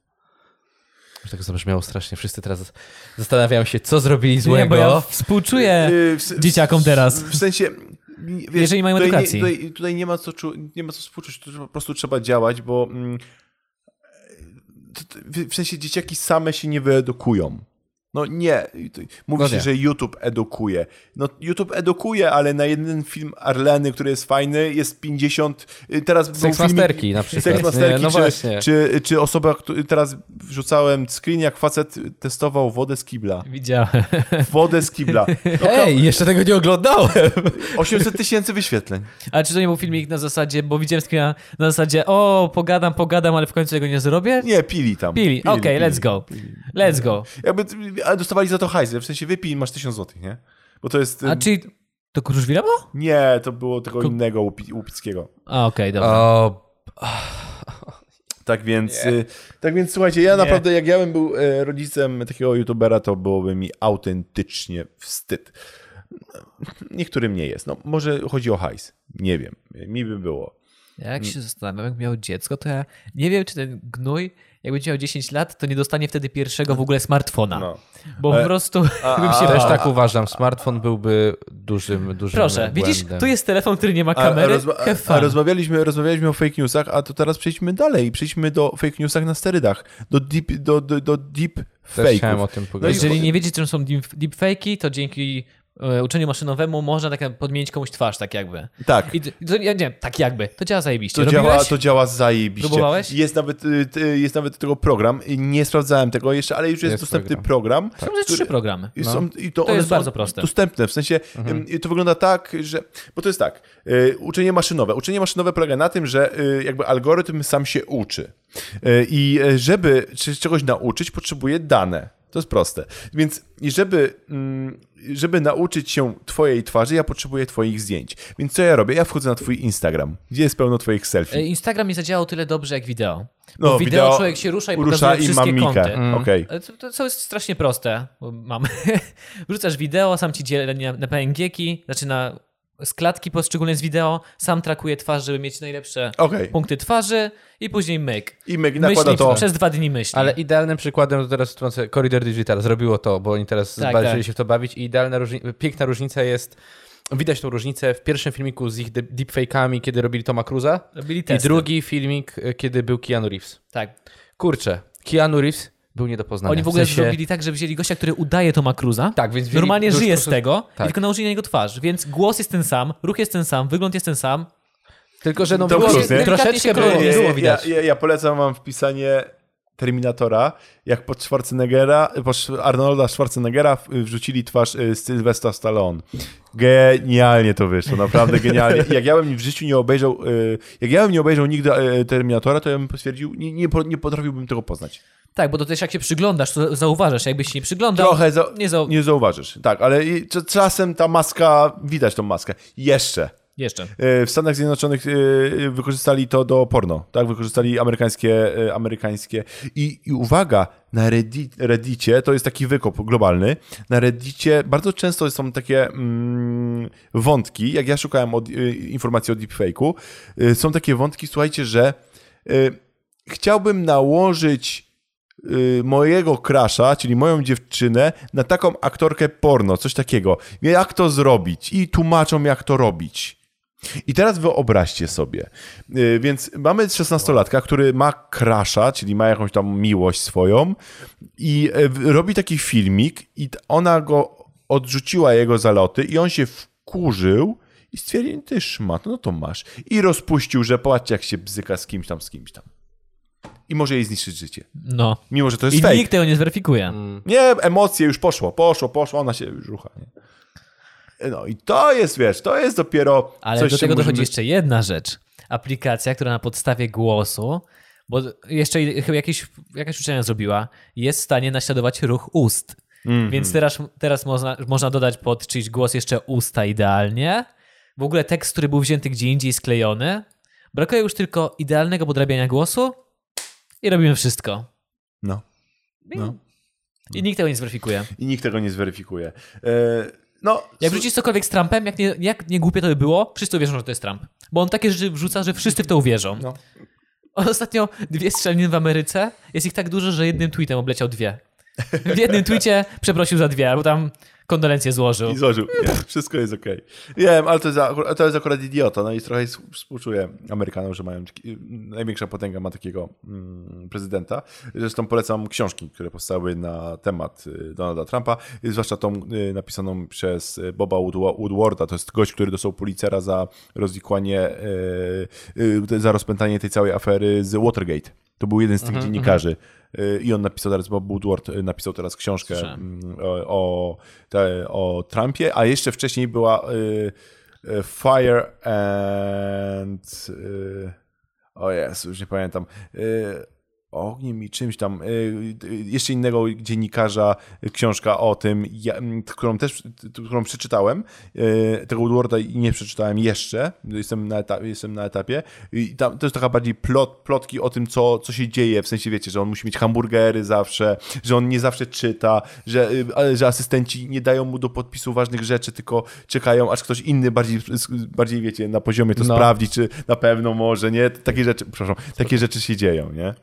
Już tak zabrzmiało strasznie. Wszyscy teraz zastanawiają się, co zrobili Nie, złego. bo ja współczuję Yy, w se- dzieciakom teraz. W sensie. Wiesz, Jeżeli mają tutaj edukacji. Nie, tutaj, tutaj nie ma co, nie ma co współczuć, to po prostu trzeba działać, bo mm, w w sensie dzieciaki same się nie wyedukują. No nie. Mówi No się, nie. że YouTube edukuje. No YouTube edukuje, ale na jeden film Arleny, który jest fajny, jest 50... y, Teraz Seksmasterki filmik- na przykład. Seksmasterki, no czy, właśnie. czy, czy osoba, teraz wrzucałem screen, jak facet testował wodę z kibla. Widziałem. Wodę z kibla. No, Ej, jeszcze tego nie oglądałem! 800 tysięcy wyświetleń. Ale czy to nie był filmik na zasadzie, bo widziałem screena na zasadzie, o, pogadam, pogadam, ale w końcu tego nie zrobię? Nie, pili tam. Pili, okej, let's go. Let's go. Jakby, ale dostawali za to hajs, w sensie wypij i masz 1000 złotych, nie? Bo to jest... A czyli to Kruszwila było? Nie, to było tego Ko- innego Łupi, Łupickiego. A, okej, dobra. O, Tak więc, y, tak więc słuchajcie, ja naprawdę jak ja bym był e, rodzicem takiego youtubera, to byłoby mi autentycznie wstyd. Niektórym nie jest. No, może chodzi o hajs. Nie wiem. Mi by było. Ja Jak się zastanawiam, jak miał dziecko, to ja nie wiem, czy ten gnój, jak będzie miał 10 lat, to nie dostanie wtedy pierwszego w ogóle smartfona. No. Bo po E, prostu a- bym się a- też tak uważam. Smartfon byłby dużym, dużym Proszę, widzisz, błędem. tu jest telefon, który nie ma kamery. rozma- a, fun. a rozmawialiśmy, rozmawialiśmy o fake newsach, a to teraz przejdźmy dalej. Przejdźmy do fake newsach na sterydach. Do deep, do, do, do deep Też chciałem o tym No. Jeżeli nie wiecie, czym są deep- deepfake'i, to dzięki uczeniu maszynowemu można tak podmienić komuś twarz, tak jakby. Tak. I to, ja nie, tak jakby. To działa zajebiście. To działa, to działa zajebiście. Próbowałeś? Jest nawet, y, y, jest nawet tego program. Nie sprawdzałem tego jeszcze, ale już jest, Jest dostępny program. Są ze trzy programy. I są, i to To jest są bardzo proste. Dostępne, w sensie ym, i to wygląda tak, że. Bo to jest tak. Y, uczenie maszynowe. Uczenie maszynowe polega na tym, że y, jakby algorytm sam się uczy. Y, I y, żeby czegoś nauczyć, potrzebuje dane. To jest proste. Więc i żeby, mm, żeby nauczyć się twojej twarzy, ja potrzebuję twoich zdjęć. Więc co ja robię? Ja wchodzę na twój Instagram, gdzie jest pełno twoich selfie. E, Instagram nie zadziałał tyle dobrze jak wideo. No, Bo w wideo, wideo człowiek się rusza i Rusza pokazuje i wszystkie mam kąty. mikę. Okej. Ale To, to, co jest strasznie proste, bo mam. Wrzucasz wideo, sam ci dzielę na, na PNG-ki, znaczy na z klatki poszczególne z wideo, sam trakuje twarz, żeby mieć najlepsze Okej. punkty twarzy i później myk. I myk nakłada Myśli to. przez dwa dni myśli. Ale idealnym przykładem, to teraz wtrącę, Corridor Digital zrobiło to, bo oni teraz Tak, zaczęli tak. się w to bawić i idealna różni- piękna różnica jest, widać tą różnicę w pierwszym filmiku z ich de- deepfake'ami, kiedy robili Toma Cruza Robili i testy. drugi filmik, y, kiedy był Keanu Reeves. Tak. Kurczę, Keanu Reeves był nie do poznania. Oni w ogóle sensie, zrobili tak, że wzięli gościa, który udaje Toma Cruza. Tak, więc wzięli- Normalnie żyje z prostu- tego tak. i tylko nałożyli na niego twarz. Więc głos jest ten sam, ruch jest ten sam, wygląd jest ten sam. Tylko, że no Tom było, Cruise, troszeczkę było, było ja, widać. ja, ja polecam wam wpisanie Terminatora, jak pod Schwarzeneggera, pod Arnolda Schwarzeneggera w- wrzucili twarz y, Sylwestra Stallone. Genialnie to wyszło, naprawdę genialnie. Jak ja bym w życiu nie obejrzał, y, jak ja bym nie obejrzał nigdy y, Terminatora, to ja bym stwierdził, nie, nie, nie potrafiłbym tego poznać. Tak, bo to też jak się przyglądasz, to zauważasz. Jakbyś się nie przyglądał, Trochę za, nie zau... nie zauważysz. Tak, ale czasem ta maska, widać tą maskę. Jeszcze. Jeszcze. E, W Stanach Zjednoczonych e, wykorzystali to do porno, tak? Wykorzystali amerykańskie, e, amerykańskie. I, i uwaga, na Reddit, Reddicie, to jest taki wykop globalny, na Reddicie bardzo często są takie mm, wątki, jak ja szukałem od, informacji o deepfake'u, są takie wątki, słuchajcie, że e, chciałbym nałożyć y, mojego krasza, czyli moją dziewczynę, na taką aktorkę porno, coś takiego. Jak to zrobić? I tłumaczą, jak to robić. I teraz wyobraźcie sobie, y, więc mamy 16-latka, który ma krasza, czyli ma jakąś tam miłość swoją i y, robi taki filmik i ona go odrzuciła jego zaloty i on się wkurzył i stwierdził, ty szmat, no to masz. I rozpuścił, że patrzcie jak się bzyka z kimś tam, z kimś tam. I może jej zniszczyć życie. No. Mimo, że to jest I fake. nikt tego nie zweryfikuje. Nie, emocje już poszło, poszło, poszło, ona się już rucha. Nie? No i to jest, wiesz, to jest dopiero Ale coś, do tego dochodzi możemy- jeszcze jedna rzecz. Aplikacja, która na podstawie głosu, bo jeszcze i- chyba jakieś, jakaś uczelnia zrobiła, jest w stanie naśladować ruch ust. Mhm. Więc teraz, teraz można, można dodać pod czyjś głos jeszcze usta idealnie. W ogóle tekst, który był wzięty gdzie indziej, sklejony. Brakuje już tylko idealnego podrabiania głosu i robimy wszystko. No. No. I nikt tego nie zweryfikuje. I nikt tego nie zweryfikuje. E, no, Jak wrzucisz cokolwiek z Trumpem, jak nie, jak nie głupie to by było, wszyscy uwierzą, że to jest Trump. Bo on takie rzeczy wrzuca, że wszyscy w to uwierzą. No. Ostatnio dwie strzelaniny w Ameryce, jest ich tak dużo, że jednym tweetem obleciał dwie. W jednym tweecie przeprosił za dwie, albo tam kondolencje złożył. I złożył. Nie, wszystko jest okej. Wiem, ale to jest, akurat- to jest akurat idiota. No i trochę współczuję Amerykanom, że mają taki, największa potęga ma takiego mm, prezydenta. Zresztą polecam książki, które powstały na temat y, Donalda Trumpa, zwłaszcza tą y, napisaną przez y, Boba Woodwa- Woodwarda. To jest gość, który dostał Pulitzera za rozwikłanie, za rozpętanie tej całej afery z Watergate. To był jeden z tych dziennikarzy. Y, I on napisał teraz, Bob Woodward y, napisał teraz książkę mm, o, o, te, o Trumpie, a jeszcze wcześniej była y, y, Fire and... Y, o Jezu, już nie pamiętam. Y, Ogniem i czymś tam. y, y, Jeszcze innego dziennikarza, y, książka o tym, którą też którą przeczytałem. Tego Woodwarda nie przeczytałem jeszcze. Jestem na etapie. Jestem na etapie. I tam to jest taka bardziej plot, plotki o tym, co, co się dzieje. W sensie, wiecie, że on musi mieć hamburgery zawsze, że on nie zawsze czyta, że, y, że asystenci nie dają mu do podpisu ważnych rzeczy, tylko czekają, aż ktoś inny bardziej, bardziej wiecie, na poziomie to No. sprawdzi, czy na pewno może, nie? Takie rzeczy, przepraszam, takie rzeczy się dzieją, nie?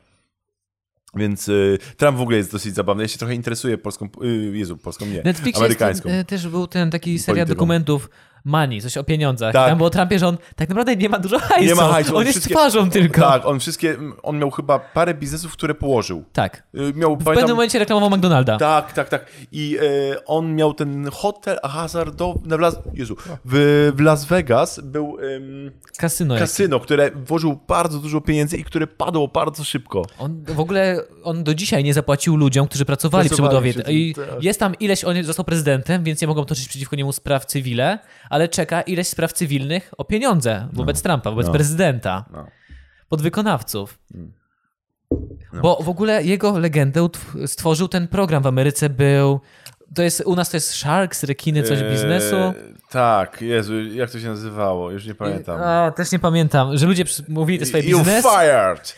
Więc y, Trump w ogóle jest dosyć zabawny. Ja się trochę interesuję polską, y, Jezu, polską nie, Netflix amerykańską. jest, e, też był ten taki seria Polityką. dokumentów Money, coś o pieniądzach. Tak. Tam było o Trumpie, że on tak naprawdę nie ma dużo hajsu. Nie ma hajsu, On, on jest twarzą tylko. Tak, on wszystkie, on miał chyba parę biznesów, które położył. Tak. Y, Miał, W pewnym momencie reklamował McDonalda. Tak, tak, tak. I e, on miał ten hotel hazardowy w Las, Jezu, w, w Las Vegas był em, Kasyno. kasyno, które włożył bardzo dużo pieniędzy i które padło bardzo szybko. On w ogóle on do dzisiaj nie zapłacił ludziom, którzy pracowali, Pracowali przy budowie. I tak. jest tam ileś, on został prezydentem, więc nie mogą toczyć przeciwko niemu spraw cywile, ale czeka ileś spraw cywilnych o pieniądze wobec Trumpa, wobec No. prezydenta, No. podwykonawców. No. Bo w ogóle jego legendę stworzył ten program w Ameryce, był. To jest, u nas to jest Sharks, rekiny, coś E, biznesu. Tak, Jezu, jak to się nazywało? Już nie pamiętam. A, też nie pamiętam, że ludzie mówili te swoje You biznesy. fired!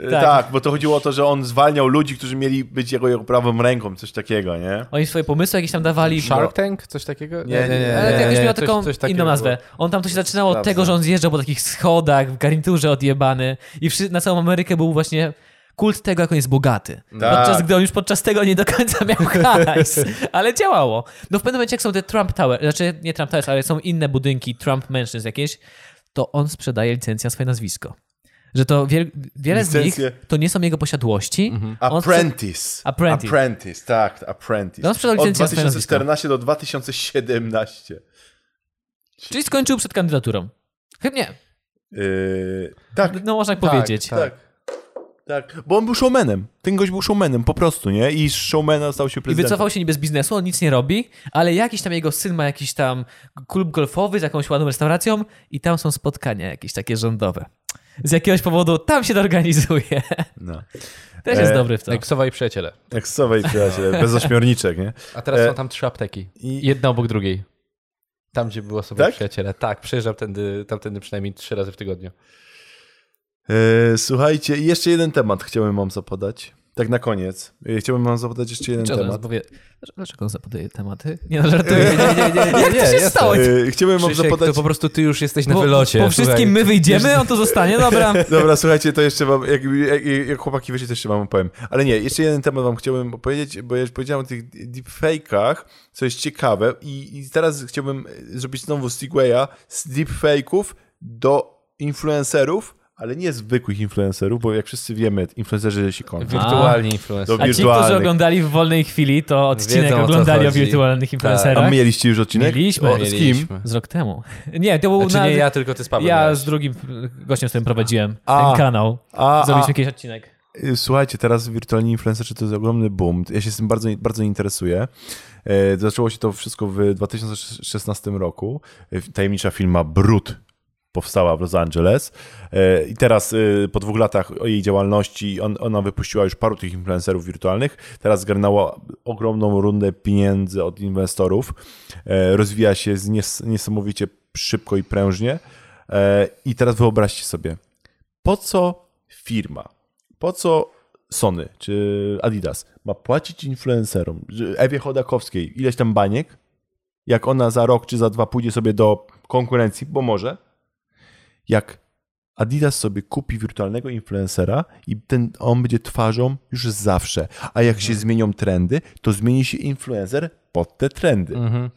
E, Tak. Tak. bo to chodziło o to, że on zwalniał ludzi, którzy mieli być jego, jego prawą ręką, coś takiego, nie? Oni swoje pomysły jakieś tam dawali. Shark Tank? Coś takiego? Nie, nie, nie, Ale to jakoś miał coś- taką coś takiego inną nazwę. było. On tam to się zaczynało od tego, że on zjeżdżał po takich schodach, w garniturze odjebany i na całą Amerykę był właśnie kult tego, jak on jest bogaty. Tak. Podczas gdy on już podczas tego nie do końca miał hajs, ale działało. No w pewnym momencie, jak są te Trump Tower, znaczy nie Trump Towers, ale są inne budynki, Trump Mansions jakieś, to on sprzedaje licencję na swoje nazwisko. Że to wiel- wiele z Licencje. nich to nie są jego posiadłości. Sprze- Apprentice. Apprentice. Apprentice, tak, Apprentice. No, on sprzedał Od licencję na swoje 2014 do 2017. Czyli skończył przed kandydaturą. Chyba nie. Yy, tak, No można tak Tak, powiedzieć. tak. Tak, bo on był showmanem. Ten gość był showmanem, po prostu, nie? I z showmana stał się I prezydentem. wycofał się niby z biznesu, on nic nie robi, ale jakiś tam jego syn ma jakiś tam klub golfowy z jakąś ładną restauracją i tam są spotkania jakieś takie rządowe. Z jakiegoś powodu tam się to organizuje. No. Też jest E, dobry w to. Jak Sowa i przyjaciele. Jak sowej przyjaciele, bez ośmiorniczek, nie? A teraz E, są tam trzy apteki. i- Jedna obok drugiej. Tam, gdzie było Sowa Tak? i przyjaciele. Tak, przyjeżdżam tędy, tamtędy przynajmniej trzy razy w tygodniu. E, słuchajcie, jeszcze jeden temat chciałem wam zapodać. tak na koniec, y, chciałbym wam zapytać jeszcze jeden Dlaczego, temat. powie... Dlaczego on zapodaje tematy? Nie no, żartuję. Nie, nie, nie, nie, Jak to się stało? Y, Chciałbym wam Krzysiek, zapytać... to po prostu ty już jesteś na Po, wylocie. po słuchaj. wszystkim my wyjdziemy, on to zostanie, dobra. Dobra, słuchajcie, to jeszcze wam, jak, jak, jak chłopaki wiecie, to jeszcze wam opowiem. Ale nie, jeszcze jeden temat wam chciałbym opowiedzieć, bo ja już powiedziałem o tych deepfake'ach, co jest ciekawe i, i teraz chciałbym zrobić znowu segwaya z deepfake'ów do influencerów, ale nie zwykłych influencerów, bo jak wszyscy wiemy, influencerzy się kończą. Wirtualni influencer. Do A ci, którzy oglądali w wolnej chwili, to odcinek Wiedzą, o oglądali o chodzi. wirtualnych A influencerach. mieliście już odcinek? Mieliśmy. O, z kim? Z rok temu. Nie, to był Znaczy na... nie ja, tylko ty z Pawłem Ja miałeś. z drugim gościem, z którym prowadziłem A. ten kanał. A, Zrobiliśmy a, jakiś odcinek. Y, Słuchajcie, teraz wirtualni influencerzy to jest ogromny boom. Ja się z tym bardzo, bardzo interesuję. E, Zaczęło się to wszystko w 2016 roku. E, Tajemnicza firma Brut powstała w Los Angeles E, i teraz e, po dwóch latach jej działalności on, ona wypuściła już paru tych influencerów wirtualnych. Teraz zgarnęła ogromną rundę pieniędzy od inwestorów. E, Rozwija się niesamowicie szybko i prężnie. I teraz wyobraźcie sobie, po co firma, po co Sony czy Adidas ma płacić influencerom, Ewie Chodakowskiej ileś tam baniek, jak ona za rok czy za dwa pójdzie sobie do konkurencji, bo może, jak Adidas sobie kupi wirtualnego influencera i ten, on będzie twarzą już zawsze, a jak się zmienią trendy, to zmieni się influencer pod te trendy. Mhm.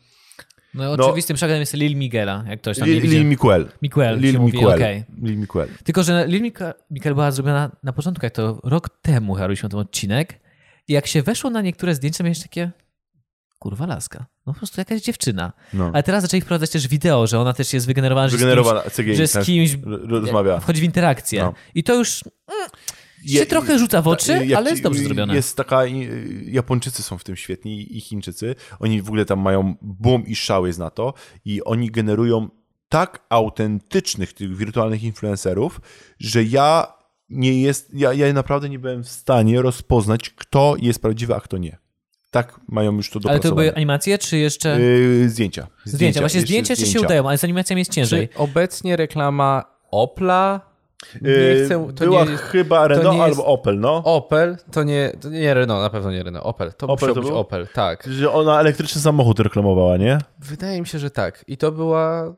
No, No. oczywistym przykładem jest Lil Miguela, jak ktoś tam Lil. Lil Miguel. Miguel Lil Miguel. okej. Lil Miguel. Tylko, że Lil Miguel, była zrobiona na początku, jak to rok temu robiliśmy ten odcinek i jak się weszło na niektóre zdjęcia, miałeś takie kurwa laska. No po prostu jakaś dziewczyna. No. Ale teraz zaczęli wprowadzać też wideo, że ona też jest wygenerowana, że z Wygenerowana kimś, CGI, że z tak, kimś rozmawia. wchodzi w interakcję. No. I to już mm, się Je- trochę rzuca w oczy, Ta- jak ale jest dobrze zrobione. Jest taka, y, Japończycy są w tym świetni i Chińczycy. Oni w ogóle tam mają boom i szał jest na to i oni generują tak autentycznych tych wirtualnych influencerów, że ja nie jest, ja, ja naprawdę nie byłem w stanie rozpoznać, kto jest prawdziwy, a kto nie. Tak mają już to Ale to dopracowane. były animacje, czy jeszcze... Yy, zdjęcia. zdjęcia. Właśnie jeszcze zdjęcia jeszcze się udają, ale z animacjami jest ciężej. Czy obecnie reklama Opla? Nie Yy, chcę, to była nie jest, chyba Renault nie jest- albo Opel, no. Opel, to nie, to nie Renault, na pewno nie Renault, Opel. To Opel musiał to być był? Opel, tak. Że ona elektryczny samochód reklamowała, nie? Wydaje mi się, że tak. I to była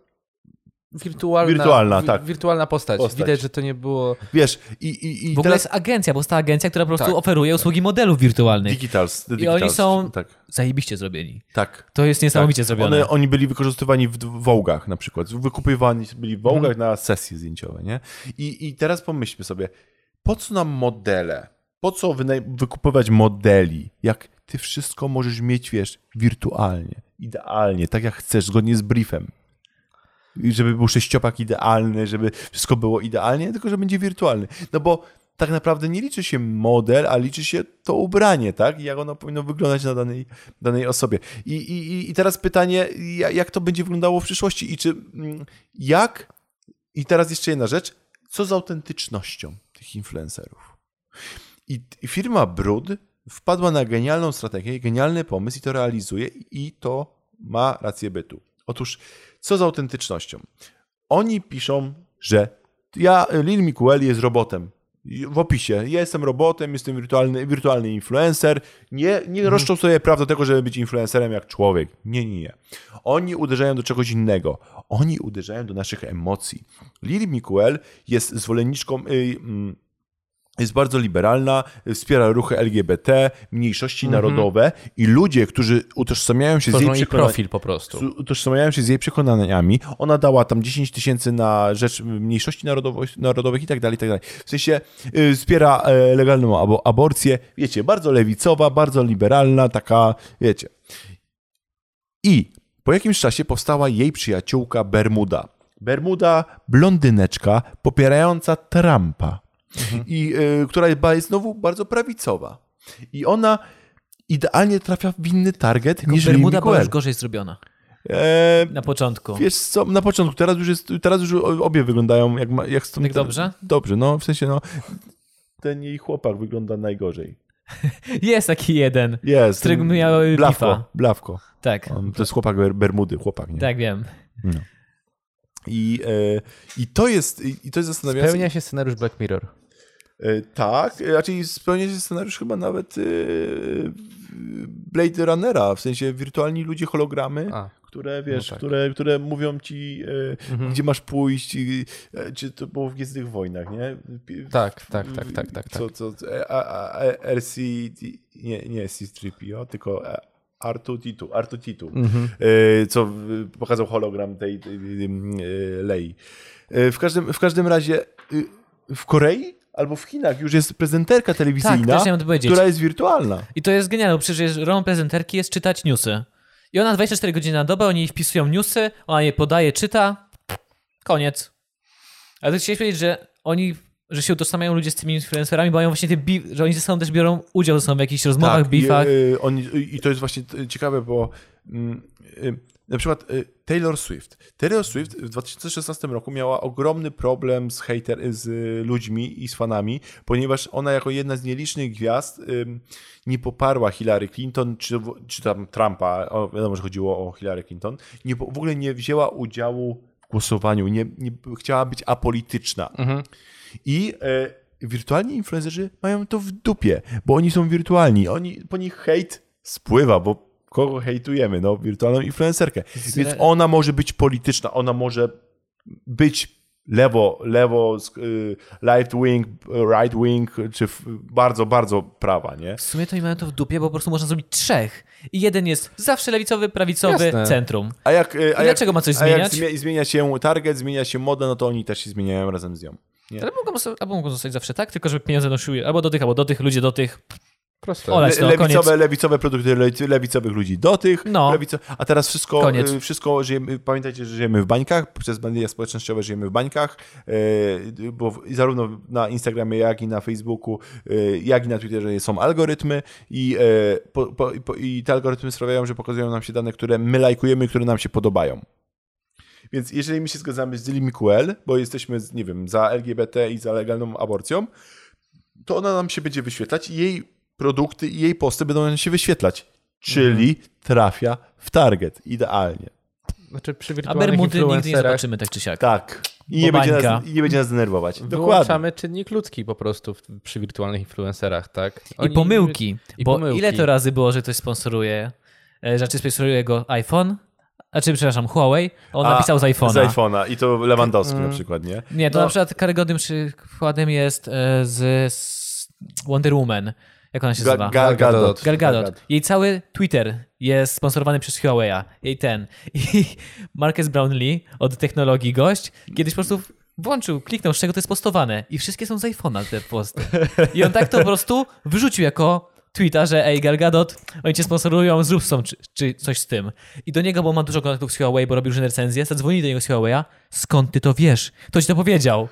wirtualna, Wirtualna, wi- tak. wirtualna postać. Postać. Widać, że to nie było... Wiesz, i, i, i W ogóle teraz... jest agencja, bo jest ta agencja, która po prostu Tak. oferuje usługi modelów wirtualnych. Digitals. The I digitals. oni są- Tak, Zajebiście zrobieni. tak. To jest niesamowicie tak. zrobione. One, oni byli wykorzystywani w Wołgach na przykład. Wykupywani byli w Wołgach Mhm. na sesje zdjęciowe, nie? I, I teraz pomyślmy sobie, po co nam modele? Po co wykupywać modeli, jak ty wszystko możesz mieć, wiesz, wirtualnie, idealnie, tak jak chcesz, zgodnie z briefem. Żeby był sześciopak idealny, żeby wszystko było idealnie, tylko że będzie wirtualny. No bo tak naprawdę nie liczy się model, a liczy się to ubranie, tak? Jak ono powinno wyglądać na danej, danej osobie. I, i, I teraz pytanie, ja- jak to będzie wyglądało w przyszłości i czy mm, jak i teraz jeszcze jedna rzecz, co z autentycznością tych influencerów? I, i firma Brud wpadła na genialną strategię, genialny pomysł i to realizuje i to ma rację bytu. Otóż, co z autentycznością? Oni piszą, że ja, Lil Mikuel jest robotem. W opisie, jestem robotem, jestem wirtualny, wirtualny influencer. Nie, nie roszczą sobie praw do tego, żeby być influencerem jak człowiek. Nie, nie, nie. Oni uderzają do czegoś innego. Oni uderzają do naszych emocji. Lil Mikuel jest zwolenniczką. y, mm, jest bardzo liberalna, wspiera ruchy LGBT, mniejszości narodowe i ludzie, którzy utożsamiają się z jej profil po prostu. utożsamiają się z jej przekonaniami. Ona dała tam 10 tysięcy na rzecz mniejszości narodowych i tak dalej, i tak dalej. W sensie y, wspiera e, legalną abo, aborcję. Wiecie, bardzo lewicowa, bardzo liberalna, taka, wiecie. I po jakimś czasie powstała jej przyjaciółka Bermuda. Bermuda, blondyneczka popierająca Trumpa. I y, która jest, jest znowu bardzo prawicowa. I ona idealnie trafia w inny target niż Lil Bermuda była już gorzej zrobiona. E, Na początku. Wiesz co, na początku, teraz już, jest, teraz już obie wyglądają jak, jak, są, Jak dobrze? Dobrze, no w sensie no, ten jej chłopak wygląda najgorzej. Jest taki jeden. Jest. Z którego miały Blawko, bifa. Blawko. Tak, On, to jest chłopak Ber- Bermudy, chłopak, nie? tak wiem. I, e, I to jest, i to jest zastanawiające. Spełnia się scenariusz Black Mirror. E, tak, raczej spełnia się scenariusz chyba nawet e, Blade Runnera, w sensie wirtualni ludzie, hologramy, A. które wiesz, tak. które, które mówią ci, e, gdzie masz pójść, i, czy to było w Gwiezdnych Wojnach, nie? Tak, tak, tak, tak, tak, Co, tak. co, a, a, RC, nie, nie C3PO, tylko R2D2, R2D2, Mhm. co pokazał hologram tej, tej, e, Lei. W każdym, w każdym razie y, w Korei albo w Chinach już jest prezenterka telewizyjna, Tak, to powiedzieć. która jest wirtualna. I to jest genialne, bo przecież rolą prezenterki jest czytać newsy. I ona 24 godziny na dobę, oni jej wpisują newsy, ona je podaje, czyta, koniec. Ale to chciałeś powiedzieć, że oni, że się utożsamiają ludzie z tymi influencerami, bo mają właśnie te bi- że oni ze sobą też biorą udział ze sobą w jakichś rozmowach, tak, beefach. I, y, oni, I to jest właśnie ciekawe, bo mm, y, na przykład y, Taylor Swift. Taylor Swift w 2016 roku miała ogromny problem z, hater, z ludźmi i z fanami, ponieważ ona jako jedna z nielicznych gwiazd nie poparła Hillary Clinton czy, czy tam Trumpa, o, wiadomo, że chodziło o Hillary Clinton, nie, w ogóle nie wzięła udziału w głosowaniu, nie, nie chciała być apolityczna. I e, wirtualni influencerzy mają to w dupie, bo oni są wirtualni. Oni, po nich hejt spływa, bo kogo hejtujemy? No, wirtualną influencerkę. Więc ona może być polityczna, ona może być lewo, lewo, y, left wing, right wing, czy bardzo, bardzo prawa, nie? W sumie to oni mają to w dupie, bo po prostu można zrobić trzech. I jeden jest zawsze lewicowy, prawicowy, Jasne. centrum. A jak, y, a dlaczego jak, ma coś A jak zmieniać? zmienia, zmienia się target, zmienia się moda, no to oni też się zmieniają razem z nią. Nie? Ale mogą, albo mogą zostać zawsze tak, tylko żeby pieniądze nosiły albo do tych, albo do tych, ludzie do tych. Proste. No, lewicowe, koniec. lewicowe produkty le- lewicowych ludzi do tych, No. lewico, a teraz wszystko, Koniec. y, wszystko żyjemy, pamiętajcie, że żyjemy w bańkach, przez media społecznościowe żyjemy w bańkach, y, bo zarówno na Instagramie, jak i na Facebooku, y, jak i na Twitterze są algorytmy i, po, po, po, i te algorytmy sprawiają, że pokazują nam się dane, które my lajkujemy, które nam się podobają. Więc jeżeli my się zgadzamy z Lily QL, bo jesteśmy, nie wiem, za LGBT i za legalną aborcją, to ona nam się będzie wyświetlać i jej produkty i jej posty będą się wyświetlać. Czyli Mhm. trafia w target. Idealnie. Znaczy przy A Bermudy nigdy nie zobaczymy tak czy siak. Tak. I nie, będzie nas, I nie będzie nas denerwować. Dokładnie. wyłączamy czynnik ludzki po prostu w, przy wirtualnych influencerach, tak? I Oni- pomyłki. i bo pomyłki. ile to razy było, że ktoś sponsoruje, e, że czy sponsoruje go iPhone? Znaczy, przepraszam, Huawei. On A, napisał z Z iPhone'a. iPhone'a. I to Lewandowski Mm. na przykład, nie? Nie, to No. na przykład karygodnym przykładem jest e, z, z Wonder Woman. Jak ona się Ga- nazywa? Gal Gadot. Gal Gadot. Jej cały Twitter jest sponsorowany przez Huawei'a. Jej ten. I Marcus Brownlee od technologii gość kiedyś po prostu włączył, kliknął, z czego to jest postowane. I wszystkie są z iPhone'a te posty. I on tak to po prostu wyrzucił jako tweeta, że ej Gal Gadot, oni cię sponsorują, zrób tą, czy, czy coś z tym. I do niego, bo ma dużo kontaktów z Huawei, bo robił różne recenzje, zadzwonili do niego z Huawei'a. Skąd ty to wiesz? Kto ci to powiedział?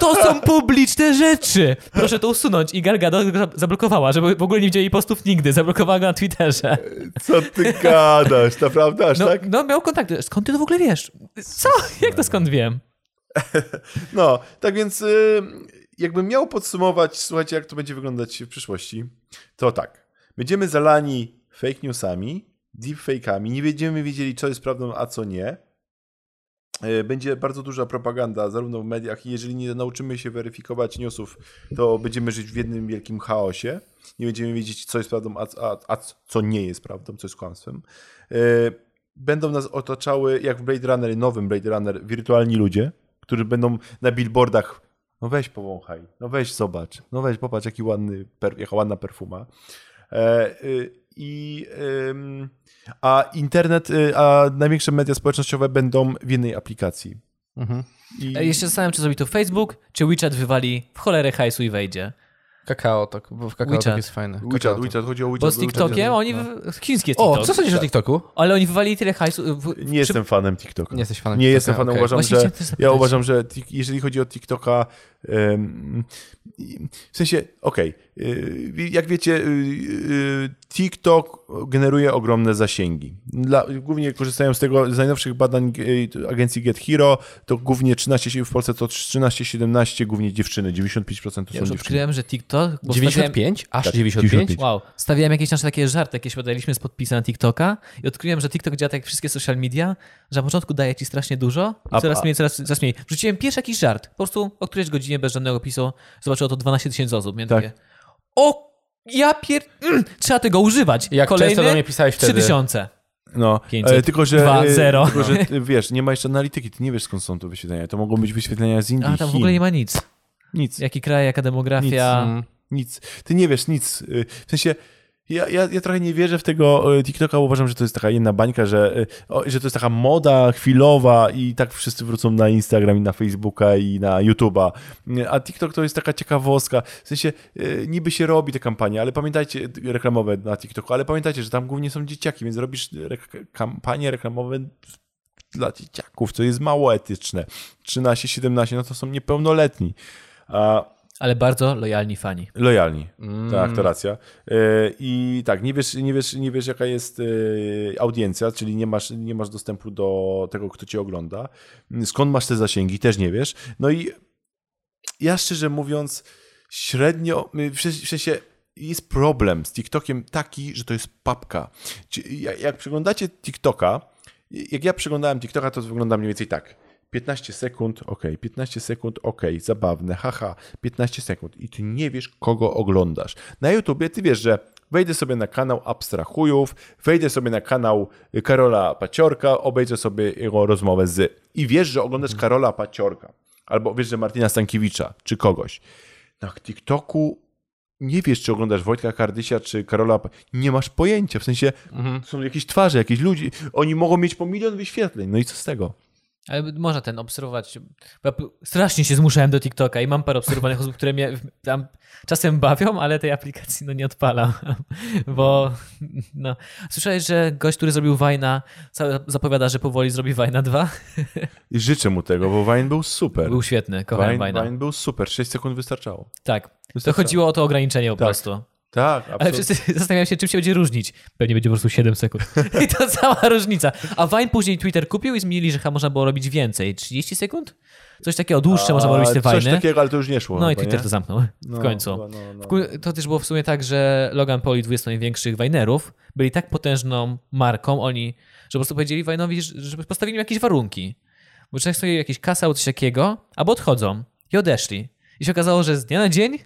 To są publiczne rzeczy! Proszę to usunąć. I Gal Gadot go za- zablokowała, żeby w ogóle nie widzieli postów nigdy. Zablokowała go na Twitterze. Co ty gadasz? Naprawdę aż No, tak? no miał kontakty. Skąd ty to w ogóle wiesz? Co? Jak to skąd wiem? No, tak więc y, jakbym miał podsumować, słuchajcie, jak to będzie wyglądać w przyszłości, to tak. Będziemy zalani fake newsami, deepfake'ami, nie będziemy wiedzieli, co jest prawdą, a co nie. Y, Będzie bardzo duża propaganda, zarówno w mediach, i jeżeli nie nauczymy się weryfikować newsów, to będziemy żyć w jednym wielkim chaosie. Nie będziemy wiedzieć, co jest prawdą, a, a, a co nie jest prawdą, co jest kłamstwem. Y, Będą nas otaczały, jak w Blade Runner, nowym Blade Runner, wirtualni ludzie, którzy będą na billboardach. No weź powąchaj, no weź zobacz, no weź popatrz, jaki ładny, per, jaka ładna perfuma. E, y, I a internet, y, a największe media społecznościowe będą w jednej aplikacji. Mhm. I, E, Jeszcze zastanawiam, czy zrobi to Facebook, czy WeChat wywali w cholerę hajsu i wejdzie. Kakao, tak, bo w kakao WeChat. tak jest fajne. WeChat, Kakao, WeChat, chodzi o WeChat. Bo z TikTokiem oni... no. W... Chiński jest O, TikTok. co sądzisz o TikToku? Ale oni wywali tyle hajsu... W... Nie jestem fanem TikToka. Nie jesteś fanem Nie TikToka, jestem fanem, okej. uważam, Właśnie że ja uważam, że jeżeli chodzi o TikToka, em, w sensie, okej, y, jak wiecie, y, y, TikTok generuje ogromne zasięgi. Dla, głównie korzystają z tego, z najnowszych badań y, agencji Get Hero, to głównie 13, w Polsce to 13-17, głównie dziewczyny, 95% to Ja są już dziewczyny. odkryłem, że tik- TikTok. Bo 95? Aż Tak, 95? 95. Wow, stawiałem jakieś nasze takie żarty, jakieś podaliśmy z podpisem na TikToka i odkryłem, że TikTok działa tak jak wszystkie social media, że na początku daje ci strasznie dużo i A- coraz mniej, coraz, coraz mniej. Wrzuciłem pierwszy jakiś żart, po prostu o którejś godzinie bez żadnego pisu zobaczyło to 12 tysięcy osób. Miałem Tak. takie, o, ja pier... Mm, trzeba tego używać. Jak Kolejne często do mnie pisałeś wtedy? 3000. No, 500, e, tylko że, dwa, e, zero. tylko, że e, wiesz, nie ma jeszcze analityki, ty nie wiesz skąd są to wyświetlenia. To mogą być wyświetlenia z Indii, A tam w ogóle nie ma nic. Nic, Jaki kraj, jaka demografia. Mm. nic. Ty nie wiesz nic. Y, W sensie, ja, ja, ja trochę nie wierzę w tego e, TikToka, uważam, że to jest taka jedna bańka, że, e, że to jest taka moda chwilowa i tak wszyscy wrócą na Instagram i na Facebooka i na YouTube'a. Y, A TikTok to jest taka ciekawostka. W sensie, e, niby się robi te kampanie, ale pamiętajcie, e, reklamowe na TikToku, ale pamiętajcie, że tam głównie są dzieciaki, więc robisz rek- kampanie reklamowe dla dzieciaków, co jest mało etyczne. 13, 17, no to są niepełnoletni. A Ale bardzo lojalni fani. lojalni. Mm. Tak, to racja. E, I tak, nie wiesz, nie wiesz, nie wiesz jaka jest e, audiencja, czyli nie masz, nie masz dostępu do tego, kto cię ogląda. Skąd masz te zasięgi, też nie wiesz. No i ja szczerze mówiąc, średnio, w sensie- jest problem z TikTokiem taki, że to jest papka. Jak przeglądacie TikToka, jak ja przeglądałem TikToka, to wygląda mniej więcej tak. 15 sekund, ok, 15 sekund, ok, zabawne, haha, 15 sekund i ty nie wiesz, kogo oglądasz. Na YouTubie ty wiesz, że wejdę sobie na kanał Abstrahujów, wejdę sobie na kanał Karola Paciorka, obejrzę sobie jego rozmowę z i wiesz, że oglądasz Karola Paciorka, albo wiesz, że Martina Stankiewicza, czy kogoś. Na TikToku nie wiesz, czy oglądasz Wojtka Kardysia, czy Karola. Nie masz pojęcia. W sensie są jakieś twarze, jakieś ludzi. Oni mogą mieć po milion wyświetleń. No i co z tego? Ale można ten obserwować. Strasznie się zmuszałem do TikToka i mam parę obserwowanych osób, które mnie tam czasem bawią, ale tej aplikacji no nie odpalam. Bo no. Słyszałeś, że gość, który zrobił Wajna, zapowiada, że powoli zrobi Wajna 2? I życzę mu tego, bo Wine był super. Był świetny, kochałem Wajna. Wine był super. 6 sekund wystarczało. Tak. To Wystarczało. chodziło o to ograniczenie po Tak. prostu. Tak, Ale absolutnie. wszyscy zastanawiają się, czym się będzie różnić. Pewnie będzie po prostu 7 sekund. I to cała różnica. A Vine później Twitter kupił i zmienili, że można było robić więcej. 30 sekund? Coś takiego dłuższe można było robić te A, Coś takiego, ale to już nie szło. No i chyba, Twitter nie? to zamknął w No, końcu. no, no. W ku- To też było w sumie tak, że Logan Paul i 20 największych Vinerów byli tak potężną marką, oni, że po prostu powiedzieli Vine'owi, że- żeby postawili im jakieś warunki. Bo często jakieś kasa albo coś takiego, albo odchodzą. I odeszli. I się okazało, że z dnia na dzień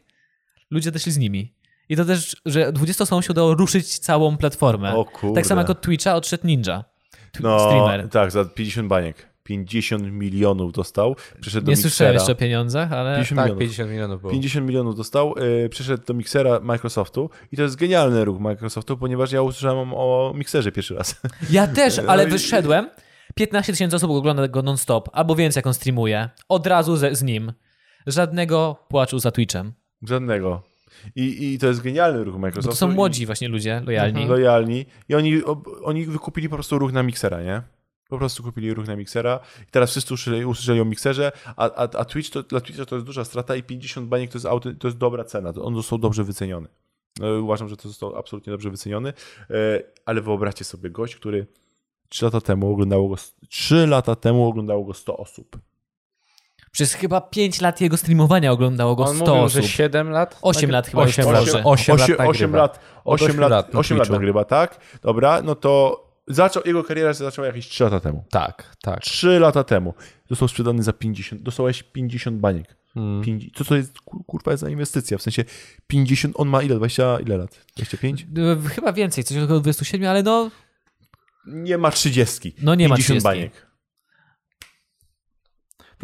ludzie odeszli z nimi. I to też, że 20 osobom się udało ruszyć całą platformę. O kurde. Tak samo jak od Twitcha odszedł Ninja. Tw- No, streamer. tak, za 50 baniek. 50 milionów dostał. Przeszedł Nie do słyszałem Mixera. jeszcze o pieniądzach, ale 50 Tak, milionów. 50 milionów było. 50 milionów dostał, yy, przeszedł do Mixera Microsoftu i to jest genialny ruch Microsoftu, ponieważ ja usłyszałem o Mixerze pierwszy raz. Ja też, ale No i- wyszedłem. 15 tysięcy osób ogląda go non-stop, albo więcej, jak on streamuje. Od razu ze, z nim. Żadnego płaczu za Twitchem. Żadnego. I, I to jest genialny ruch Bo Microsoftu. to są młodzi właśnie ludzie, lojalni. lojalni i oni, oni wykupili po prostu ruch na Mixera, nie? Po prostu kupili ruch na Mixera i teraz wszyscy usłyszeli, usłyszeli o Mixerze, a, a, a Twitch to, dla Twitcha to jest duża strata i 50 baniek to jest, auty, to jest dobra cena, to on został dobrze wyceniony. No, uważam, że to został absolutnie dobrze wyceniony, e, ale wyobraźcie sobie gość, który 3 lata temu oglądało go, 3 lata temu oglądało go 100 osób. Przez chyba 5 lat jego streamowania oglądało go On 100 mówił, osób. że 7 lat? Osiem lat chyba już 8 lat, dobrze. 8 lat 8 nagrywa. lat, Od 8 ośmiu lat, 8 nagrywa, tak? Dobra, no to zaczął, jego kariera się zaczęła jakieś 3 lata temu. Tak, tak. 3 lata temu. Został sprzedany za 50, dostałeś 50 baniek. Hmm. 50, co to jest, kur- kurwa, jest za inwestycja? W sensie 50, on ma ile? 20, ile lat? 25? Y, Chyba więcej, coś około 27, ale no, Nie ma 30. no nie ma 50 30. baniek.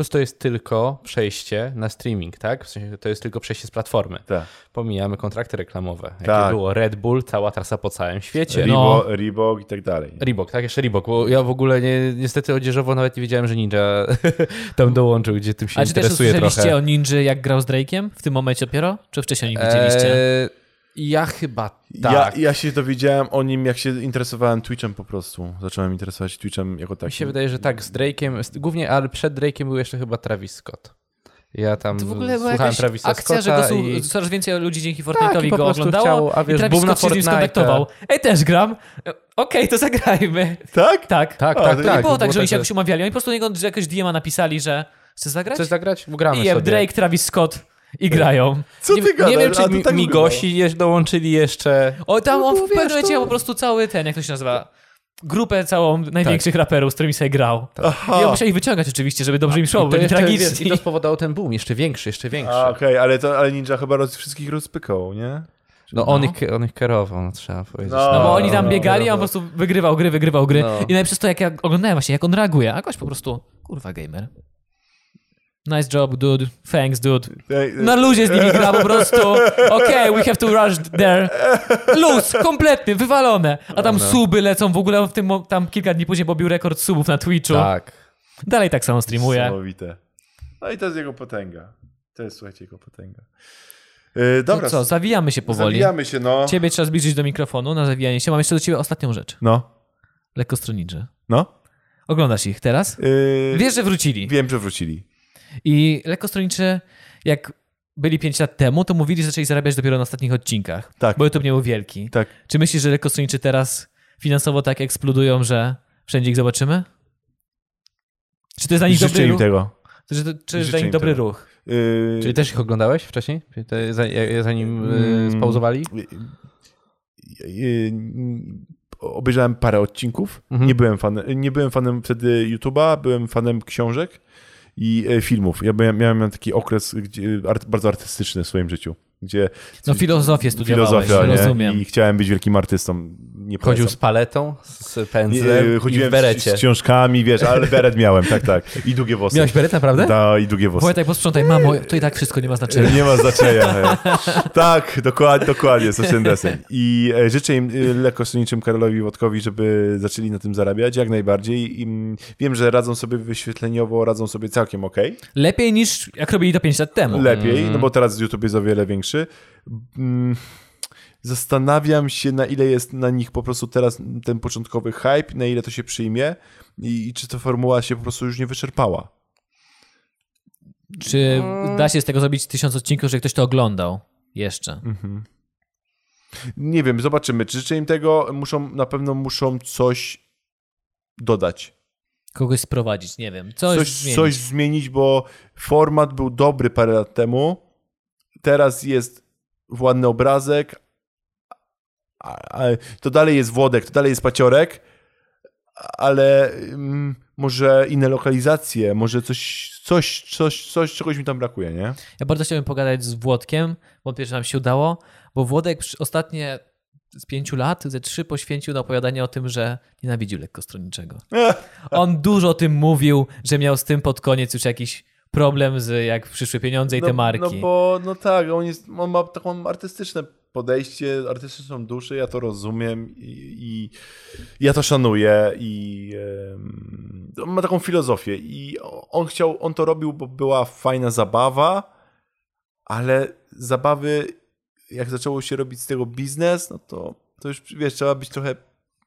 Plus to jest tylko przejście na streaming, tak? W sensie to jest tylko przejście z platformy. Tak. Pomijamy kontrakty reklamowe. Jakie Tak. było Red Bull, cała trasa po całym świecie. No. Reebok, Reebok i tak dalej. Reebok, tak? Jeszcze Reebok, bo ja w ogóle nie, niestety odzieżowo nawet nie wiedziałem, że Ninja tam dołączył, gdzie tym się A czy też interesuje usłyszeliście trochę. o Ninja, jak grał z Drake'iem? W tym momencie dopiero? Czy wcześniej o nich widzieliście? Eee, ja chyba Ja, tak. ja się dowiedziałem o nim, jak się interesowałem Twitchem po prostu. Zacząłem interesować Twitchem jako takim. Mi się wydaje, że tak, z Drake'iem, głównie, ale przed Drake'iem był jeszcze chyba Travis Scott. Ja tam To w ogóle była słuchałem Travisa akcja, Scotta że i... coraz więcej ludzi dzięki Tak, Fortnite'owi i po go oglądało chciał, a i wiesz, Travis boom na Scott się z nim skontaktował. Ej, też gram. E, Okej, to zagrajmy. Tak? Tak. Tak, A, tak, tak. nie było tak, było że oni się jakoś umawiali. Oni po prostu do niego że jakoś DM-a napisali, że chce zagrać? Chcesz zagrać? Gramy I sobie. Drake, Travis Scott. I grają. Co nie, ty gadasz? nie wiem, A czy mi, tak Migosi dołączyli jeszcze... O, tam on No, w pewnym to- po prostu cały ten, jak to się nazywa, grupę całą największych raperów, z którymi sobie grał. Aha. I on musiał ich wyciągać oczywiście, żeby dobrze im szło, I bo wiesz, I to spowodowało ten boom, jeszcze większy, jeszcze większy. A, okej, ale, to, ale Ninja chyba roz, wszystkich rozpykał, nie? No on, ich, on ich kierował, no, trzeba powiedzieć. No. No bo oni tam no, biegali, no, a on no. po prostu wygrywał gry, wygrywał gry. No. I najpierw to jak ja oglądałem właśnie, jak on reaguje, a gość po prostu, kurwa gamer. Nice job, dude. Thanks, dude. Na luzie z nimi gra po prostu. Okay, we have to rush there. Luz, kompletnie, wywalone. A tam suby lecą w ogóle w tym, tam kilka dni później pobił rekord subów na Twitchu. Tak. Dalej tak samo streamuje. Niesamowite. No i to jest jego potęga. To jest, słuchajcie, jego potęga. Yy, dobra, No co, zawijamy się powoli. zawijamy się, no. Ciebie trzeba zbliżyć do mikrofonu na zawijanie się. Mam jeszcze do ciebie ostatnią rzecz. No, Lekkostronniczy. no. Oglądasz ich teraz? Yy, Wiesz, że wrócili. Wiem, że wrócili. I lekkostronniczy, jak byli 5 lat temu, to mówili, że zaczęli zarabiać dopiero na ostatnich odcinkach. Tak. Bo YouTube nie był wielki. Tak. Czy myślisz, że lekkostronniczy teraz finansowo tak eksplodują, że wszędzie ich zobaczymy? Czy to jest dla nich Życzę dobry im ruch? tego. Czy, czy jest dla nich dobry tego. ruch? Yy, Czyli też ich oglądałeś wcześniej? Zanim Mm. y, spauzowali? yy, yy, obejrzałem parę odcinków. Mhm. Nie, byłem fanem, nie byłem fanem wtedy YouTube'a, byłem fanem książek i e, filmów. Ja miałem, miałem taki okres gdzie, art, bardzo artystyczny w swoim życiu, gdzie No filozofię studiowałeś, filozofia, nie? rozumiem. I chciałem być wielkim artystą. Nie Chodził polecam. z paletą, z Nie, pędzlem e, i chodziłem w berecie. z, z książkami, wiesz, ale beret miałem, tak, tak. I długie włosy. Miałeś beret, naprawdę? Da, i długie włosy. Wojtek, posprzątaj, mamo, to i tak wszystko nie ma znaczenia. Nie ma znaczenia. tak, dokładnie, dokładnie, ten deseń. I e, życzę im e, lekkostronniczym Karolowi Wodkowi, żeby zaczęli na tym zarabiać jak najbardziej. I, mm, wiem, że radzą sobie wyświetleniowo, radzą sobie całkiem okej. Lepiej niż jak robili to 5 lat temu. Lepiej, no bo teraz YouTube jest o wiele większy. Mm, Zastanawiam się, na ile jest na nich po prostu teraz ten początkowy hype, na ile to się przyjmie i, i czy ta formuła się po prostu już nie wyczerpała. Czy da się z tego zrobić tysiąc odcinków, że ktoś to oglądał? Jeszcze. Nie wiem, zobaczymy. Czy życzę im tego? Muszą, na pewno muszą coś dodać. Kogoś sprowadzić, nie wiem. Coś, Coś, zmienić. coś zmienić, bo format był dobry parę lat temu. Teraz jest ładny obrazek. To dalej jest Włodek, to dalej jest Paciorek, ale mm, może inne lokalizacje, może coś, coś, coś, coś, czegoś mi tam brakuje, nie? Ja bardzo chciałbym pogadać z Włodkiem, wątpię, że nam się udało, bo Włodek ostatnie z pięciu lat, ze trzy poświęcił na opowiadanie o tym, że nienawidził lekkostronniczego. On dużo o tym mówił, że miał z tym pod koniec już jakiś problem z jak przyszły pieniądze i te marki. No bo, no tak, on, jest, on ma taką artystyczne podejście, artystyczną duszę, ja to rozumiem i, i ja to szanuję i ma taką filozofię i on chciał, on to robił, bo była fajna zabawa, ale zabawy, jak zaczęło się robić z tego biznes, no to, to już, wiesz, trzeba być trochę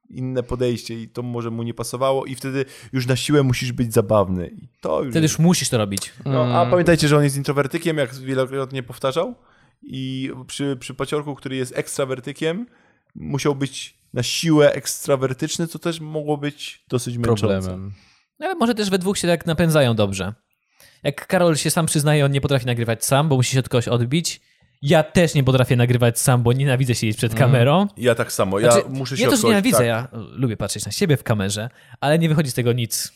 inne podejście i to może mu nie pasowało i wtedy już na siłę musisz być zabawny i to już... Wtedy już musisz to robić. No, Mm. a pamiętajcie, że on jest introwertykiem, jak wielokrotnie powtarzał. I przy, przy paciorku, który jest ekstrawertykiem, musiał być na siłę ekstrawertyczny, co też mogło być dosyć męczące. Problemem. No, Ale może też we dwóch się tak napędzają dobrze. Jak Karol się sam przyznaje, on nie potrafi nagrywać sam, bo musi się od kogoś odbić. Ja też nie potrafię nagrywać sam, bo nienawidzę siedzieć przed kamerą. Ja tak samo, ja Znaczy, muszę się ja to odkołać- nienawidzę, tak, ja lubię patrzeć na siebie w kamerze, ale nie wychodzi z tego nic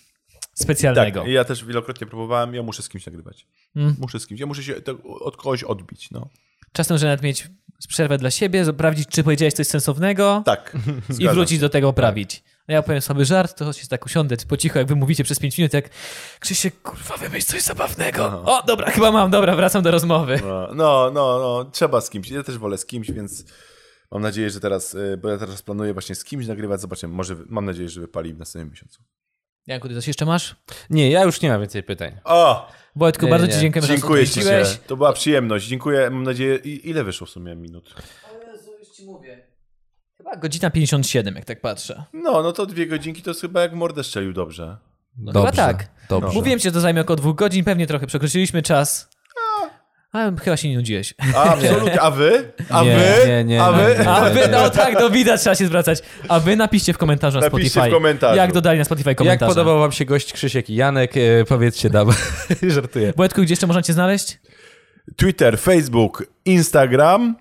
specjalnego. Tak, ja też wielokrotnie próbowałem, ja muszę z kimś nagrywać. Mm. Muszę z kimś, ja muszę się od kogoś odbić, no. Czasem, że nawet mieć przerwę dla siebie, sprawdzić, czy powiedziałeś coś sensownego Tak, i wrócić się. do tego poprawić. No ja powiem sobie żart, to się tak usiądę po cichu, jak wy mówicie przez 5 minut, jak Krzysiek, kurwa, wymyśl coś zabawnego. O, dobra, chyba mam, dobra, wracam do rozmowy. No, no, no, no, trzeba z kimś. Ja też wolę z kimś, więc mam nadzieję, że teraz, y, bo ja teraz planuję właśnie z kimś nagrywać, zobaczymy, może, mam nadzieję, że wypali w następnym miesiącu. Janku, ty coś jeszcze masz? Nie, ja już nie mam więcej pytań. O! Wojtku, Nie, bardzo nie. ci Dziękuję że ci. To była przyjemność. Dziękuję. Mam nadzieję. I, ile wyszło w sumie minut? O Jezu, już ci mówię. Chyba godzina 57, jak tak patrzę. No, no to dwie godzinki to jest chyba jak mordę strzelił dobrze. No chyba tak. Dobrze. Mówiłem ci, że to zajmie około dwóch godzin, pewnie trochę przekroczyliśmy czas. Ale chyba się nie nudziłeś. A, absolutnie. A wy? A Nie, wy? nie, nie, A wy? nie. A wy, no tak, do widać trzeba się zwracać. A wy napiszcie w komentarzu na Napiszcie Spotify. w komentarzu. Jak dodali na Spotify Jak komentarze. podobał wam się gość Krzysiek i Janek, e, powiedzcie nam. Żartuję. Wojtku, gdzie jeszcze można cię znaleźć? Twitter, Facebook, Instagram.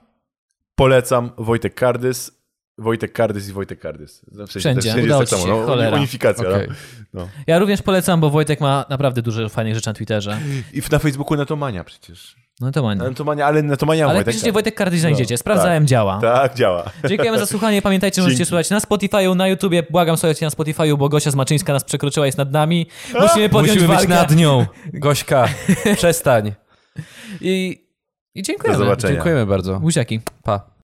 Polecam Wojtek Kardys. Wojtek Kardys i Wojtek Kardys. W sensie Wszędzie, też udało jest tak ci samo, się, no, cholera. Unifikacja. Okej. No. Ja również polecam, bo Wojtek ma naprawdę dużo fajnych rzeczy na Twitterze. I na Facebooku Netomania przecież. No to ładnie. Netomania, ale Netomania Ale Wojtek piszcie Wojtek Kardys znajdziecie. No, Sprawdzałem, działa. Tak, działa. Dziękujemy za słuchanie. Pamiętajcie, że możecie Dzięki. słuchać na Spotify'u, na YouTubie. Błagam, słuchajcie na Spotify'u, bo Gosia Zmaczyńska nas przekroczyła, jest nad nami. Musimy podjąć Musimy walkę. być nad nią. Gośka, przestań. I, I dziękujemy. Do zobaczenia. Dziękujemy bardzo. Buziaki. Pa.